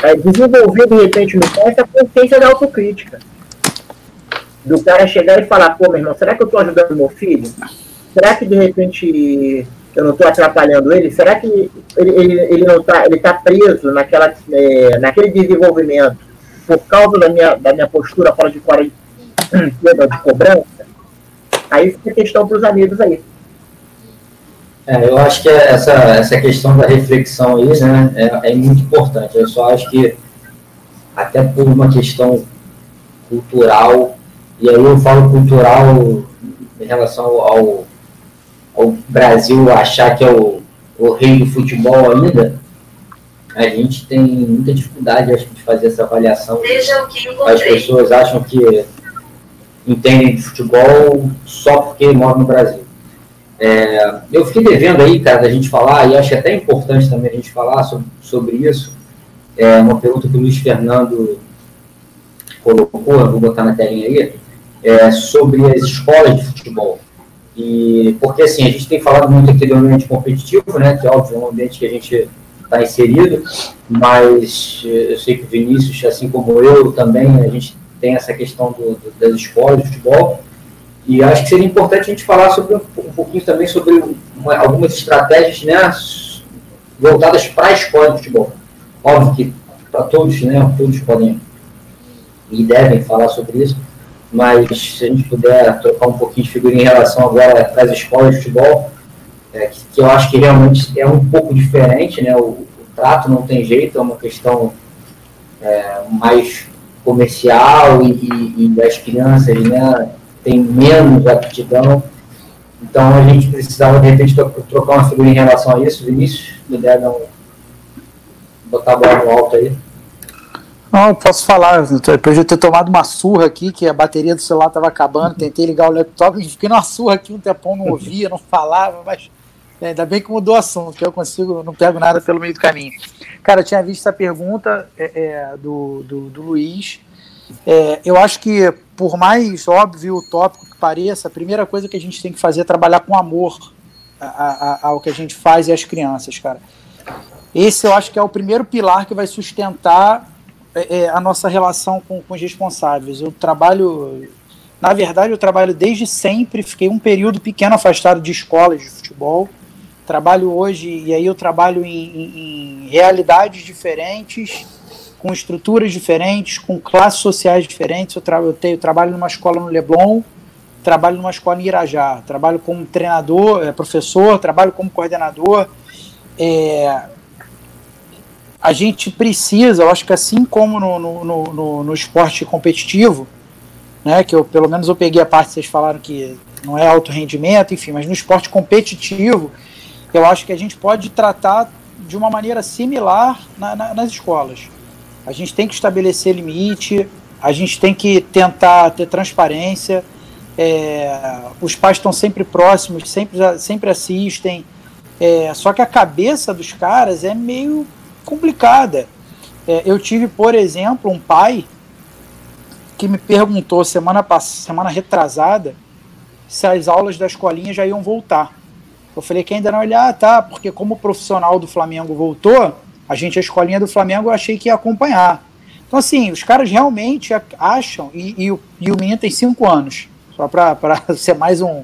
é desenvolver de repente no pé essa consciência da autocrítica do cara chegar e falar, pô, meu irmão, será que eu estou ajudando meu filho? Será que de repente eu não estou atrapalhando ele? Será que ele, ele, ele não está ele tá preso naquela, é, naquele desenvolvimento por causa da minha, da minha postura fora de fora de, de cobrança? Aí fica a questão para os amigos aí. É, eu acho que essa, essa questão da reflexão aí né, é, é muito importante. Eu só acho que, até por uma questão cultural, e aí eu falo cultural em relação ao, ao Brasil achar que é o, o rei do futebol ainda, a gente tem muita dificuldade acho, de fazer essa avaliação. As pessoas acham que entendem de futebol só porque moram no Brasil. É, eu fiquei devendo aí, cara, da gente falar, e acho até importante também a gente falar sobre, sobre isso. É uma pergunta que o Luiz Fernando colocou, vou botar na telinha aí é, sobre as escolas de futebol. E, porque assim, a gente tem falado muito aqui do ambiente competitivo, né, que óbvio, é um ambiente que a gente está inserido, mas eu sei que o Vinícius, assim como eu também, a gente tem essa questão do, do, das escolas de futebol, e acho que seria importante a gente falar sobre um, um pouquinho também sobre uma, algumas estratégias né, voltadas para a escola de futebol. Óbvio que para todos, né, todos podem e devem falar sobre isso, mas se a gente puder trocar um pouquinho de figurinha em relação agora às escolas de futebol, é, que, que, eu acho que realmente é um pouco diferente, né? O, o trato não tem jeito, é uma questão é, mais comercial e, e, e, as crianças né, têm menos aptidão. Então a gente precisava de repente trocar uma figurinha em relação a isso. Vinícius, me der um, botar a bola no alto aí. Não, posso falar. Depois de eu ter tomado uma surra aqui, que a bateria do celular estava acabando, tentei ligar o laptop, fiquei numa surra aqui, um tempão não ouvia, não falava, mas é, ainda bem que mudou o assunto, que eu consigo, não pego nada pelo meio do caminho. Cara, eu tinha visto essa pergunta é, é, do, do, do, Luiz. É, eu acho que, por mais óbvio o tópico que pareça, a primeira coisa que a gente tem que fazer é trabalhar com amor ao que a gente faz e às crianças, cara. Esse eu acho que é o primeiro pilar que vai sustentar é, é, a nossa relação com, com os responsáveis. Eu trabalho, na verdade, eu trabalho desde sempre, fiquei um período pequeno afastado de escolas de futebol. Trabalho hoje, e aí eu trabalho em, em, realidades diferentes, com estruturas diferentes, com classes sociais diferentes. Eu, tra eu, tenho, eu trabalho numa escola no Leblon, trabalho numa escola em Irajá, trabalho como treinador, é, professor, trabalho como coordenador. É, a gente precisa, eu acho que assim como no, no, no, no, esporte competitivo, né, que eu pelo menos eu peguei a parte que vocês falaram que não é alto rendimento, enfim, mas no esporte competitivo, eu acho que a gente pode tratar de uma maneira similar na, na, nas escolas. A gente tem que estabelecer limite, a gente tem que tentar ter transparência. É, os pais estão sempre próximos, sempre, sempre assistem. É, só que a cabeça dos caras é meio complicada. É, eu tive, por exemplo, um pai que me perguntou semana passada, semana retrasada, se as aulas da escolinha já iam voltar. Eu falei que ainda não, ele, ah, tá, porque como o profissional do Flamengo voltou, a gente, a escolinha do Flamengo, eu achei que ia acompanhar. Então, assim, os caras realmente acham, e, e, e o menino tem cinco anos, só para ser mais um,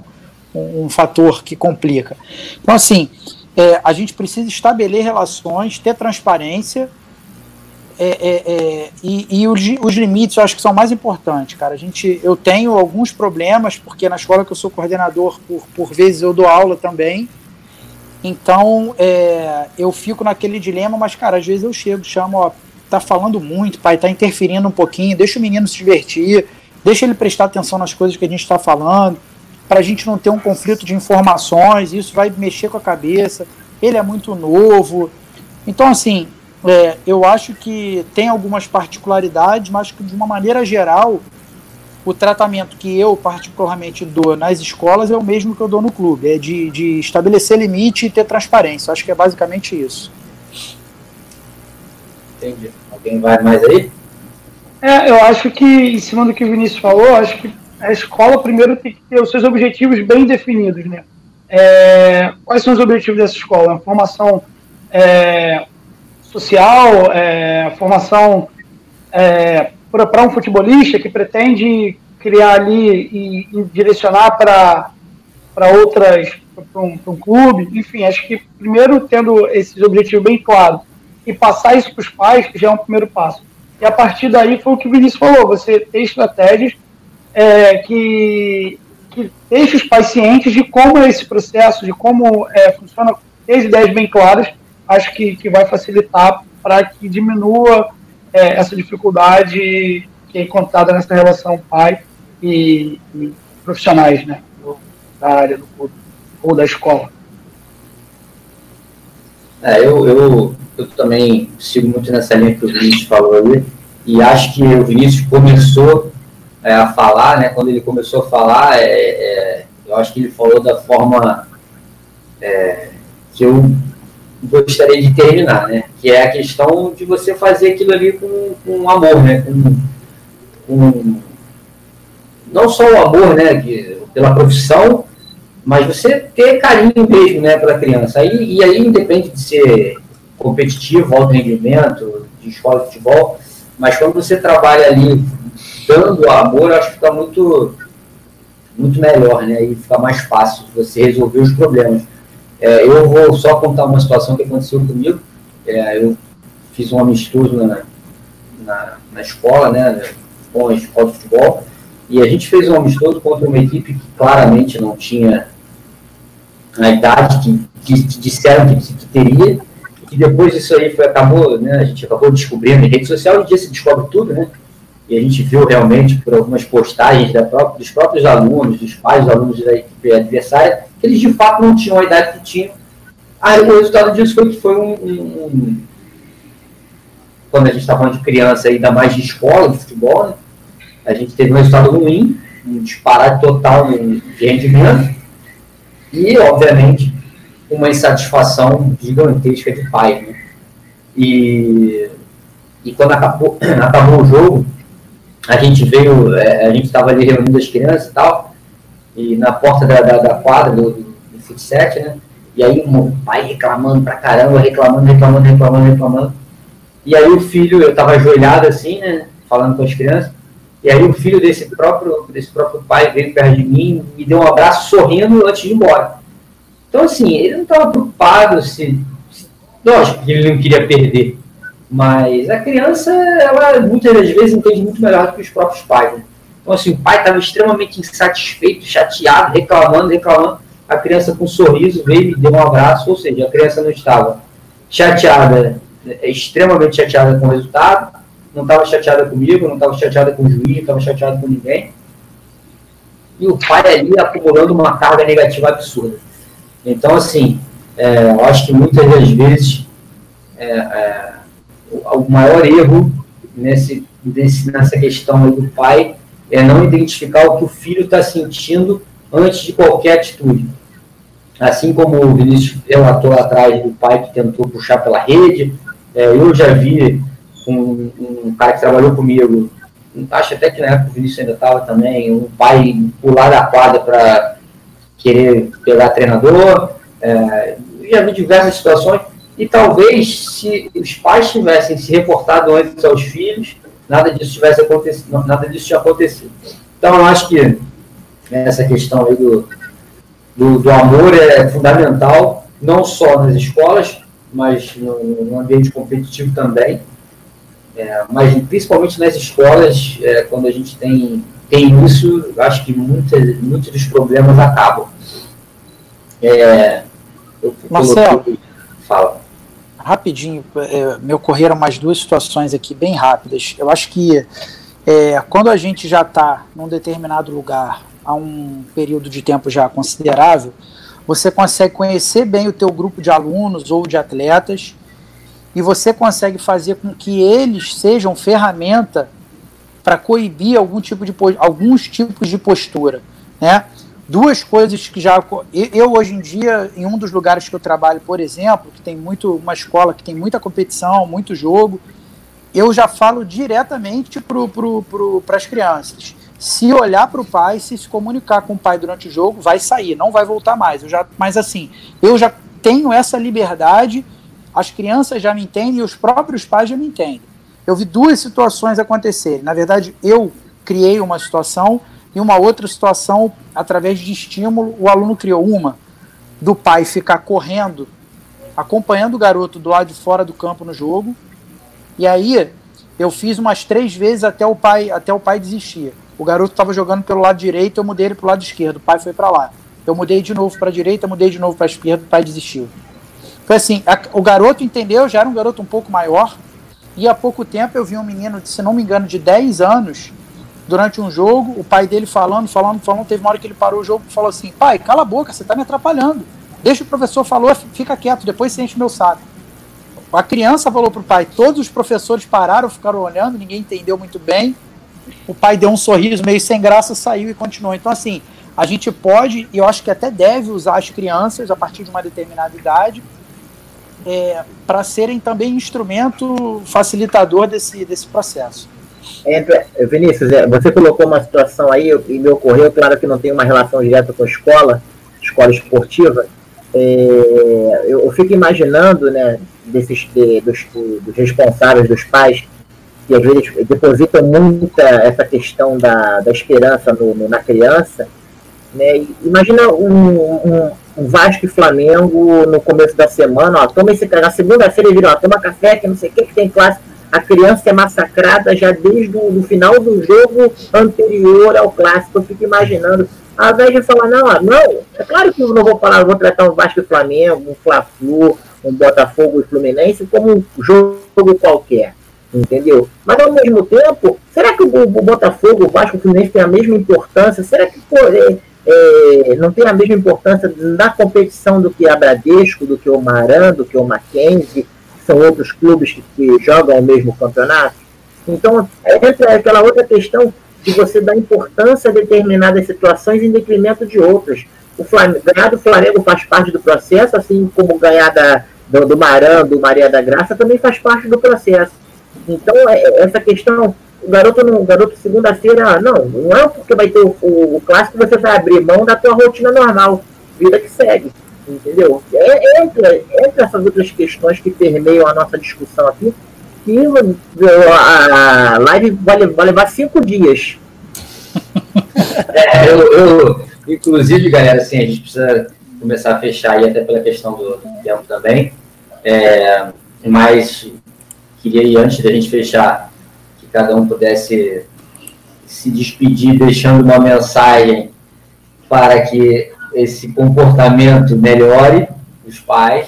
um, um fator que complica. Então, assim, é, a gente precisa estabelecer relações, ter transparência, é, é, é, e, e os, os, limites eu acho que são mais importantes, cara. A gente, eu tenho alguns problemas, porque na escola que eu sou coordenador, por, por vezes eu dou aula também. Então é, eu fico naquele dilema, mas, cara, às vezes eu chego, chamo, ó, tá falando muito, pai, tá interferindo um pouquinho, deixa o menino se divertir, deixa ele prestar atenção nas coisas que a gente está falando, para a gente não ter um conflito de informações, isso vai mexer com a cabeça. Ele é muito novo. Então, assim, é, eu acho que tem algumas particularidades, mas que de uma maneira geral, o tratamento que eu particularmente dou nas escolas é o mesmo que eu dou no clube, é de, de estabelecer limite e ter transparência. Acho que é basicamente isso. Entendi. Alguém vai mais aí? É, eu acho que, em cima do que o Vinícius falou, acho que a escola primeiro tem que ter os seus objetivos bem definidos, né? É, quais são os objetivos dessa escola? A formação é, social, é, formação é, para um futebolista que pretende criar ali e, e direcionar para outras, para um, um, clube, enfim, acho que primeiro tendo esses objetivos bem claros e passar isso para os pais já é um primeiro passo. E a partir daí foi o que o Vinícius falou, você ter estratégias é, que, que deixe os pais cientes de como é esse processo, de como é, funciona, ter as ideias bem claras, acho que, que vai facilitar para que diminua é, essa dificuldade que é encontrada nessa relação pai e, e profissionais né, da área do ou da escola. É, eu, eu, eu também sigo muito nessa linha que o Vinícius falou ali, e acho que o Vinícius começou é, a falar, né, quando ele começou a falar, é, é, eu acho que ele falou da forma é, que eu gostaria de terminar, né, que é a questão de você fazer aquilo ali com, com amor, né, com, com não só o amor, né, que, pela profissão, mas você ter carinho mesmo, né, pela criança. Aí, e aí independe de ser competitivo, alto rendimento, de escola de futebol, mas quando você trabalha ali dando amor, acho que fica muito, muito melhor, né? E fica mais fácil você resolver os problemas. É, eu vou só contar uma situação que aconteceu comigo. É, eu fiz um amistoso na, na, na, escola, né? Com a escola de futebol. E a gente fez um amistoso contra uma equipe que claramente não tinha a idade que, que, que disseram que, que teria. E depois isso aí foi, acabou, né? A gente acabou descobrindo em rede social, um dia se descobre tudo, né? E a gente viu realmente por algumas postagens própria, dos próprios alunos, dos pais dos alunos da equipe adversária, que eles de fato não tinham a idade que tinham. Aí o resultado disso foi que foi um, um, um quando a gente está falando de criança, ainda mais de escola, de futebol, né? a gente teve um resultado ruim, um disparate total de rendimento, e, obviamente, uma insatisfação gigantesca de pai. Né? E, e quando acabou, acabou o jogo, a gente veio, é, a gente estava ali reunindo as crianças e tal, e na porta da, da, da quadra do, do, futset, né? E aí o pai reclamando pra caramba, reclamando, reclamando, reclamando, reclamando. E aí o filho, eu estava ajoelhado assim, né? Falando com as crianças. E aí o filho desse próprio, desse próprio pai veio perto de mim, me deu um abraço sorrindo antes de ir embora. Então, assim, ele não estava preocupado se. Lógico que ele não queria perder. Mas a criança, ela muitas das vezes entende muito melhor do que os próprios pais. Né? Então, assim, o pai estava extremamente insatisfeito, chateado, reclamando, reclamando. A criança, com um sorriso, veio e deu um abraço. Ou seja, a criança não estava chateada, é, extremamente chateada com o resultado, não estava chateada comigo, não estava chateada com o juiz, não estava chateada com ninguém. E o pai ali acumulando uma carga negativa absurda. Então, assim, é, eu acho que muitas das vezes é, é, o maior erro nesse, nesse, nessa questão do pai é não identificar o que o filho está sentindo antes de qualquer atitude. Assim como o Vinícius relatou lá atrás do pai que tentou puxar pela rede, é, eu já vi um, um, cara que trabalhou comigo, acho até que na época o Vinícius ainda estava também, um pai pular da quadra para querer pegar treinador, é, já vi diversas situações, e talvez se os pais tivessem se reportado antes aos filhos, nada disso tivesse acontecido, nada disso tinha acontecido. Então eu acho que essa questão aí do, do, do amor é fundamental, não só nas escolas, mas no, no ambiente competitivo também. É, mas principalmente nas escolas, é, quando a gente tem, tem isso, acho que muitos, muitos dos problemas acabam. É, Marcelo, coloquei, fala. Rapidinho, é, me ocorreram mais duas situações aqui bem rápidas. Eu acho que é, quando a gente já está num determinado lugar há um período de tempo já considerável, você consegue conhecer bem o teu grupo de alunos ou de atletas e você consegue fazer com que eles sejam ferramenta para coibir algum tipo de, alguns tipos de postura, né? Duas coisas que já eu hoje em dia em um dos lugares que eu trabalho, por exemplo, que tem muito uma escola que tem muita competição, muito jogo, eu já falo diretamente para pro, pro, as crianças. Se olhar para o pai, se se comunicar com o pai durante o jogo, vai sair, não vai voltar mais. Eu já, mas assim, eu já tenho essa liberdade as crianças já me entendem e os próprios pais já me entendem. Eu vi duas situações acontecerem. Na verdade, eu criei uma situação e uma outra situação, através de estímulo, o aluno criou uma do pai ficar correndo, acompanhando o garoto do lado de fora do campo no jogo. E aí eu fiz umas três vezes até o pai, até o pai desistir. O garoto estava jogando pelo lado direito, eu mudei ele para o lado esquerdo. O pai foi para lá. Eu mudei de novo para a direita, mudei de novo para a esquerda, o pai desistiu. Foi assim, a, o garoto entendeu, já era um garoto um pouco maior, e há pouco tempo eu vi um menino, se não me engano, de 10 anos, durante um jogo, o pai dele falando, falando, falando, teve uma hora que ele parou o jogo e falou assim, pai, cala a boca, você está me atrapalhando. Deixa o professor falou, fica quieto, depois você enche meu saco. A criança falou pro pai, todos os professores pararam, ficaram olhando, ninguém entendeu muito bem. O pai deu um sorriso meio sem graça, saiu e continuou. Então, assim, a gente pode, e eu acho que até deve usar as crianças a partir de uma determinada idade é, para serem também instrumento facilitador desse, desse processo. É, Vinícius, é, você colocou uma situação aí e me ocorreu, claro que não tem uma relação direta com a escola, escola esportiva, é, eu, eu, fico imaginando, né, desses, de, dos, dos, responsáveis, dos pais, que às vezes depositam muita essa questão da, da esperança no, no na criança, né, imagina um, um o Vasco e Flamengo no começo da semana, ó, toma esse na segunda-feira viram, ó, toma café, que não sei o que, que tem classe. A criança é massacrada já desde o final do jogo anterior ao clássico. Eu fico imaginando, ao invés de falar, não, não, é claro que eu não vou falar, vou tratar um Vasco e Flamengo, um Fla-Flu, um Botafogo e Fluminense como um jogo qualquer entendeu? Mas ao mesmo tempo, será que o, Botafogo, o Vasco, o Fluminense tem a mesma importância? Será que pô, é, é, não tem a mesma importância na competição do que a Bradesco, do que o Maran, do que o Mackenzie, são outros clubes que, que jogam o mesmo campeonato. Então, entra aquela outra questão de você dar importância a determinadas situações em detrimento de outras. O Flamengo, ganhar do Flamengo faz parte do processo, assim como ganhar da, do, do Maran, do Maria da Graça, também faz parte do processo. Então, é, essa questão o garoto, garoto segunda-feira, não, não é porque vai ter o, o, o, clássico você vai abrir mão da tua rotina normal, vida que segue, entendeu? É, entre, entre essas outras questões que permeiam a nossa discussão aqui, que a, live vai, vai levar cinco dias. É, eu, eu, inclusive, galera, assim, a gente precisa começar a fechar aí, até pela questão do tempo também. É, mas queria ir, antes da gente fechar, cada um pudesse se despedir deixando uma mensagem para que esse comportamento melhore os pais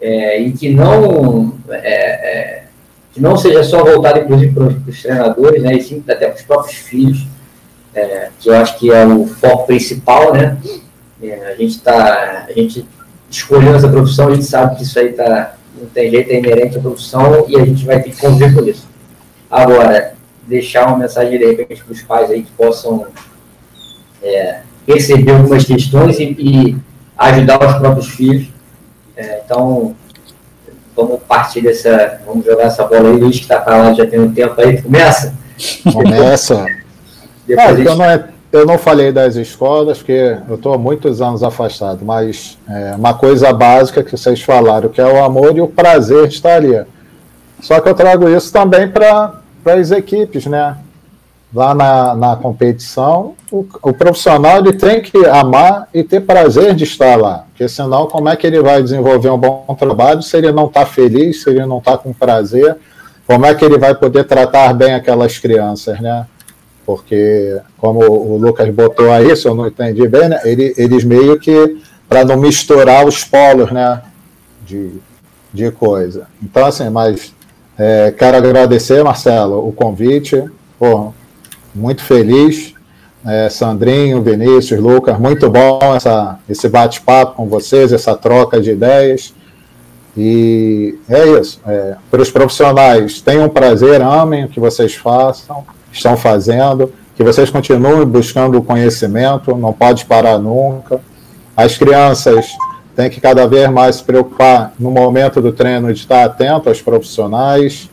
é, e que não é, é, que não seja só voltado inclusive para os treinadores, né, e sim até para os próprios filhos, é, que eu acho que é o foco principal, né? É, a gente tá, a gente escolheu essa profissão, a gente sabe que isso aí tá, não tem jeito, é inerente à profissão e a gente vai ter que conviver com isso. Agora, deixar uma mensagem de repente para os pais aí que possam é, perceber algumas questões e, e, ajudar os próprios filhos. É, então, vamos partir dessa. Vamos jogar essa bola aí. Luiz, que está lá já tem um tempo aí. Começa? Começa. Depois é, gente... eu, não é, eu não falei das escolas, porque eu estou há muitos anos afastado, mas é, uma coisa básica que vocês falaram, que é o amor e o prazer de estar ali. Só que eu trago isso também para para as equipes, né? Lá na, na competição, o, o, profissional ele tem que amar e ter prazer de estar lá, porque senão como é que ele vai desenvolver um bom trabalho se ele não está feliz, se ele não está com prazer? como é que ele vai poder tratar bem aquelas crianças, né? Porque, como o Lucas botou aí, se eu não entendi bem, né, ele, eles meio que, para não misturar os polos, né, de, de coisa. Então, assim, mas é, quero agradecer, Marcelo, o convite, pô, muito feliz, é, Sandrinho, Vinícius, Lucas, muito bom essa, esse bate-papo com vocês, essa troca de ideias. E é isso. É, para os profissionais, tenham prazer, amem o que vocês façam, estão fazendo, que vocês continuem buscando o conhecimento, não pode parar nunca. As crianças têm que cada vez mais se preocupar no momento do treino de estar atento aos profissionais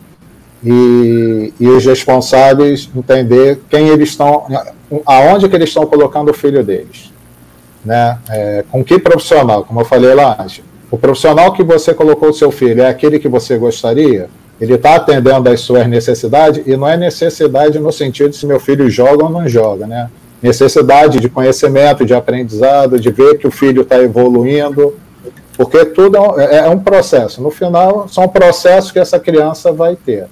e, e os responsáveis entender quem eles estão, aonde que eles estão colocando o filho deles. Né? É, com que profissional, como eu falei lá antes, o profissional que você colocou o seu filho é aquele que você gostaria? Ele está atendendo às suas necessidades e não é necessidade no sentido de se meu filho joga ou não joga, né? Necessidade de conhecimento, de aprendizado, de ver que o filho está evoluindo, porque tudo é, é um processo. No final, são processos que essa criança vai ter.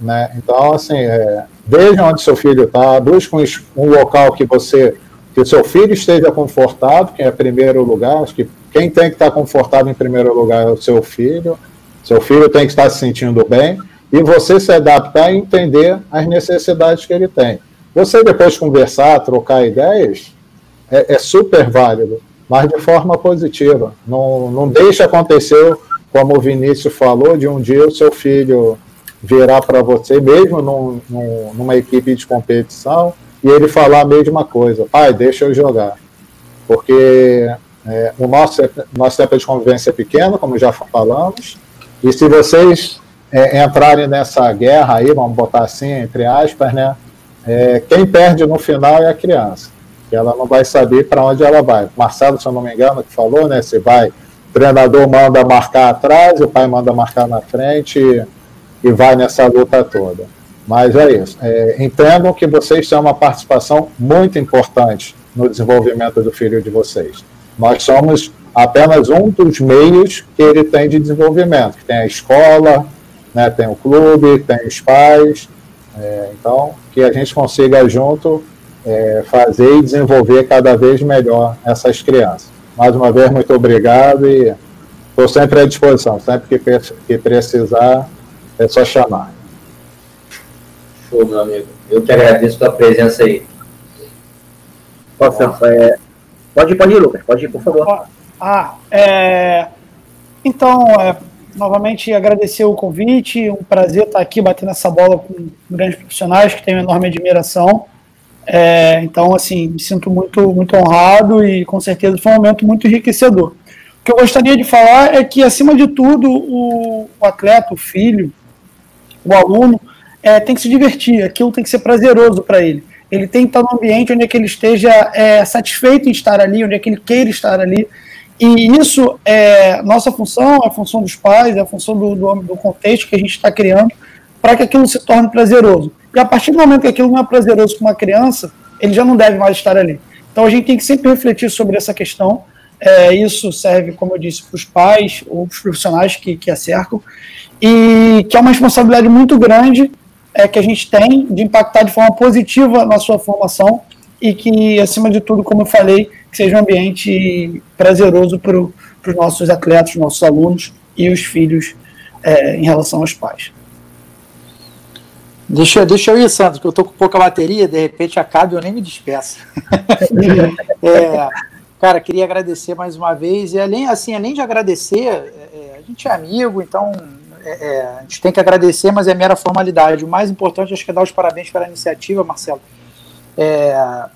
Né? Então, assim, é, veja onde seu filho está, busque um, um, local que você, que seu filho esteja confortável, que é primeiro lugar. Acho que quem tem que estar confortável em primeiro lugar é o seu filho. Seu filho tem que estar se sentindo bem e você se adaptar e entender as necessidades que ele tem. Você depois conversar, trocar ideias, é, é super válido, mas de forma positiva. Não, não deixe acontecer, como o Vinícius falou, de um dia o seu filho virar para você, mesmo num, num, numa equipe de competição, e ele falar a mesma coisa, pai, deixa eu jogar. Porque é, o nosso, nosso tempo de convivência é pequeno, como já falamos, e se vocês é, entrarem nessa guerra aí, vamos botar assim, entre aspas, né? É, quem perde no final é a criança, que ela não vai saber para onde ela vai. Marcelo, se eu não me engano, que falou, né? Se vai, o treinador manda marcar atrás, o pai manda marcar na frente e, vai nessa luta toda. Mas é isso. É, entendam que vocês têm uma participação muito importante no desenvolvimento do filho de vocês. Nós somos apenas um dos meios que ele tem de desenvolvimento, que tem a escola, né, tem o clube, tem os pais, é, então que a gente consiga junto é, fazer e desenvolver cada vez melhor essas crianças. Mais uma vez, muito obrigado e estou sempre à disposição, sempre que, que precisar, é só chamar. Show, meu amigo. Eu que agradeço a tua presença aí. Posso, é, pode, pode ir, Lucas, pode ir, por favor. Ah, é... então, é, novamente agradecer o convite, um prazer estar aqui batendo essa bola com grandes profissionais que tenho enorme admiração. É, então, assim, me sinto muito, muito honrado e com certeza foi um momento muito enriquecedor. O que eu gostaria de falar é que, acima de tudo, o, o atleta, o filho, o aluno, é, tem que se divertir, aquilo tem que ser prazeroso para ele. Ele tem que estar no ambiente onde é que ele esteja é, satisfeito em estar ali, onde é que ele queira estar ali, e isso é nossa função, é a função dos pais, é a função do, do, do contexto que a gente está criando para que aquilo se torne prazeroso. E a partir do momento que aquilo não é prazeroso para uma criança, ele já não deve mais estar ali. Então a gente tem que sempre refletir sobre essa questão. É, isso serve, como eu disse, para os pais ou para os profissionais que, que a cercam, e que é uma responsabilidade muito grande é, que a gente tem de impactar de forma positiva na sua formação e que, acima de tudo, como eu falei, que seja um ambiente prazeroso para os nossos atletas, nossos alunos e os filhos é, em relação aos pais. Deixa, deixa eu ir, Santos, que eu estou com pouca bateria, de repente acaba e eu nem me despeço. é, cara, queria agradecer mais uma vez, e além, assim, além de agradecer, é, é a gente é amigo, então é, é, a gente tem que agradecer, mas é mera formalidade. O mais importante acho que é dar os parabéns pela iniciativa, Marcelo. É,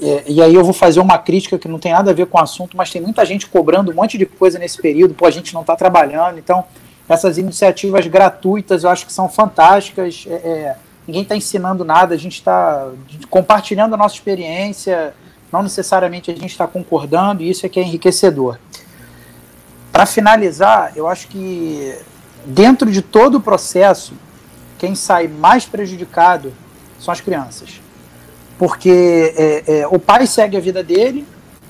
é, e aí eu vou fazer uma crítica que não tem nada a ver com o assunto, mas tem muita gente cobrando um monte de coisa nesse período, pô, a gente não está trabalhando, então essas iniciativas gratuitas eu acho que são fantásticas, ninguém está ensinando nada, a gente está compartilhando a nossa experiência, não necessariamente a gente está concordando, e isso é que é enriquecedor. Para finalizar, eu acho que dentro de todo o processo, quem sai mais prejudicado são as crianças porque é, é, o pai segue a vida dele,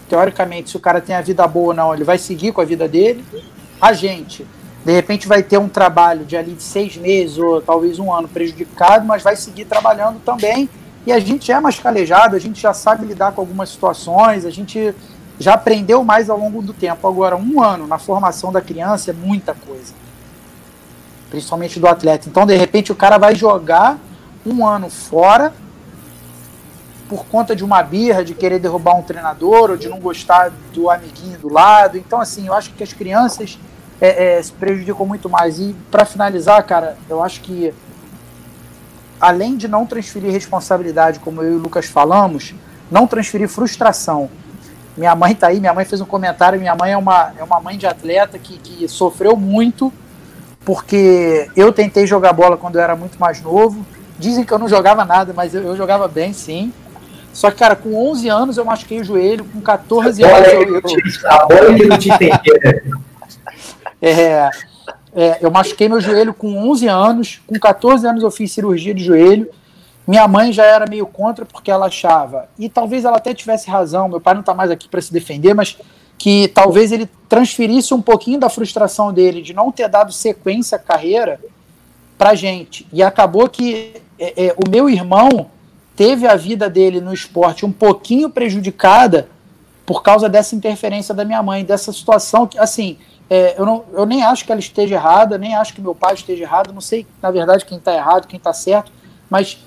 teoricamente, se o cara tem a vida boa ou não, ele vai seguir com a vida dele. A gente de repente vai ter um trabalho de ali de seis meses ou talvez um ano prejudicado, mas vai seguir trabalhando também. E a gente é mais calejado, a gente já sabe lidar com algumas situações, a gente já aprendeu mais ao longo do tempo. Agora, um ano na formação da criança é muita coisa, principalmente do atleta. Então, de repente, o cara vai jogar um ano fora por conta de uma birra, de querer derrubar um treinador ou de não gostar do amiguinho do lado. Então, assim, eu acho que as crianças é, é, se prejudicam muito mais. E, para finalizar, cara, eu acho que além de não transferir responsabilidade, como eu e o Lucas falamos, não transferir frustração. Minha mãe está aí, minha mãe fez um comentário, minha mãe é uma, é uma mãe de atleta que, que sofreu muito, porque eu tentei jogar bola quando eu era muito mais novo. Dizem que eu não jogava nada, mas eu, eu jogava bem, sim. Só que, cara, com 11 anos eu machuquei o joelho, com 14 anos eu... eu... A bola que não te É, é, eu machuquei meu joelho com 11 anos, com 14 anos eu fiz cirurgia de joelho. Minha mãe já era meio contra porque ela achava, e talvez ela até tivesse razão, meu pai não está mais aqui para se defender, mas que talvez ele transferisse um pouquinho da frustração dele de não ter dado sequência à carreira para gente. E acabou que é, é, o meu irmão teve a vida dele no esporte um pouquinho prejudicada por causa dessa interferência da minha mãe, dessa situação que, assim, é, eu, não, eu nem acho que ela esteja errada, nem acho que meu pai esteja errado, não sei, na verdade, quem está errado, quem está certo, mas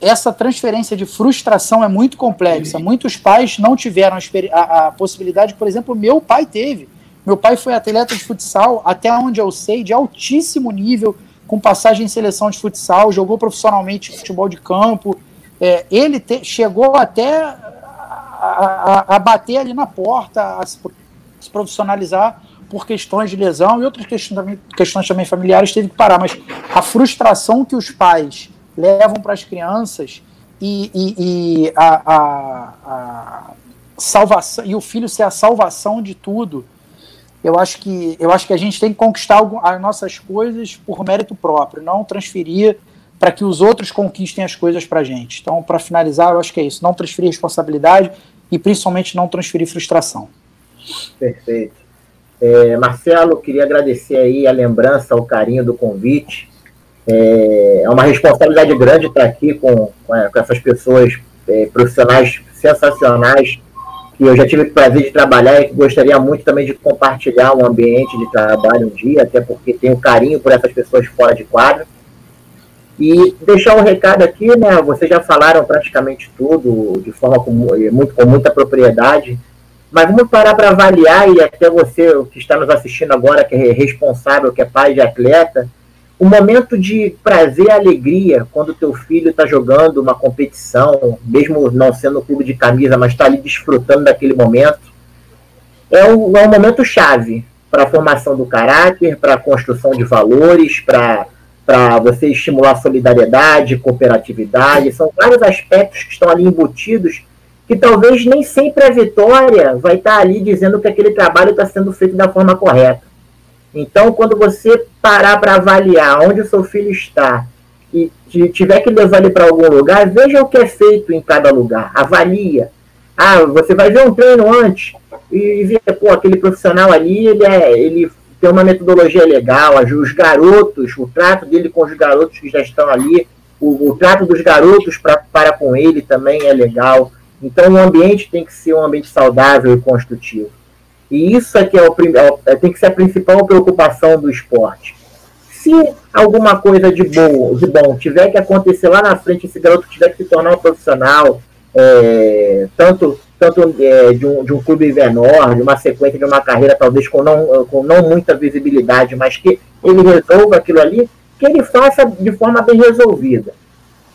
essa transferência de frustração é muito complexa. Muitos pais não tiveram a, a, possibilidade, por exemplo, meu pai teve. Meu pai foi atleta de futsal, até onde eu sei, de altíssimo nível, com passagem em seleção de futsal, jogou profissionalmente futebol de campo. É, ele te, chegou até a, a, a, bater ali na porta, a se profissionalizar por questões de lesão e outras questões também, questões também familiares teve que parar. Mas a frustração que os pais levam para as crianças e, e, e a, a, a, salvação e o filho ser a salvação de tudo. Eu acho que eu acho que a gente tem que conquistar as nossas coisas por mérito próprio, não transferir para que os outros conquistem as coisas para a gente. Então, para finalizar, eu acho que é isso: não transferir responsabilidade e principalmente não transferir frustração. Perfeito. É, Marcelo, queria agradecer aí a lembrança, o carinho do convite. É, é uma responsabilidade grande estar aqui com, com, com essas pessoas é, profissionais sensacionais que eu já tive o prazer de trabalhar e que gostaria muito também de compartilhar um ambiente de trabalho um dia, até porque tenho carinho por essas pessoas fora de quadro. E deixar um recado aqui, né? Vocês já falaram praticamente tudo de forma com, muito, com muita propriedade. Mas vamos parar para avaliar, e até você que está nos assistindo agora, que é responsável, que é pai de atleta, o momento de prazer e alegria quando teu filho está jogando uma competição, mesmo não sendo clube de camisa, mas está ali desfrutando daquele momento, é um, é um momento chave para a formação do caráter, para a construção de valores, para você estimular solidariedade, cooperatividade. São vários aspectos que estão ali embutidos que talvez nem sempre a vitória vai estar ali dizendo que aquele trabalho está sendo feito da forma correta. Então, quando você parar para avaliar onde o seu filho está e tiver que levar ele para algum lugar, veja o que é feito em cada lugar, avalia. Ah, você vai ver um treino antes e ver, pô, aquele profissional ali, ele, é, ele tem uma metodologia legal, os garotos, o trato dele com os garotos que já estão ali, o, o trato dos garotos pra, para com ele também é legal. Então, o ambiente tem que ser um ambiente saudável e construtivo. E isso aqui é, o, é, é, tem que ser a principal preocupação do esporte. Se alguma coisa de bom, de bom tiver que acontecer lá na frente, esse garoto tiver que se tornar um profissional, é, tanto, tanto é, de, um, de um clube menor, de uma sequência de uma carreira talvez com não, com não muita visibilidade, mas que ele resolva aquilo ali, que ele faça de forma bem resolvida.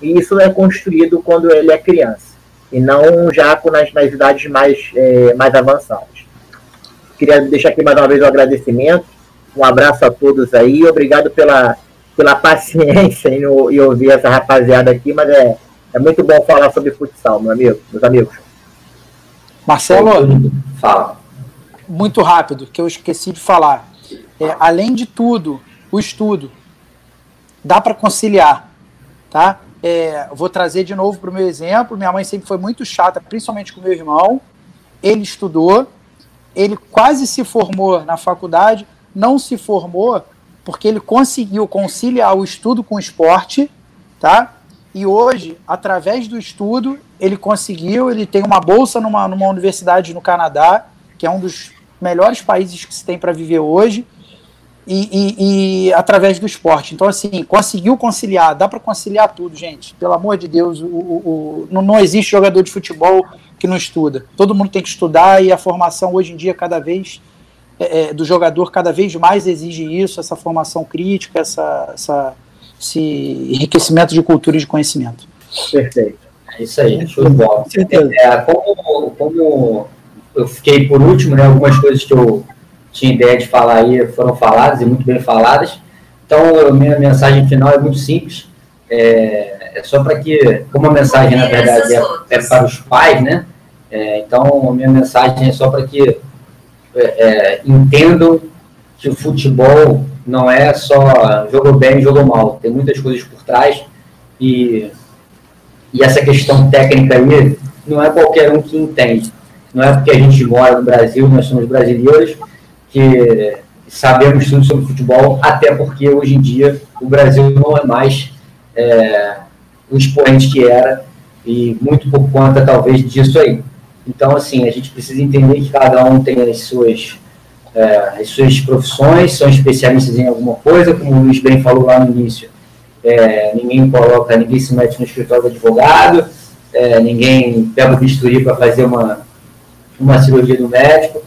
E isso é construído quando ele é criança e não já nas, nas idades mais, é, mais avançadas. Queria deixar aqui mais uma vez o um agradecimento, um abraço a todos aí, obrigado pela, pela paciência em, em ouvir essa rapaziada aqui, mas é, é muito bom falar sobre futsal, meu amigo, meus amigos. Marcelo, fala. Muito rápido, que eu esqueci de falar. É, além de tudo, o estudo dá para conciliar, tá? É, vou trazer de novo para o meu exemplo. Minha mãe sempre foi muito chata, principalmente com meu irmão. Ele estudou, ele quase se formou na faculdade, não se formou porque ele conseguiu conciliar o estudo com o esporte, tá? E hoje, através do estudo, ele conseguiu, ele tem uma bolsa numa, numa universidade no Canadá, que é um dos melhores países que se tem para viver hoje, e, e, e, através do esporte. Então, assim, conseguiu conciliar, dá para conciliar tudo, gente. Pelo amor de Deus, o, o, o, não, não existe jogador de futebol que não estuda. Todo mundo tem que estudar e a formação hoje em dia, cada vez, é, é do jogador, cada vez mais exige isso, essa formação crítica, essa, essa, esse enriquecimento de cultura e de conhecimento. Perfeito. É isso aí, show de bola. É, como, como eu fiquei por último, né, algumas coisas que eu tinha ideia de falar aí foram faladas e muito bem faladas. Então, minha mensagem final é muito simples. É, é só para que, como a mensagem, na verdade, é, é para os pais, né? É, então, a minha mensagem é só para que é, é, entendam que o futebol não é só jogou bem, jogou mal. Tem muitas coisas por trás e, e essa questão técnica aí não é qualquer um que entende. Não é porque a gente mora no Brasil, nós somos brasileiros, que sabemos tudo sobre futebol, até porque hoje em dia o Brasil não é mais é, o expoente que era, e muito por conta, talvez, disso aí. Então, assim, a gente precisa entender que cada um tem as suas, é, as suas profissões, são especialistas em alguma coisa, como o Luiz bem falou lá no início. É, ninguém coloca, ninguém se mete no escritório do advogado, é, ninguém pega o bisturi para fazer uma, uma cirurgia do médico.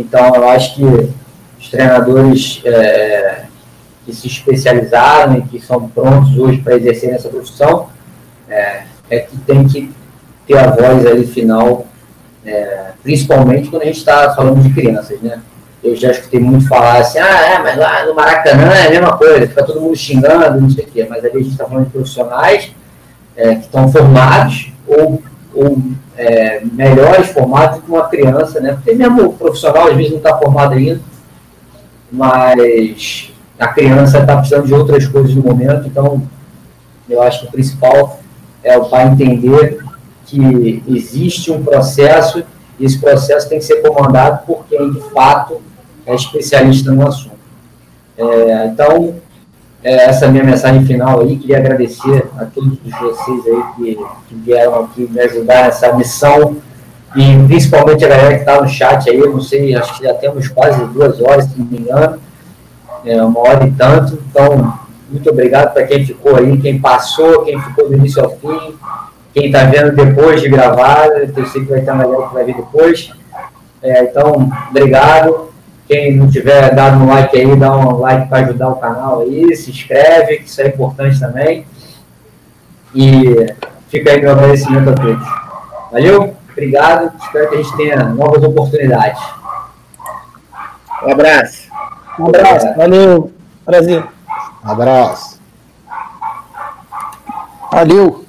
Então, eu acho que os treinadores é, que se especializaram e que são prontos hoje para exercer essa profissão, é, é, que tem que ter a voz ali final, é, principalmente quando a gente está falando de crianças, né? Eu já escutei muito falar assim, ah, é, mas lá no Maracanã é a mesma coisa, fica todo mundo xingando, não sei o quê, mas ali a gente está falando de profissionais é, que estão formados ou, ou é, melhores formados do que uma criança, né? Porque mesmo o profissional às vezes não está formado ainda, mas a criança está precisando de outras coisas no momento, então eu acho que o principal é o pai entender que existe um processo e esse processo tem que ser comandado por quem de fato é especialista no assunto. É, então, é, essa minha mensagem final aí. Queria agradecer a todos vocês aí que, que vieram aqui me ajudar nessa missão e principalmente a galera que está no chat aí. Eu não sei, acho que já temos quase duas horas, se não me engano, é, uma hora e tanto. Então, muito obrigado para quem ficou aí, quem passou, quem ficou do início ao fim, quem está vendo depois de gravar. Eu sei que vai ter uma galera que vai vir depois. É, então, obrigado. Quem não tiver dado um like aí, dá um like para ajudar o canal aí, se inscreve, que isso é importante também. E fica aí meu agradecimento a todos. Valeu, obrigado, espero que a gente tenha novas oportunidades. Um abraço. Um abraço, valeu, Brasil. Um abraço. Valeu.